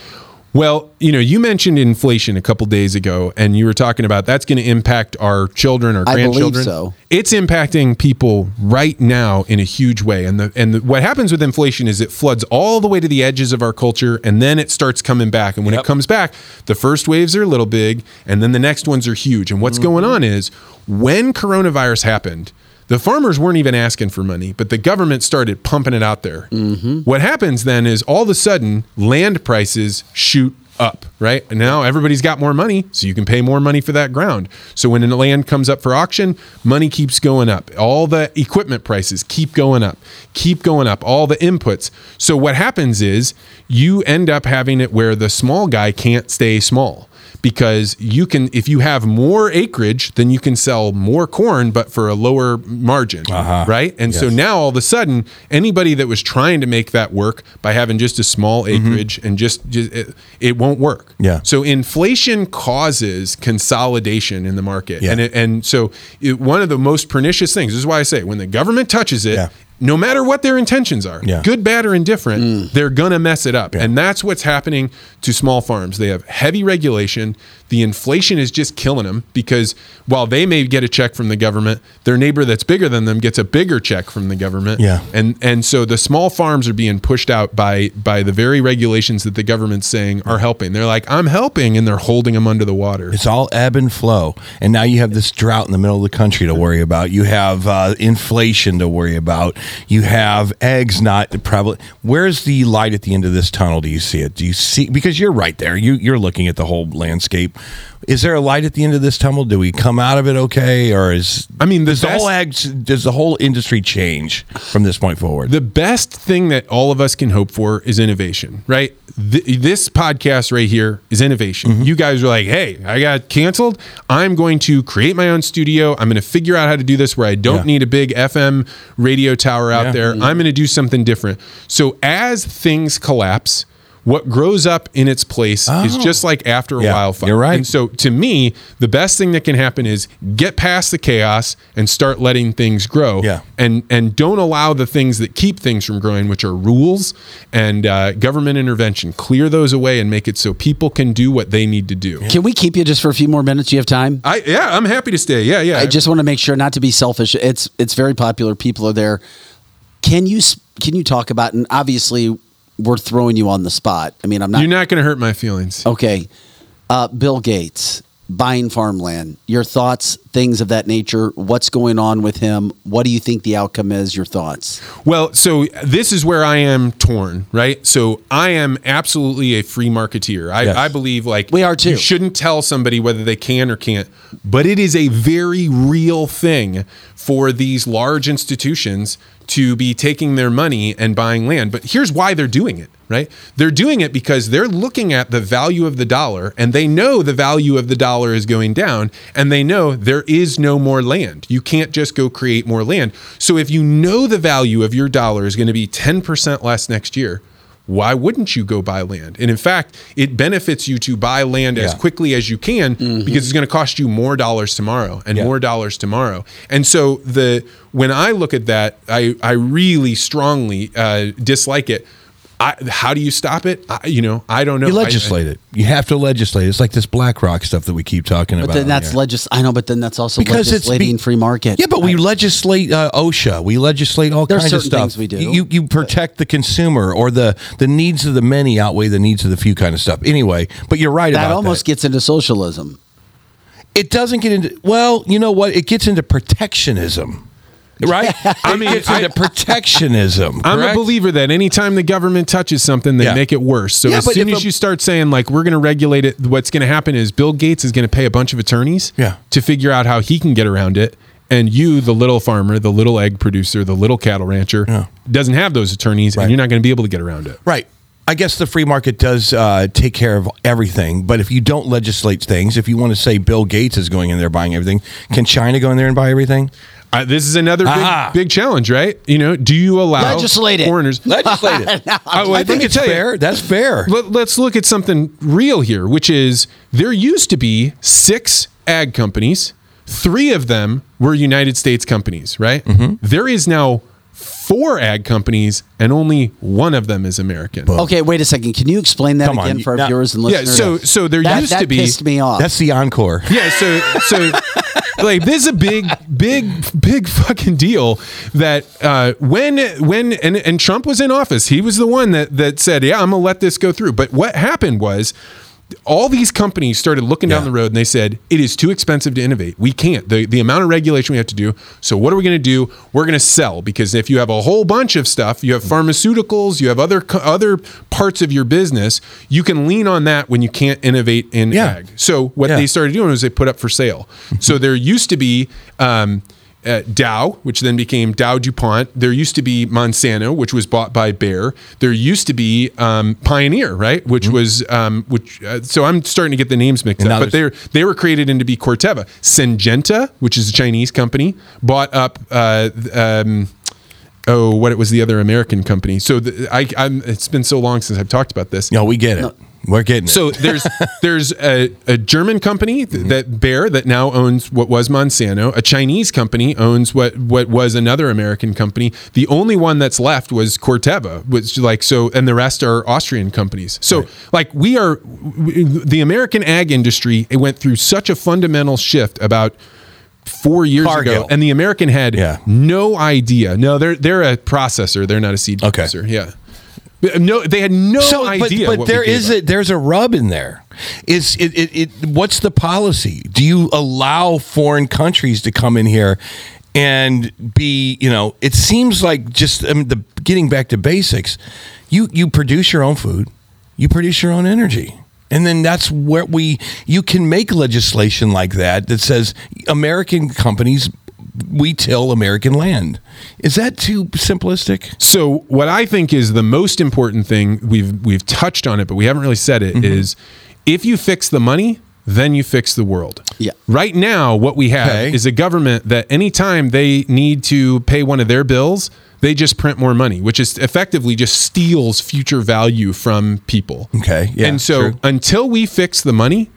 Well, you know, you mentioned inflation a couple days ago, and you were talking about that's going to impact our children, our I believe grandchildren. so. It's impacting people right now in a huge way, and the and the, what happens with inflation is it floods all the way to the edges of our culture, and then it starts coming back. And when it comes back, the first waves are a little big, and then the next ones are huge. And what's mm-hmm. going on is when coronavirus happened. The farmers weren't even asking for money, but the government started pumping it out there. Mm-hmm. What happens then is all of a sudden land prices shoot up, right? And now everybody's got more money, so you can pay more money for that ground. So when the land comes up for auction, money keeps going up. All the equipment prices keep going up, keep going up, all the inputs. So what happens is you end up having it where the small guy can't stay small because you can if you have more acreage then you can sell more corn but for a lower margin uh-huh. right and so now all of a sudden anybody that was trying to make that work by having just a small mm-hmm. acreage and just, just it, it won't work Yeah. so inflation causes consolidation in the market Yeah. and it, and so it, one of the most pernicious things this is why I say when the government touches it Yeah. No matter what their intentions are, Yeah. good, bad, or indifferent, Mm. they're going to mess it up. And that's what's happening to small farms. They have heavy regulation. The inflation is just killing them because while they may get a check from the government, their neighbor that's bigger than them gets a bigger check from the government. Yeah. And and so the small farms are being pushed out by by the very regulations that the government's saying are helping. They're like, I'm helping, and they're holding them under the water. It's all ebb and flow. And now you have this drought in the middle of the country to worry about. You have uh, inflation to worry about. You have eggs not prevalent. Where's the light at the end of this tunnel? Do you see it? Do you see? Because you're right there. You, you're looking at the whole landscape. Is there a light at the end of this tunnel? Do we come out of it okay? Or is. I mean, the does the best- whole eggs, does the whole industry change from this point forward? The best thing that all of us can hope for is innovation, right? Th- this podcast right here is innovation. Mm-hmm. You guys are like, hey, I got canceled. I'm going to create my own studio. I'm going to figure out how to do this where I don't Yeah. need a big FM radio tower out Yeah. there. I'm going to do something different. So as things collapse, what grows up in its place is Oh. just like after a Yeah, wildfire. you're right. And so to me, the best thing that can happen is get past the chaos and start letting things grow Yeah. and and don't allow the things that keep things from growing, which are rules and uh, government intervention. Clear those away and make it so people can do what they need to do. Can we keep you just for a few more minutes? You have time? I yeah, I'm happy to stay. Yeah, yeah. I just want to make sure not to be selfish. It's it's very popular. People are there. Can you can you talk about? And obviously, we're throwing you on the spot. I mean, I'm not You're not going to hurt my feelings. okay. Uh, Bill Gates buying farmland. Your thoughts, things of that nature. What's going on with him? What do you think the outcome is? Your thoughts? Well, so this is where I am torn, right? So I am absolutely a free marketeer. I, Yes. I believe like We are too. You shouldn't tell somebody whether they can or can't, but it is a very real thing for these large institutions to be taking their money and buying land. But here's why they're doing it, right? They're doing it because they're looking at the value of the dollar and they know the value of the dollar is going down and they know there is no more land. You can't just go create more land. So if you know the value of your dollar is going to be 10% less next year, why wouldn't you go buy land? And in fact, it benefits you to buy land as quickly as you can because it's going to cost you more dollars tomorrow and Yeah. more dollars tomorrow. And so the when I look at that, I I really strongly uh, dislike it. I, how do you stop it? I, you know, I don't know. you I- legislate it. You have to legislate. It's like this BlackRock stuff that we keep talking But about. But then that's legis. I know, but then that's also Because it's be- free market. Yeah, but we legislate uh, OSHA. We legislate all There's kinds of stuff. things we do. You you protect the consumer or the the needs of the many outweigh the needs of the few kind of stuff. Anyway, but you're right that about almost that. gets into socialism. It doesn't get into well, you know what? It gets into protectionism. Right? I mean, it gets I- into protectionism. I'm a believer that anytime the government touches something, they Yeah. make it worse. So Yeah, as but soon if as a- you start saying like we're going to regulate it, what's going to happen is Bill Gates is going to pay a bunch of attorneys Yeah. to figure out how he can get around it. And you, the little farmer, the little egg producer, the little cattle rancher, Yeah. doesn't have those attorneys, Right. and you're not going to be able to get around it. Right. I guess the free market does uh, take care of everything, but if you don't legislate things, if you want to say Bill Gates is going in there buying everything, can China go in there and buy everything? Uh, this is another big, big challenge, right? You know, do you allow Legislate foreigners? Legislate it. I, well, I think it's tell you, fair. That's fair. Let, let's look at something real here, which is there used to be six ag companies. Three of them were United States companies, right? Mm-hmm. There is now four ag companies, and only one of them is American. Okay, wait a second. Can you explain that Come on, again for our now- viewers and listeners? Yeah, so so there that, used that to be pissed me off. That's the encore. yeah, so so like this is a big, big, big fucking deal that uh, when when and, and Trump was in office, he was the one that that said, yeah, I'm gonna let this go through. But what happened was. All these companies started looking down Yeah. the road and they said, it is too expensive to innovate. We can't. The, the amount of regulation we have to do. So, what are we going to do? We're going to sell because if you have a whole bunch of stuff, you have pharmaceuticals, you have other other parts of your business, you can lean on that when you can't innovate in Yeah. ag. So, what Yeah. they started doing was they put up for sale. so there used to be um, Dow, which then became Dow DuPont. There used to be Monsanto, which was bought by Bayer. There used to be um, Pioneer, right, which was um, which. Uh, so I'm starting to get the names mixed And up, but they're they were created into be Corteva. Syngenta, which is a Chinese company, bought up. Uh, um, Oh, what it was the other American company. So the, I, I'm, it's been so long since I've talked about this. No, we get it. We're getting it. So there's there's a, a German company th- mm-hmm. that Bayer that now owns what was Monsanto. A Chinese company owns what what was another American company. The only one that's left was Corteva, which like so, and the rest are Austrian companies. So like we are w- the American ag industry. It went through such a fundamental shift about four years Cargill. ago, and the American had Yeah. no idea. No, they're they're a processor. They're not a seed Okay. producer. Yeah. But No, they had no so, but, idea. but we there is a there's a rub in there. Is it, it, it what's the policy? Do you allow foreign countries to come in here and be you know? It seems like just I mean, the getting back to basics. You you produce your own food, you produce your own energy. And then that's where we you can make legislation like that that says American companies we till American land. Is that too simplistic? So what I think is the most important thing we've we've touched on it, but we haven't really said it, is Mm-hmm. if you fix the money, then you fix the world. Yeah. Right now, what we have Okay. is a government that anytime they need to pay one of their bills, they just print more money, which is effectively just steals future value from people. Okay, yeah, and so true. until we fix the money,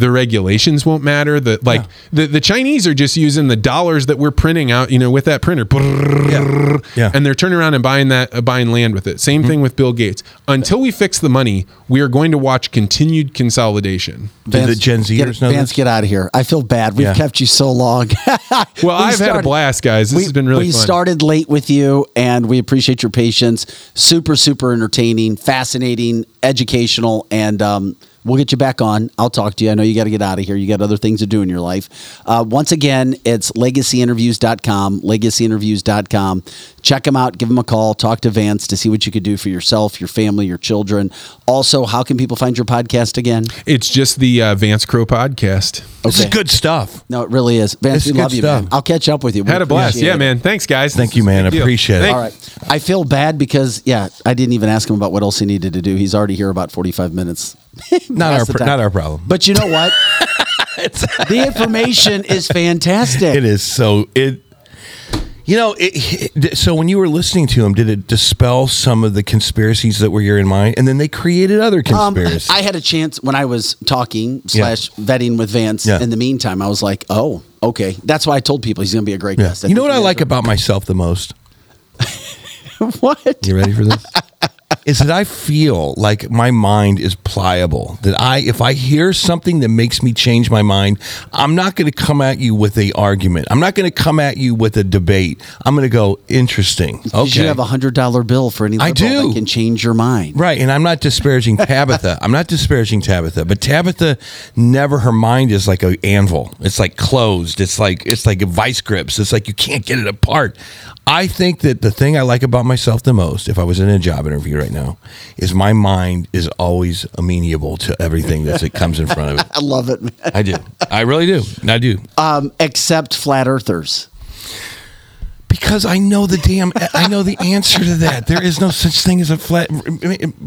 the regulations won't matter. The like the, the Chinese are just using the dollars that we're printing out, you know, with that printer. Yeah. And they're turning around and buying that uh, buying land with it. Same thing with Bill Gates. Until we fix the money, we are going to watch continued consolidation. Do the Gen Zers get, know Vance, this? get out of here. I feel bad. We've Yeah. kept you so long. Well, We I've had a blast, guys. This we, has been really we fun. started late with you, and we appreciate your patience. Super, super entertaining, fascinating, educational, and um, we'll get you back on. I'll talk to you. I know you got to get out of here. You got other things to do in your life. Uh, once again, it's legacyinterviews.com, legacyinterviews.com. Check them out. Give them a call. Talk to Vance to see what you could do for yourself, your family, your children. Also, how can people find your podcast again? It's just the uh, Vance Crowe podcast. This is good stuff. No, it really is. Vance, This is we love good you, stuff. man. I'll catch up with you. We Had a blast. Yeah, it. man. Thanks, guys. Thank This you, man. big. Appreciate it. Thank- All right. I feel bad because yeah, I didn't even ask him about what else he needed to do. He's already here about forty five minutes. Not our pr- not our problem. But you know what? the information is fantastic. It is so it. You know, it, it- so when you were listening to him, did it dispel some of the conspiracies that were here in mind, and then they created other Um, conspiracies? I had a chance when I was talking slash vetting with Vance. Yeah. In the meantime, I was like, oh, okay. That's why I told people he's going to be a great yeah. guest. You know what I like about myself the most? what? You ready for this? Is that I feel like my mind is pliable. That I, if I hear something that makes me change my mind, I'm not going to come at you with a argument. I'm not going to come at you with a debate. I'm going to go interesting. You Okay, should have a hundred dollar bill for any I do. that can change your mind. Right, and I'm not disparaging Tabitha. I'm not disparaging Tabitha, but Tabitha never her mind is like a anvil. It's like closed. It's like it's like vice grips. It's like you can't get it apart. I think that the thing I like about myself the most, if I was in a job interview right now, is my mind is always amenable to everything that it comes in front of it. I love it, man. I do. I really do. I do. Um, except flat earthers. Because I know the damn, I know the answer to that. There is no such thing as a flat.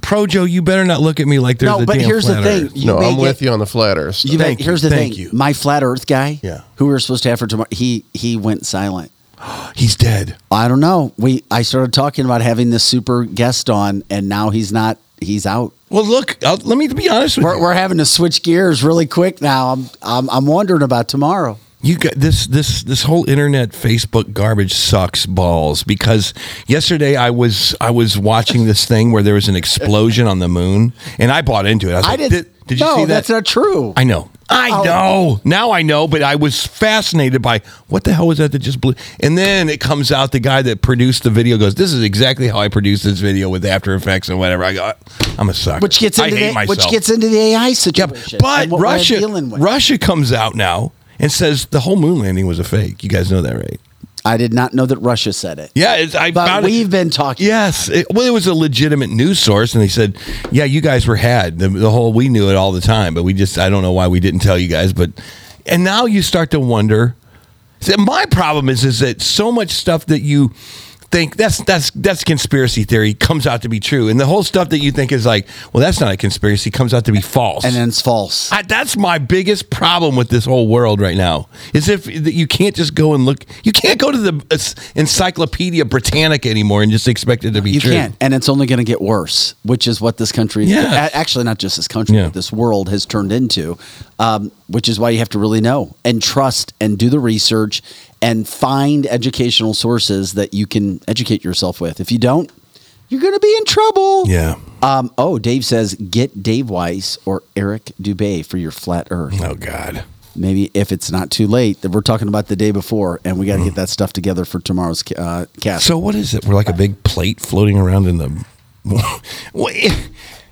Pro Joe, you better not look at me like there's No, a but damn here's the thing. Earth. You no, I'm get- with you on the flat Earth. stuff. You Thank know, you, here's the thank thing. you. My flat Earth guy, Yeah. who we are supposed to have for tomorrow, he he went silent. He's dead. I don't know. We I started talking about having this super guest on, and now he's not. He's out. Well, look, uh, let me be honest with We're, you. we're having to switch gears really quick now. I'm I'm, I'm wondering about tomorrow. You got this this this whole internet Facebook garbage sucks balls because yesterday I was I was watching this thing where there was an explosion on the moon and I bought into it. I, was I like, did. did, did you no, see that? that's not true. I know. I Oh. know. Now I know, but I was fascinated by what the hell was that that just blew. And then it comes out the guy that produced the video goes, "This is exactly how I produced this video with After Effects and whatever." I go, "I'm a sucker." which gets into the, which gets into the AI situation. But and what we're Russia. Russia comes out now and says the whole moon landing was a fake. You guys know that, right? I did not know that Russia said it. Yeah, it's, I But we've been talking. Yes, it, well, it was a legitimate news source, and they said, "Yeah, you guys were had the, the whole. We knew it all the time, but we just I don't know why we didn't tell you guys." But and now you start to wonder. See, My problem is is that so much stuff that you think that's that's that's conspiracy theory comes out to be true, and the whole stuff that you think is like, well, that's not a conspiracy comes out to be false, and then it's false. I, that's my biggest problem with this whole world right now. Is if that you can't just go and look, you can't go to the uh, Encyclopedia Britannica anymore and just expect it to be You true. can't, and it's only going to get worse, which is what this country, Yeah. actually not just this country, Yeah. but this world has turned into. Um, which is why you have to really know and trust and do the research and find educational sources that you can educate yourself with. If you don't, you're going to be in trouble. Yeah. Um, oh, Dave says get Dave Weiss or Eric Dubay for your flat Earth. Oh God. Maybe if it's not too late, that we're talking about the day before, and we got to get that stuff together for tomorrow's uh, cast. So what is it? We're like a big plate floating around in the.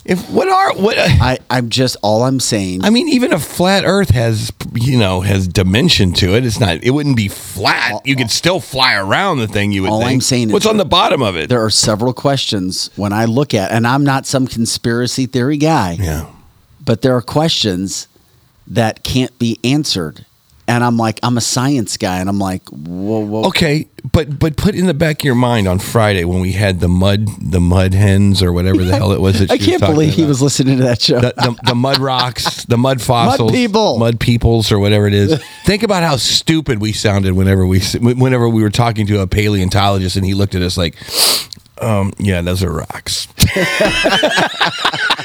If, what are what? Uh, I, I'm just all I'm saying. I mean, even a flat Earth has you know has dimension to it. It's not. It wouldn't be flat. You could still fly around the thing. You would. All think. I'm saying what's on the bottom of it. there are several questions when I look at, and I'm not some conspiracy theory guy, Yeah. but there are questions that can't be answered. And I'm like, I'm a science guy, and I'm like, whoa, whoa. Okay, but but put in the back of your mind on Friday when we had the mud the mud hens or whatever the hell it was. That I can't believe he was listening to that show. the, the, the mud rocks, the mud fossils, mud people. mud peoples, or whatever it is. Think about how stupid we sounded whenever we whenever we were talking to a paleontologist, and he looked at us like, um, "Yeah, those are rocks."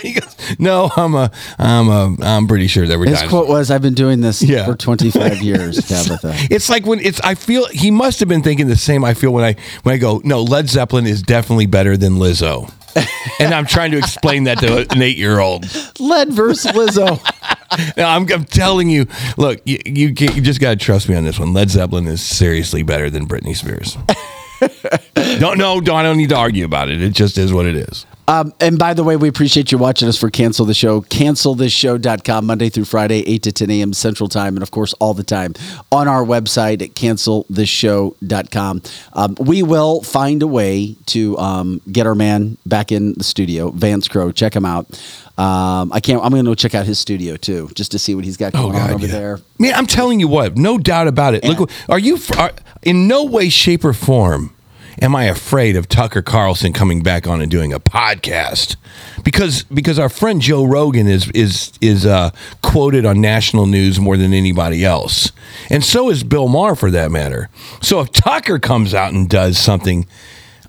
he goes, "No, I'm a, I'm a, I'm pretty sure they were His dinosaurs." quote was, "I've been doing this Yeah. for 25 years, Tabitha." It's like when it's. I feel he must have been thinking the same. I feel when I when I go, no, Led Zeppelin is definitely better than Lizzo, and I'm trying to explain that to an eight year old. Led versus Lizzo. No, I'm, I'm telling you. Look, you you, can't, you just got to trust me on this one. Led Zeppelin is seriously better than Britney Spears. don't no, I don't need to argue about it. It just is what it is. Um, and by the way, we appreciate you watching us for Cancel the Show. CancelThisShow.com, Monday through Friday, 8 to 10 a.m. Central Time, and of course, all the time on our website at CancelThisShow.com. Um, we will find a way to um, get our man back in the studio, Vance Crowe. Check him out. Um, I can't. I'm going to go check out his studio too, just to see what he's got going on over there. Man, I'm telling you what, no doubt about it. Look, are you are, in no way, shape, or form am I afraid of Tucker Carlson coming back on and doing a podcast? Because because our friend Joe Rogan is is is uh, quoted on national news more than anybody else, and so is Bill Maher for that matter. So if Tucker comes out and does something.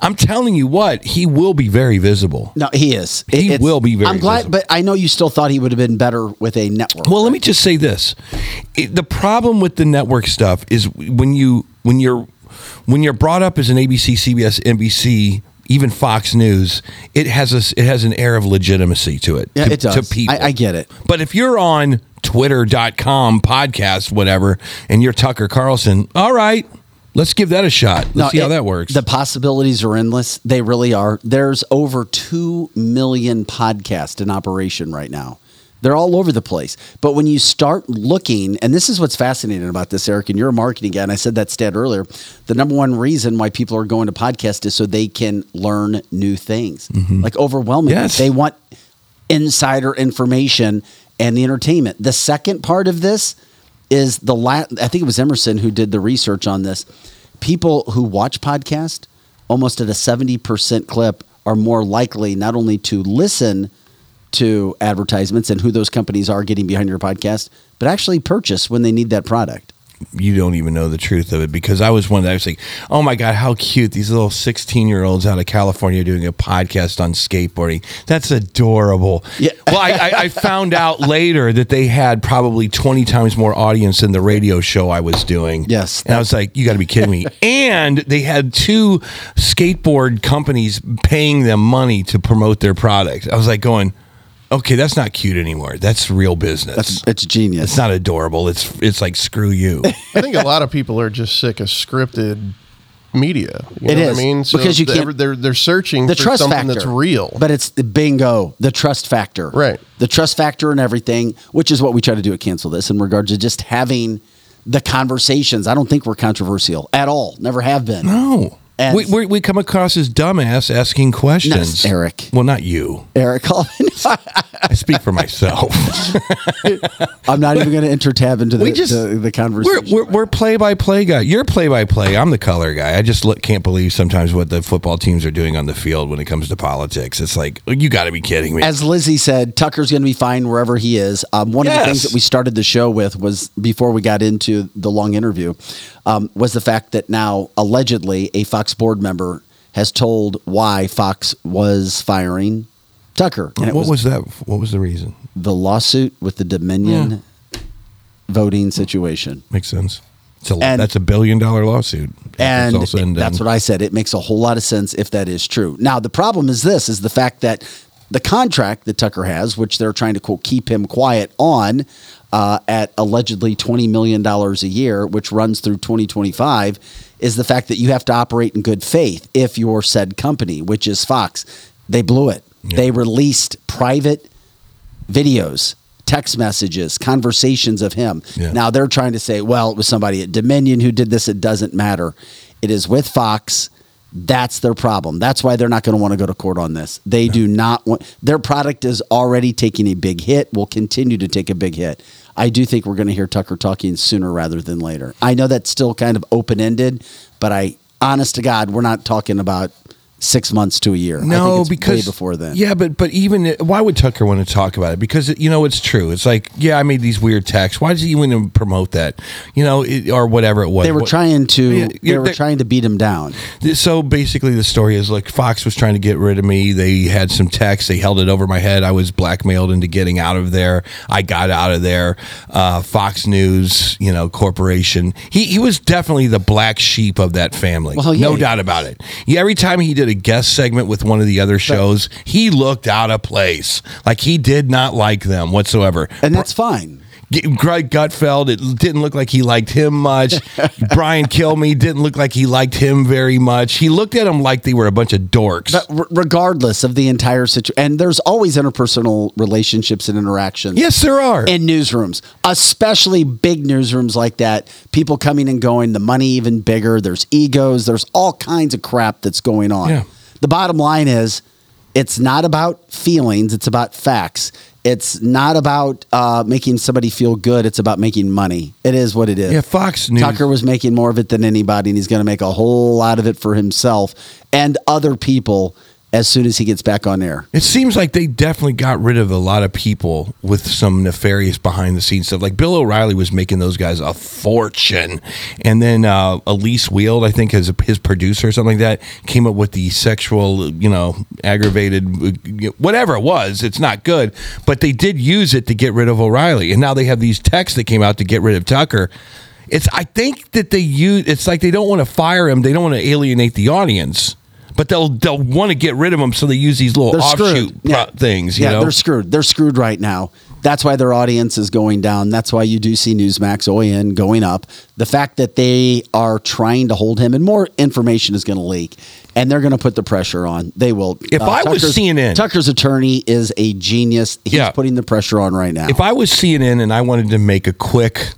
I'm telling you what, he will be very visible. No, he is. He It's- will be very I'm glad, visible. but I know you still thought he would have been better with a network. Well, let me just say this: It- the problem with the network stuff is when you when you're when you're brought up as an ABC, CBS, NBC, even Fox News, it has a it has an air of legitimacy to it. Yeah, to, it does. to people. I, I get it. But if you're on Twitter.com podcast, whatever, and you're Tucker Carlson, all right, let's give that a shot. Let's see how that works. The possibilities are endless. They really are. There's over 2 million podcasts in operation right now. They're all over the place. But when you start looking, and this is what's fascinating about this, Eric, and you're a marketing guy, and I said that stat earlier. The number one reason why people are going to podcasts is so they can learn new things. Like overwhelmingly, Mm-hmm. Yes. they want insider information and the entertainment. The second part of this is the last. I think it was Emerson who did the research on this. People who watch podcast almost at a seventy percent clip are more likely not only to listen to advertisements and who those companies are getting behind your podcast, but actually purchase when they need that product. you don't even know the truth of it because I was one that I was like, oh my god, how cute these little sixteen year olds out of California doing a podcast on skateboarding. That's adorable. Yeah. Well, I, I, I found out later that they had probably twenty times more audience than the radio show I was doing. Yes. and I was like, you got to be kidding me. and they had two skateboard companies paying them money to promote their product. I was like, going. Okay, that's not cute anymore. That's real business. That's it's genius. It's not adorable. It's it's like screw you. I think a lot of people are just sick of scripted media. You It know what is, I mean? because you they're, can't- They're they're searching the for trust something factor that's real. but it's the bingo the trust factor Right. the trust factor and everything which is what we try to do at cancel this in regards to just having the conversations i don't think we're controversial at all never have been No. And- we, we we come across as dumbass asking questions. No, Eric. Well, not you. eric I speak for myself. i'm not even going to enter tab into the, We just- the, the we're conversation we're, we're play by play guy. You're play by play. I'm the color guy. I just look, can't believe sometimes what the football teams are doing on the field when it comes to politics. It's like you got to be kidding me. as Lizzie said, Tucker's going to be fine wherever he is. Um, one of the things that we started the show with was before we got into the long interview um, was the fact that now allegedly a Fox board member has told why Fox was firing Tucker, and what was, was, that? What was the reason? the lawsuit with the Dominion voting situation. Makes sense. It's a, And- that's a billion dollar lawsuit. and It's all and that's done. what I said. It makes a whole lot of sense if that is true. Now the problem is this: is the fact that the contract that Tucker has, which they're trying to quote keep him quiet on, uh, at allegedly twenty million dollars a year, which runs through twenty twenty five, is the fact that you have to operate in good faith if you're said company, which is Fox. They blew it. They released private videos, text messages, conversations of him. Yeah. Now they're trying to say, well, it was somebody at Dominion who did this. It doesn't matter. It is with Fox. That's their problem. That's why they're not going to want to go to court on this. They do not want their product is already taking a big hit, will continue to take a big hit. I do think we're going to hear Tucker talking sooner rather than later. I know that's still kind of open ended, but I, honest to God, we're not talking about six months to a year. I No, think it's because way before then. Yeah, but but even why would Tucker want to talk about it? Because you know it's true. It's like yeah, I made these weird texts. Why does he want to promote that? You know, it, or whatever it was. They were What- trying to. Yeah, they were trying to beat him down. So basically, the story is like Fox was trying to get rid of me. They had some texts. They held it over my head. I was blackmailed into getting out of there. I got out of there. Uh, Fox News, you know, corporation. He he was definitely the black sheep of that family. Well, yeah. no doubt about it. Yeah, every time he did a guest segment with one of the other shows, he looked out of place. Like he did not like them whatsoever. And that's fine. Greg Gutfeld, it didn't look like he liked him much. Brian Kilmeade didn't look like he liked him very much. He looked at them like they were a bunch of dorks. But r- regardless of the entire situation, and there's always interpersonal relationships and interactions. yes, there are. In newsrooms, especially big newsrooms like that, people coming and going, the money even bigger. There's egos. There's all kinds of crap that's going on. Yeah. The bottom line is, it's not about feelings. It's about facts. It's not about uh, making somebody feel good. It's about making money. It is what it is. yeah, Fox News. Tucker was making more of it than anybody, and he's going to make a whole lot of it for himself and other people as soon as he gets back on air. It seems like they definitely got rid of a lot of people with some nefarious behind the scenes stuff. Like Bill O'Reilly was making those guys a fortune, and then uh, Elise Wield, I think, as his producer or something like that, came up with the sexual, you know, aggravated, whatever it was. It's not good, but they did use it to get rid of O'Reilly, and now they have these texts that came out to get rid of Tucker. It's I think that they use. It's like they don't want to fire him. They don't want to alienate the audience. But they'll they'll want to get rid of him, so they use these little They're offshoot. Yeah. things. You yeah, know, they're screwed. They're screwed right now. That's why their audience is going down. That's why you do see Newsmax OAN going up. The fact that they are trying to hold him, and more information is going to leak, and they're going to put the pressure on. They will. Uh, If I was CNN Tucker's attorney is a genius. He's Yeah. putting the pressure on right now. If I was CNN and I wanted to make a quick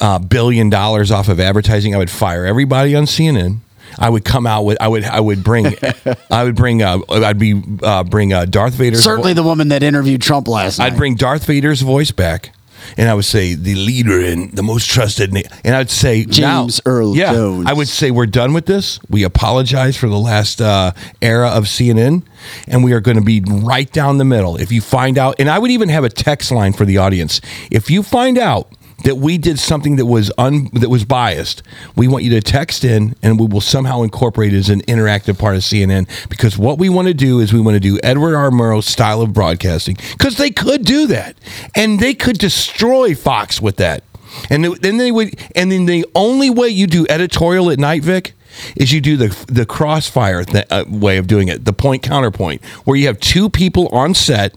uh, billion dollars off of advertising, I would fire everybody on CNN. I would come out with I would I would bring I would bring uh, I'd be uh, bring uh, Darth Vader's Certainly, the woman that interviewed Trump last night. I'd bring Darth Vader's voice back. And I would say the leader and the most trusted, na-" and I'd say James now, Earl yeah, Jones. I would say we're done with this. We apologize for the last uh, era of CNN, and we are going to be right down the middle. If you find out, and I would even have a text line for the audience. If you find out that we did something that was un, that was biased, we want you to text in and we will somehow incorporate it as an interactive part of CNN because what we want to do is we want to do Edward R. Murrow style of broadcasting because they could do that and they could destroy Fox with that. And then they would and then the only way you do editorial at night, Vic, is you do the the crossfire th- uh, way of doing it, the point counterpoint, where you have two people on set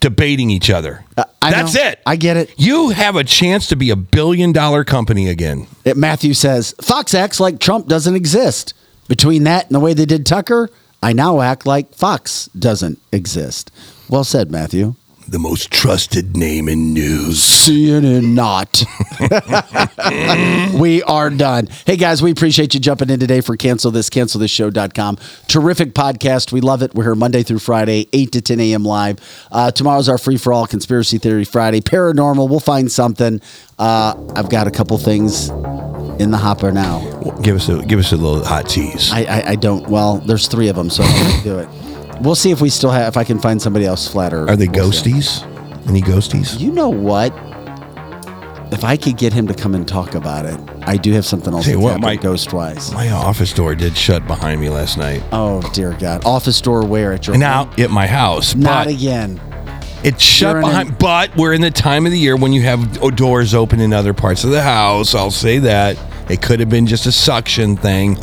debating each other. Uh, That's know. it. I get it. You have a chance to be a billion dollar company again. It- Matthew says Fox acts like Trump doesn't exist. Between that and the way they did Tucker, I now act like Fox doesn't exist. Well said, Matthew. The most trusted name in news. CNN not. we are done. Hey guys, we appreciate you jumping in today for cancel this, cancelthisshow.com. Terrific podcast. We love it. We're here Monday through Friday, 8 to 10 a.m. live. Uh, tomorrow's our free for all conspiracy theory Friday. Paranormal, we'll find something. Uh, I've got a couple things in the hopper now. Give us a give us a little hot tease. I, I, I don't. Well, there's three of them, so I'm going to do it. We'll see if we still have. If I can find somebody else flatter. Are they We'll see. ghosties? Any ghosties? You know what? If I could get him to come and talk about it, I do have something else Tell to what, my- with Ghostwise. My office door did shut behind me last night. Oh dear God! Office door where at your Now at my house, Not but again. it shut You're in behind. an- but we're in the time of the year when you have o- doors open in other parts of the house. I'll say that it could have been just a suction thing.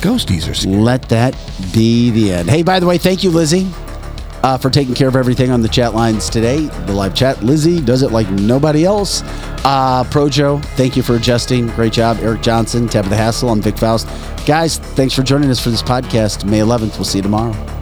Ghosties are. Let that be the end. Hey, by the way, thank you, Lizzie, uh, for taking care of everything on the chat lines today. The live chat. Lizzie does it like nobody else. Uh, Pro Joe, thank you for adjusting. Great job. Eric Johnson, Tabitha Hassel, I'm Vic Faust. Guys, thanks for joining us for this podcast. May 11th. We'll see you tomorrow.